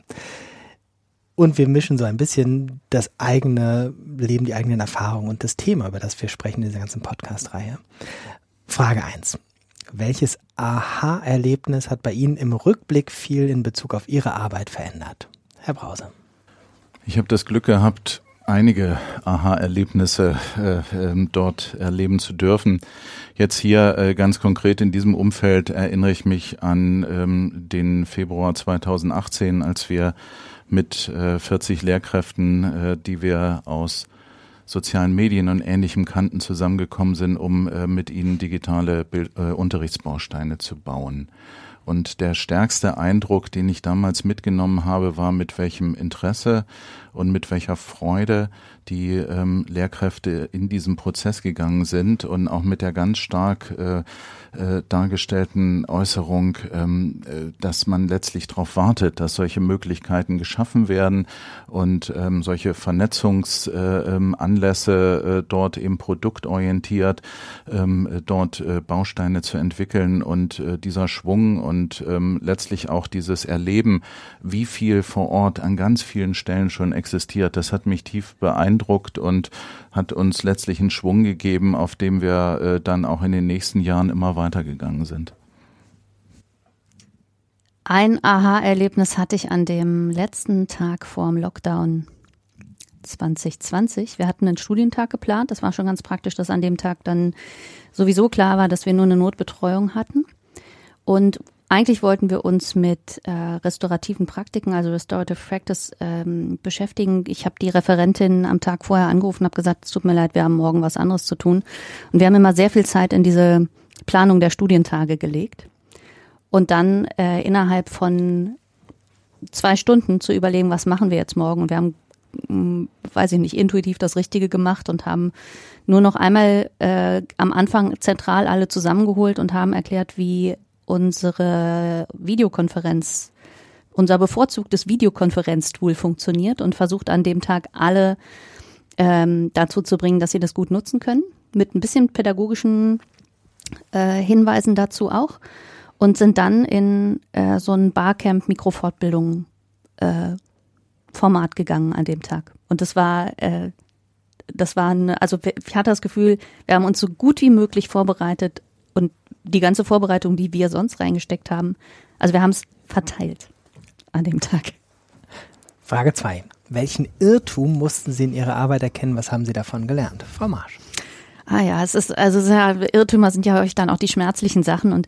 Und wir mischen so ein bisschen das eigene Leben, die eigenen Erfahrungen und das Thema, über das wir sprechen in dieser ganzen Podcast-Reihe. Frage eins: Welches Aha-Erlebnis hat bei Ihnen im Rückblick viel in Bezug auf Ihre Arbeit verändert? Herr Brause. Ich habe das Glück gehabt, einige Aha-Erlebnisse äh, äh, dort erleben zu dürfen. Jetzt hier äh, ganz konkret in diesem Umfeld erinnere ich mich an ähm, den Februar 2018, als wir mit äh, 40 Lehrkräften, äh, die wir aus sozialen Medien und ähnlichem kannten, zusammengekommen sind, um äh, mit ihnen digitale Bild, äh, Unterrichtsbausteine zu bauen. Und der stärkste Eindruck, den ich damals mitgenommen habe, war, mit welchem Interesse und mit welcher Freude die ähm, Lehrkräfte in diesem Prozess gegangen sind und auch mit der ganz stark äh, äh, dargestellten Äußerung, ähm, äh, dass man letztlich darauf wartet, dass solche Möglichkeiten geschaffen werden und ähm, solche Vernetzungsanlässe äh, äh, dort eben produktorientiert ähm, dort äh, Bausteine zu entwickeln und dieser Schwung und ähm, letztlich auch dieses Erleben, wie viel vor Ort an ganz vielen Stellen schon existiert, das hat mich tief beeindruckt und hat uns letztlich einen Schwung gegeben, auf dem wir äh, dann auch in den nächsten Jahren immer weitergegangen sind. Ein Aha-Erlebnis hatte ich an dem letzten Tag vorm Lockdown 2020. Wir hatten einen Studientag geplant. Das war schon ganz praktisch, dass an dem Tag dann sowieso klar war, dass wir nur eine Notbetreuung hatten. Und eigentlich wollten wir uns mit äh, restaurativen Praktiken, also Restorative Practice, ähm, beschäftigen. Ich habe die Referentin am Tag vorher angerufen habe gesagt, es tut mir leid, wir haben morgen was anderes zu tun. Und wir haben immer sehr viel Zeit in diese Planung der Studientage gelegt. Und dann äh, innerhalb von zwei Stunden zu überlegen, was machen wir jetzt morgen. Und wir haben, mh, hm, weiß ich nicht, intuitiv das Richtige gemacht und haben nur noch einmal äh, am Anfang zentral alle zusammengeholt und haben erklärt, wie unsere Videokonferenz, unser bevorzugtes Videokonferenztool funktioniert und versucht an dem Tag alle ähm, dazu zu bringen, dass sie das gut nutzen können, mit ein bisschen pädagogischen äh, Hinweisen dazu auch und sind dann in äh, so ein Barcamp Mikrofortbildung äh, Format gegangen an dem Tag. Und das war, äh, das war eine, also ich hatte das Gefühl, wir haben uns so gut wie möglich vorbereitet und die ganze Vorbereitung, die wir sonst reingesteckt haben, also wir haben es verteilt an dem Tag. Frage zwei: Welchen Irrtum mussten Sie in Ihrer Arbeit erkennen? Was haben Sie davon gelernt? Frau Marsch. Ah ja, es ist, also Irrtümer sind ja häufig dann auch die schmerzlichen Sachen und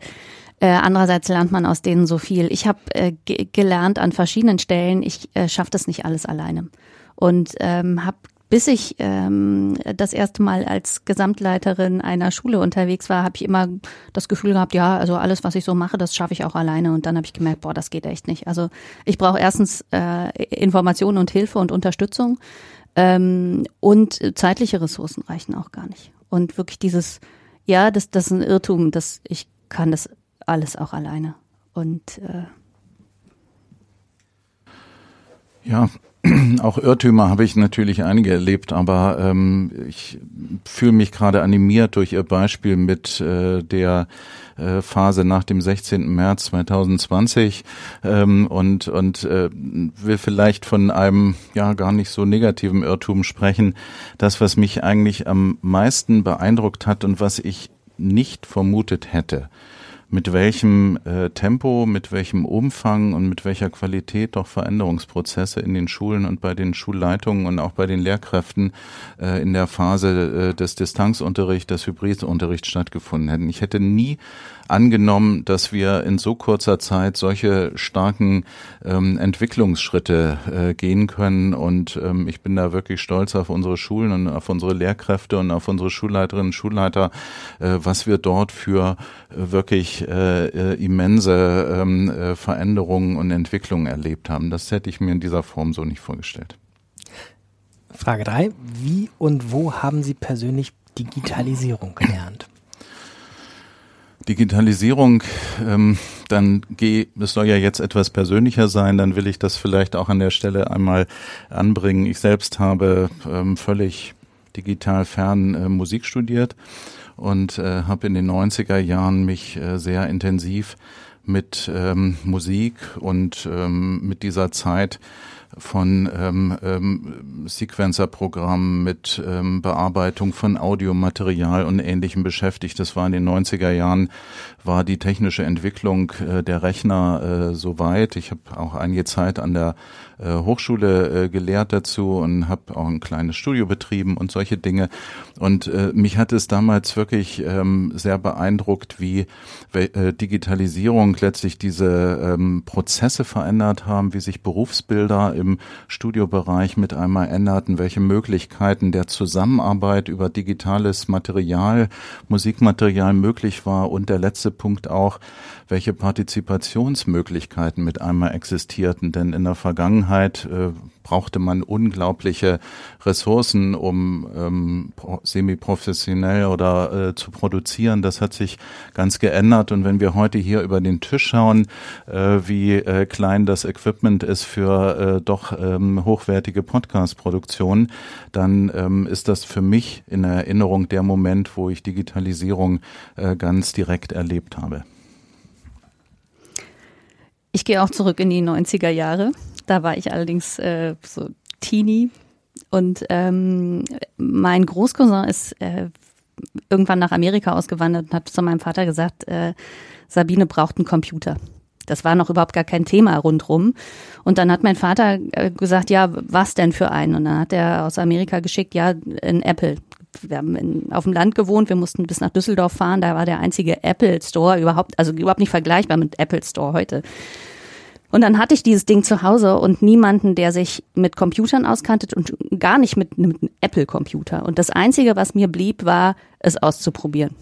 äh, andererseits lernt man aus denen so viel. Ich habe äh, gelernt an verschiedenen Stellen, ich äh, schaffe das nicht alles alleine. Und ähm, habe bis ich ähm, das erste Mal als Gesamtleiterin einer Schule unterwegs war, habe ich immer das Gefühl gehabt, ja, also alles, was ich so mache, das schaffe ich auch alleine. Und dann habe ich gemerkt, boah, das geht echt nicht. Also ich brauche erstens äh, Informationen und Hilfe und Unterstützung ähm, und zeitliche Ressourcen reichen auch gar nicht. Und wirklich dieses, ja, das, das ist ein Irrtum, dass ich kann das alles auch alleine. Und äh, ja, auch Irrtümer habe ich natürlich einige erlebt, aber ähm, ich fühle mich gerade animiert durch Ihr Beispiel mit äh, der äh, Phase nach dem 16. März 2020 ähm, und, und äh, will vielleicht von einem ja gar nicht so negativen Irrtum sprechen. Das, was mich eigentlich am meisten beeindruckt hat und was ich nicht vermutet hätte, mit welchem äh, Tempo, mit welchem Umfang und mit welcher Qualität doch Veränderungsprozesse in den Schulen und bei den Schulleitungen und auch bei den Lehrkräften äh, in der Phase äh, des Distanzunterrichts, des Hybridunterrichts stattgefunden hätten. Ich hätte nie angenommen, dass wir in so kurzer Zeit solche starken ähm, Entwicklungsschritte äh, gehen können. Und ähm, ich bin da wirklich stolz auf unsere Schulen und auf unsere Lehrkräfte und auf unsere Schulleiterinnen und Schulleiter, äh, was wir dort für äh, wirklich äh, äh, immense ähm, äh, Veränderungen und Entwicklungen erlebt haben. Das hätte ich mir in dieser Form so nicht vorgestellt. Frage drei: Wie und wo haben Sie persönlich Digitalisierung gelernt? Digitalisierung, ähm, dann geh, es soll ja jetzt etwas persönlicher sein, dann will ich das vielleicht auch an der Stelle einmal anbringen. Ich selbst habe ähm, völlig digital fern äh, Musik studiert und äh, habe in den 90er Jahren mich äh, sehr intensiv mit ähm, Musik und ähm, mit dieser Zeit von ähm, ähm, Sequencer-Programmen mit ähm, Bearbeitung von Audiomaterial und Ähnlichem beschäftigt. Das war in den 90er Jahren, war die technische Entwicklung äh, der Rechner äh, so weit. Ich habe auch einige Zeit an der äh, Hochschule äh, gelehrt dazu und habe auch ein kleines Studio betrieben und solche Dinge. Und äh, mich hat es damals wirklich ähm, sehr beeindruckt, wie äh, Digitalisierung letztlich diese ähm, Prozesse verändert haben, wie sich Berufsbilder im Studiobereich mit einmal änderten, welche Möglichkeiten der Zusammenarbeit über digitales Material, Musikmaterial möglich war und der letzte Punkt auch, welche Partizipationsmöglichkeiten mit einmal existierten. Denn in der Vergangenheit äh, brauchte man unglaubliche Ressourcen, um ähm, semi-professionell oder äh, zu produzieren. Das hat sich ganz geändert. Und wenn wir heute hier über den Tisch schauen, äh, wie äh, klein das Equipment ist für äh, doch ähm, hochwertige Podcast-Produktionen, dann ähm, ist das für mich in Erinnerung der Moment, wo ich Digitalisierung äh, ganz direkt erlebt habe. Ich gehe auch zurück in die 90er Jahre. Da war ich allerdings äh, so Teenie. Und ähm, mein Großcousin ist äh, irgendwann nach Amerika ausgewandert und hat zu meinem Vater gesagt, äh, Sabine braucht einen Computer. Das war noch überhaupt gar kein Thema rundrum. Und dann hat mein Vater äh, gesagt, ja, was denn für einen? Und dann hat er aus Amerika geschickt, ja, ein Apple. Wir haben in, auf dem Land gewohnt, wir mussten bis nach Düsseldorf fahren, da war der einzige Apple Store überhaupt, also überhaupt nicht vergleichbar mit Apple Store heute. Und dann hatte ich dieses Ding zu Hause und niemanden, der sich mit Computern auskannte und gar nicht mit, mit einem Apple-Computer. Und das Einzige, was mir blieb, war, es auszuprobieren.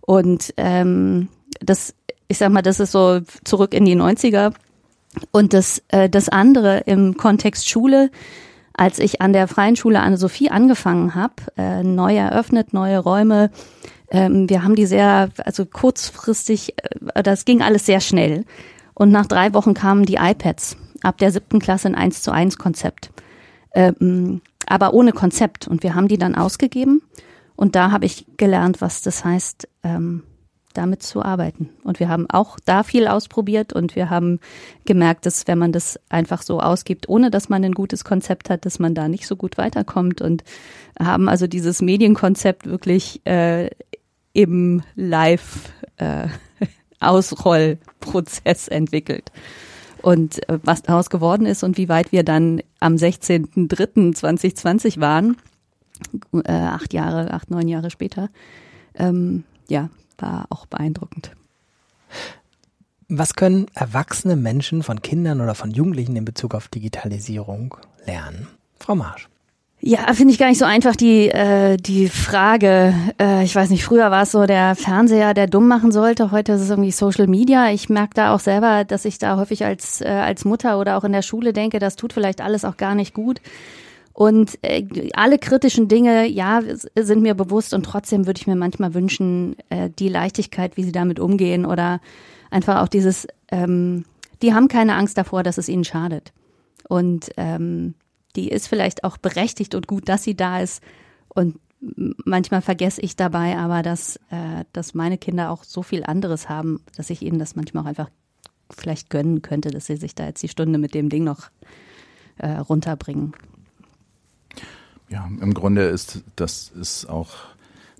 Und ähm, das, ich sag mal, das ist so zurück in die 90er. Und das, äh, das andere im Kontext Schule, als ich an der Freien Schule Anne-Sophie angefangen habe, äh, neu eröffnet, neue Räume, ähm, wir haben die sehr, also kurzfristig, äh, das ging alles sehr schnell. Und nach drei Wochen kamen die iPads. Ab der siebten Klasse ein 1 zu 1 Konzept. Ähm, aber ohne Konzept. Und wir haben die dann ausgegeben. Und da habe ich gelernt, was das heißt, ähm, damit zu arbeiten. Und wir haben auch da viel ausprobiert und wir haben gemerkt, dass wenn man das einfach so ausgibt, ohne dass man ein gutes Konzept hat, dass man da nicht so gut weiterkommt und haben also dieses Medienkonzept wirklich äh, im Live äh, entwickelt. Und äh, was daraus geworden ist und wie weit wir dann am 16.03.2020 waren, äh, acht Jahre, acht, neun Jahre später, ähm, ja, war auch beeindruckend. Was können erwachsene Menschen von Kindern oder von Jugendlichen in Bezug auf Digitalisierung lernen? Frau Marsch. Ja, finde ich gar nicht so einfach die äh, die Frage. Äh, ich weiß nicht, früher war es so der Fernseher, der dumm machen sollte. Heute ist es irgendwie Social Media. Ich merke da auch selber, dass ich da häufig als äh, als Mutter oder auch in der Schule denke, das tut vielleicht alles auch gar nicht gut. Und äh, alle kritischen Dinge, ja, sind mir bewusst und trotzdem würde ich mir manchmal wünschen, äh, die Leichtigkeit, wie sie damit umgehen oder einfach auch dieses, ähm, die haben keine Angst davor, dass es ihnen schadet. Und ähm, die ist vielleicht auch berechtigt und gut, dass sie da ist. Und manchmal vergesse ich dabei aber, dass, äh, dass meine Kinder auch so viel anderes haben, dass ich ihnen das manchmal auch einfach vielleicht gönnen könnte, dass sie sich da jetzt die Stunde mit dem Ding noch äh, runterbringen. Ja, im Grunde ist das ist auch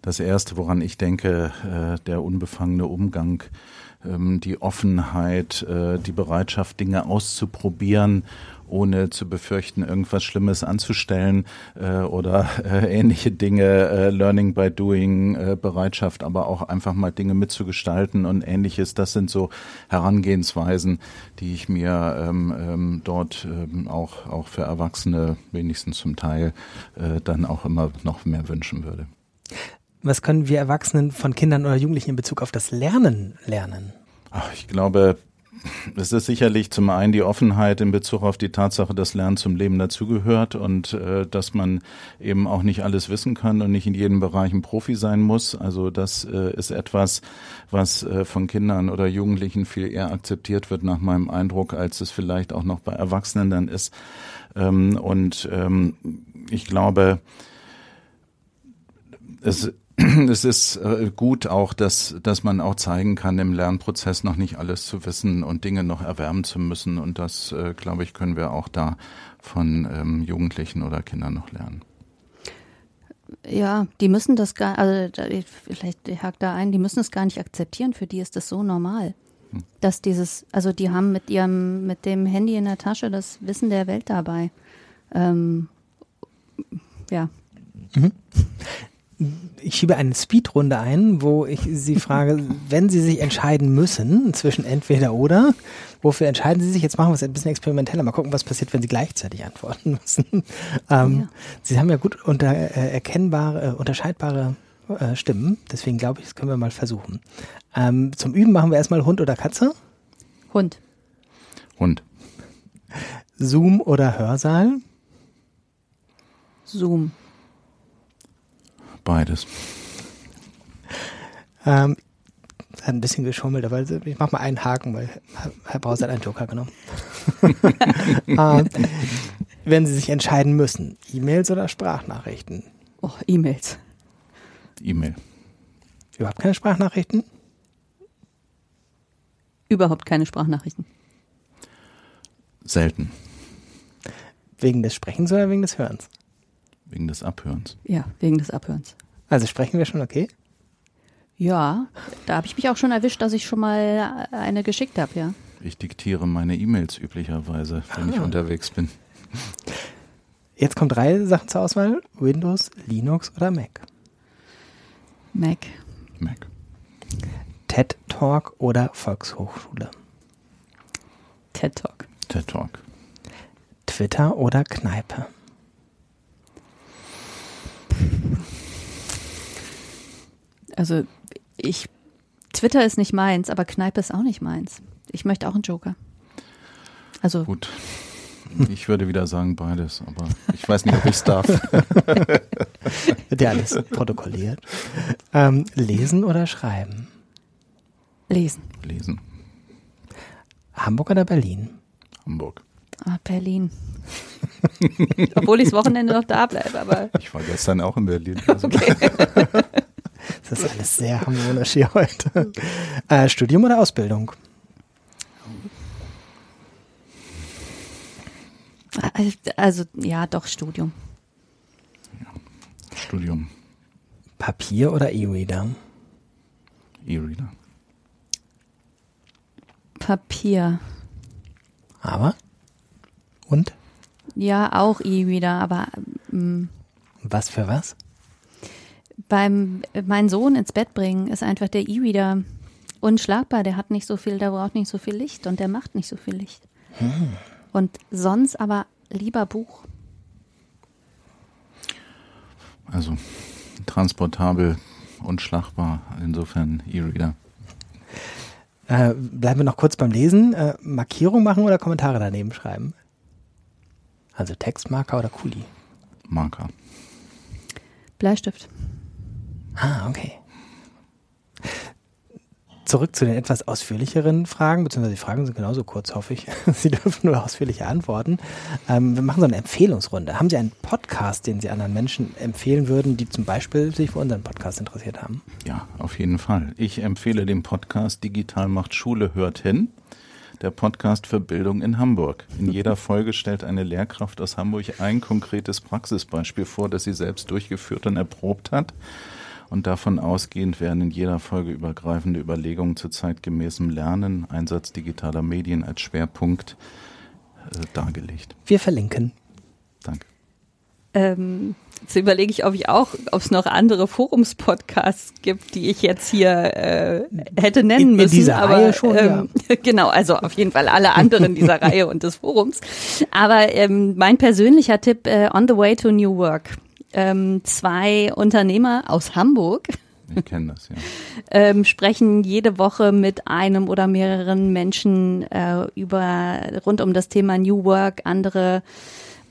das Erste, woran ich denke, äh, der unbefangene Umgang, ähm, die Offenheit, äh, die Bereitschaft, Dinge auszuprobieren ohne zu befürchten, irgendwas Schlimmes anzustellen äh, oder äh, ähnliche Dinge, äh, Learning by Doing, äh, Bereitschaft, aber auch einfach mal Dinge mitzugestalten und ähnliches. Das sind so Herangehensweisen, die ich mir ähm, ähm, dort ähm, auch, auch für Erwachsene wenigstens zum Teil äh, dann auch immer noch mehr wünschen würde. Was können wir Erwachsenen von Kindern oder Jugendlichen in Bezug auf das Lernen lernen? Ach, ich glaube, es ist sicherlich zum einen die Offenheit in Bezug auf die Tatsache, dass Lernen zum Leben dazugehört und äh, dass man eben auch nicht alles wissen kann und nicht in jedem Bereich ein Profi sein muss. Also das äh, ist etwas, was äh, von Kindern oder Jugendlichen viel eher akzeptiert wird nach meinem Eindruck, als es vielleicht auch noch bei Erwachsenen dann ist. Ähm, und ähm, ich glaube, es es ist äh, gut auch, dass, dass man auch zeigen kann, im Lernprozess noch nicht alles zu wissen und Dinge noch erwärmen zu müssen. Und das, äh, glaube ich, können wir auch da von ähm, Jugendlichen oder Kindern noch lernen. Ja, die müssen das gar, also vielleicht hakt da ein, die müssen es gar nicht akzeptieren. Für die ist das so normal, hm. dass dieses, also die haben mit ihrem, mit dem Handy in der Tasche das Wissen der Welt dabei. Ähm, ja. Mhm ich schiebe eine Speedrunde ein, wo ich Sie frage, wenn Sie sich entscheiden müssen zwischen entweder oder, wofür entscheiden Sie sich? Jetzt machen wir es ein bisschen experimenteller. Mal gucken, was passiert, wenn Sie gleichzeitig antworten müssen. Ähm, ja. Sie haben ja gut unter, äh, erkennbare, äh, unterscheidbare äh, Stimmen. Deswegen glaube ich, das können wir mal versuchen. Ähm, zum Üben machen wir erstmal Hund oder Katze? Hund. Hund. Zoom oder Hörsaal? Zoom. Beides. Ähm, hat ein bisschen geschummelt, aber ich mach mal einen Haken, weil Herr Braus hat einen Joker genommen. ähm, wenn Sie sich entscheiden müssen, E-Mails oder Sprachnachrichten? Oh, E-Mails. E-Mail. Überhaupt keine Sprachnachrichten? Überhaupt keine Sprachnachrichten. Selten. Wegen des Sprechens oder wegen des Hörens? Wegen des Abhörens. Ja, wegen des Abhörens. Also sprechen wir schon okay? Ja, da habe ich mich auch schon erwischt, dass ich schon mal eine geschickt habe, ja. Ich diktiere meine E-Mails üblicherweise, wenn ah. ich unterwegs bin. Jetzt kommen drei Sachen zur Auswahl: Windows, Linux oder Mac. Mac. Mac. TED Talk oder Volkshochschule. TED Talk. TED Talk. Twitter oder Kneipe. Also ich, Twitter ist nicht meins, aber Kneipe ist auch nicht meins. Ich möchte auch einen Joker. Also. Gut. Ich würde wieder sagen beides, aber ich weiß nicht, ob ich es darf. Wird ja alles protokolliert. Ähm, lesen oder schreiben? Lesen. Lesen. Hamburg oder Berlin? Hamburg. Ah, Berlin. Obwohl ich das Wochenende noch da bleibe, aber. Ich war gestern auch in Berlin. Also. Okay. Das ist alles sehr harmonisch hier heute. Äh, Studium oder Ausbildung? Also ja, doch Studium. Ja, Studium. Papier oder E-Reader? E-Reader. Papier. Aber? Und? Ja, auch E-Reader, aber. Ähm, was für was? beim meinen Sohn ins Bett bringen ist einfach der E-Reader unschlagbar. Der hat nicht so viel, der braucht nicht so viel Licht und der macht nicht so viel Licht. Hm. Und sonst aber lieber Buch. Also transportabel, unschlagbar, insofern E-Reader. Äh, bleiben wir noch kurz beim Lesen. Äh, Markierung machen oder Kommentare daneben schreiben? Also Textmarker oder Kuli? Marker. Bleistift. Ah, okay. zurück zu den etwas ausführlicheren Fragen, beziehungsweise die Fragen sind genauso kurz, hoffe ich. Sie dürfen nur ausführliche antworten. Ähm, wir machen so eine Empfehlungsrunde. Haben Sie einen Podcast, den Sie anderen Menschen empfehlen würden, die zum Beispiel sich für unseren Podcast interessiert haben? Ja, auf jeden Fall. Ich empfehle den Podcast Digital macht Schule hört hin. Der Podcast für Bildung in Hamburg. In jeder Folge stellt eine Lehrkraft aus Hamburg ein konkretes Praxisbeispiel vor, das sie selbst durchgeführt und erprobt hat. Und davon ausgehend werden in jeder Folge übergreifende Überlegungen zu zeitgemäßem Lernen, Einsatz digitaler Medien als Schwerpunkt äh, dargelegt. Wir verlinken. Ähm, jetzt überlege ich, ob ich auch, ob es noch andere Forumspodcasts gibt, die ich jetzt hier äh, hätte nennen In- in müssen. dieser aber, Reihe schon, ähm, Genau, also auf jeden Fall alle anderen dieser Reihe und des Forums. Aber ähm, mein persönlicher Tipp, äh, On the Way to New Work. Ähm, zwei Unternehmer aus Hamburg Ich kenne das, ja. ähm, sprechen jede Woche mit einem oder mehreren Menschen äh, über rund um das Thema New Work, andere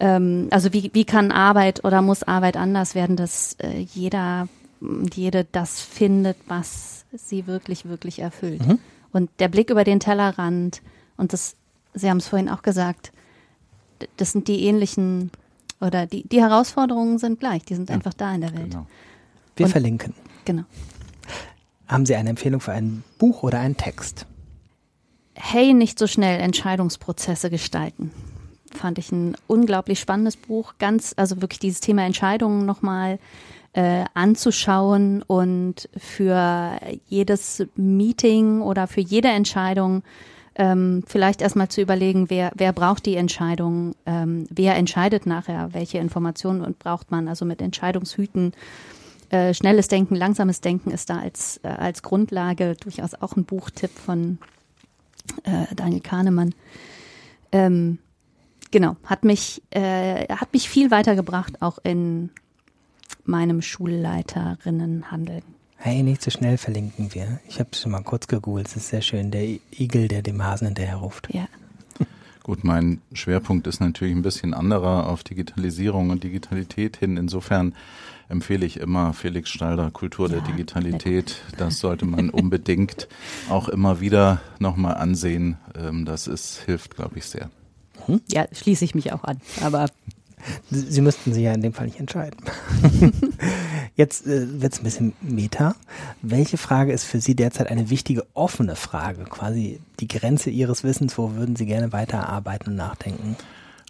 ähm, also wie, wie kann Arbeit oder muss Arbeit anders werden, dass äh, jeder und jede das findet, was sie wirklich, wirklich erfüllt. Und der Blick über den Tellerrand und das, Sie haben es vorhin auch gesagt, das sind die ähnlichen oder die, die Herausforderungen sind gleich, die sind Ja, einfach da in der Welt. Genau. Wir Und- verlinken. genau. Haben Sie eine Empfehlung für ein Buch oder einen Text? Hey, nicht so schnell Entscheidungsprozesse gestalten. Fand ich ein unglaublich spannendes Buch. Ganz, also wirklich dieses Thema Entscheidungen nochmal äh, anzuschauen und für jedes Meeting oder für jede Entscheidung ähm, vielleicht erstmal zu überlegen, wer, wer braucht die Entscheidung, ähm, wer entscheidet nachher, welche Informationen und braucht man, also mit Entscheidungshüten. Äh, schnelles Denken, langsames Denken ist da als, äh, als Grundlage durchaus auch ein Buchtipp von äh, Daniel Kahnemann. Ähm, genau, hat mich, äh, hat mich viel weitergebracht, auch in meinem Schulleiterinnenhandeln. Hey, nicht so schnell verlinken wir. Ich habe es schon mal kurz gegoogelt. Es ist sehr schön. Der Igel, der dem Hasen hinterher ruft. Ja. Gut, mein Schwerpunkt ist natürlich ein bisschen anderer auf Digitalisierung und Digitalität hin. Insofern empfehle ich immer Felix Stalder, Kultur der Ja, Digitalität. Das sollte man unbedingt auch immer wieder nochmal ansehen. Ähm, Das ist, hilft, glaube ich, sehr. Ja, schließe ich mich auch an. Aber Sie Sie müssten sich ja in dem Fall nicht entscheiden. Jetzt äh, wird es ein bisschen meta. Welche Frage ist für Sie derzeit eine wichtige offene Frage? Quasi die Grenze Ihres Wissens, wo würden Sie gerne weiterarbeiten und nachdenken?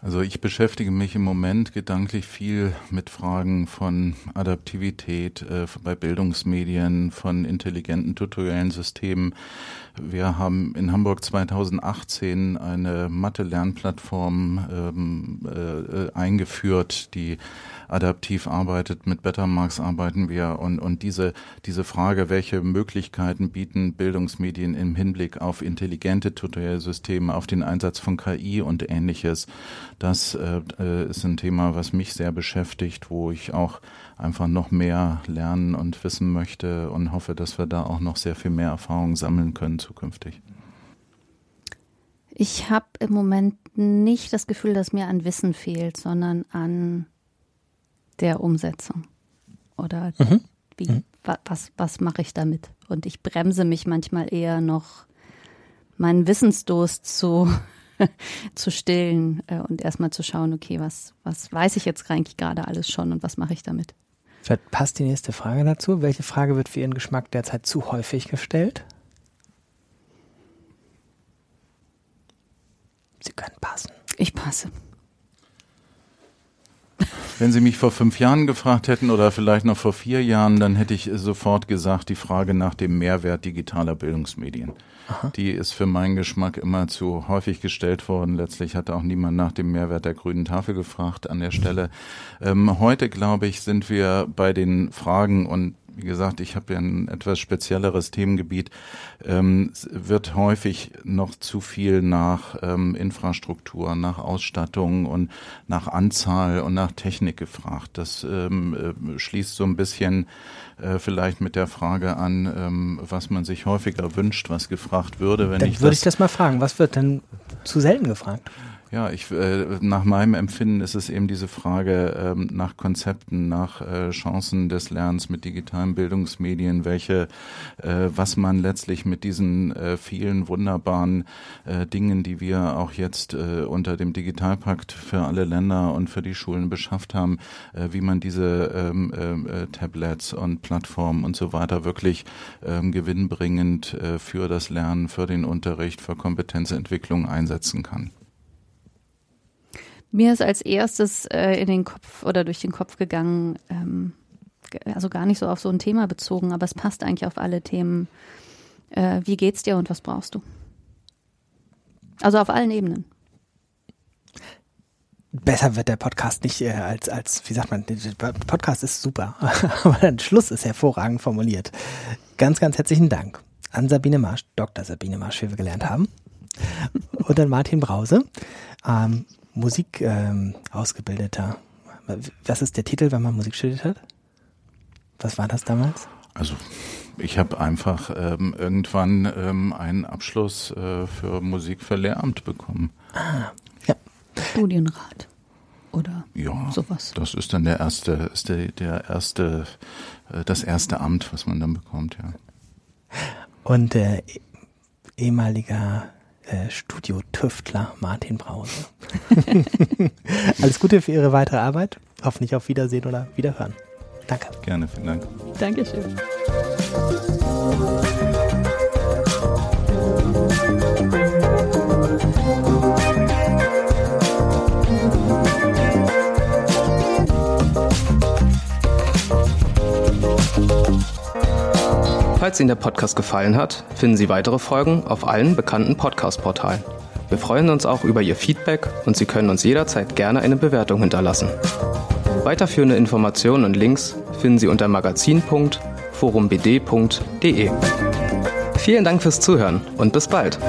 Also ich beschäftige mich im Moment gedanklich viel mit Fragen von Adaptivität äh, bei Bildungsmedien, von intelligenten tutoriellen Systemen. Wir haben in Hamburg 2018 eine Mathe-Lernplattform ähm, äh, eingeführt, die adaptiv arbeitet. Mit Bettermarks arbeiten wir und, und diese, diese Frage, welche Möglichkeiten bieten Bildungsmedien im Hinblick auf intelligente tutorielle Systeme, auf den Einsatz von KI und ähnliches, das äh, äh, ist ein Thema, was mich sehr beschäftigt, wo ich auch einfach noch mehr lernen und wissen möchte und hoffe, dass wir da auch noch sehr viel mehr Erfahrung sammeln können zukünftig. ich habe im Moment nicht das Gefühl, dass mir an Wissen fehlt, sondern an der Umsetzung. Oder wie, wa, was, was mache ich damit? Und ich bremse mich manchmal eher noch, meinen Wissensdurst zu, zu stillen äh, und erstmal zu schauen, okay, was, was weiß ich jetzt eigentlich gerade alles schon und was mache ich damit? Vielleicht passt die nächste Frage dazu. Welche Frage wird für Ihren Geschmack derzeit zu häufig gestellt? Sie können passen. Ich passe. Wenn Sie mich vor fünf Jahren gefragt hätten oder vielleicht noch vor vier Jahren, dann hätte ich sofort gesagt, die Frage nach dem Mehrwert digitaler Bildungsmedien. Die ist für meinen Geschmack immer zu häufig gestellt worden. Letztlich hat auch niemand nach dem Mehrwert der grünen Tafel gefragt an der Stelle. Ähm, heute, glaube ich, sind wir bei den Fragen und wie gesagt, ich habe ja ein etwas spezielleres Themengebiet, ähm, es wird häufig noch zu viel nach ähm, Infrastruktur, nach Ausstattung und nach Anzahl und nach Technik gefragt. Das ähm, äh, schließt so ein bisschen äh, vielleicht mit der Frage an, ähm, was man sich häufiger wünscht, was gefragt würde, wenn Dann ich würde ich das mal fragen. Was wird denn zu selten gefragt? Ja, ich, äh, nach meinem Empfinden ist es eben diese Frage ähm, nach Konzepten, nach äh, Chancen des Lernens mit digitalen Bildungsmedien, welche, äh, was man letztlich mit diesen äh, vielen wunderbaren äh, Dingen, die wir auch jetzt äh, unter dem Digitalpakt für alle Länder und für die Schulen beschafft haben, äh, wie man diese ähm, äh, Tablets und Plattformen und so weiter wirklich ähm, gewinnbringend äh, für das Lernen, für den Unterricht, für Kompetenzentwicklung einsetzen kann. Mir ist als erstes äh, in den Kopf oder durch den Kopf gegangen, ähm, also gar nicht so auf so ein Thema bezogen, aber es passt eigentlich auf alle Themen. Äh, wie geht's dir und was brauchst du? Also auf allen Ebenen. Besser wird der Podcast nicht äh, als, als, wie sagt man, der Podcast ist super, aber der Schluss ist hervorragend formuliert. Ganz, ganz herzlichen Dank an Sabine Marsch, Dr. Sabine Marsch, wie wir gelernt haben, und an Martin Brause. Ähm, Musik ähm, ausgebildeter. Was ist der Titel, wenn man Musik studiert hat? Was war das damals? Also ich habe einfach ähm, irgendwann ähm, einen Abschluss äh, für Musik für Lehramt bekommen. Ah, ja. Studienrat oder ja, sowas. Das ist dann der erste, ist der, der erste, äh, das erste Amt, was man dann bekommt, ja. Und der ehemaliger äh, Studio-Tüftler Martin Brause. Alles Gute für Ihre weitere Arbeit. Hoffentlich auf Wiedersehen oder Wiederhören. Danke. Gerne, vielen Dank. Dankeschön. Falls Ihnen der Podcast gefallen hat, finden Sie weitere Folgen auf allen bekannten Podcast-Portalen. Wir freuen uns auch über Ihr Feedback und Sie können uns jederzeit gerne eine Bewertung hinterlassen. Weiterführende Informationen und Links finden Sie unter magazin.forumbd.de. Vielen Dank fürs Zuhören und bis bald.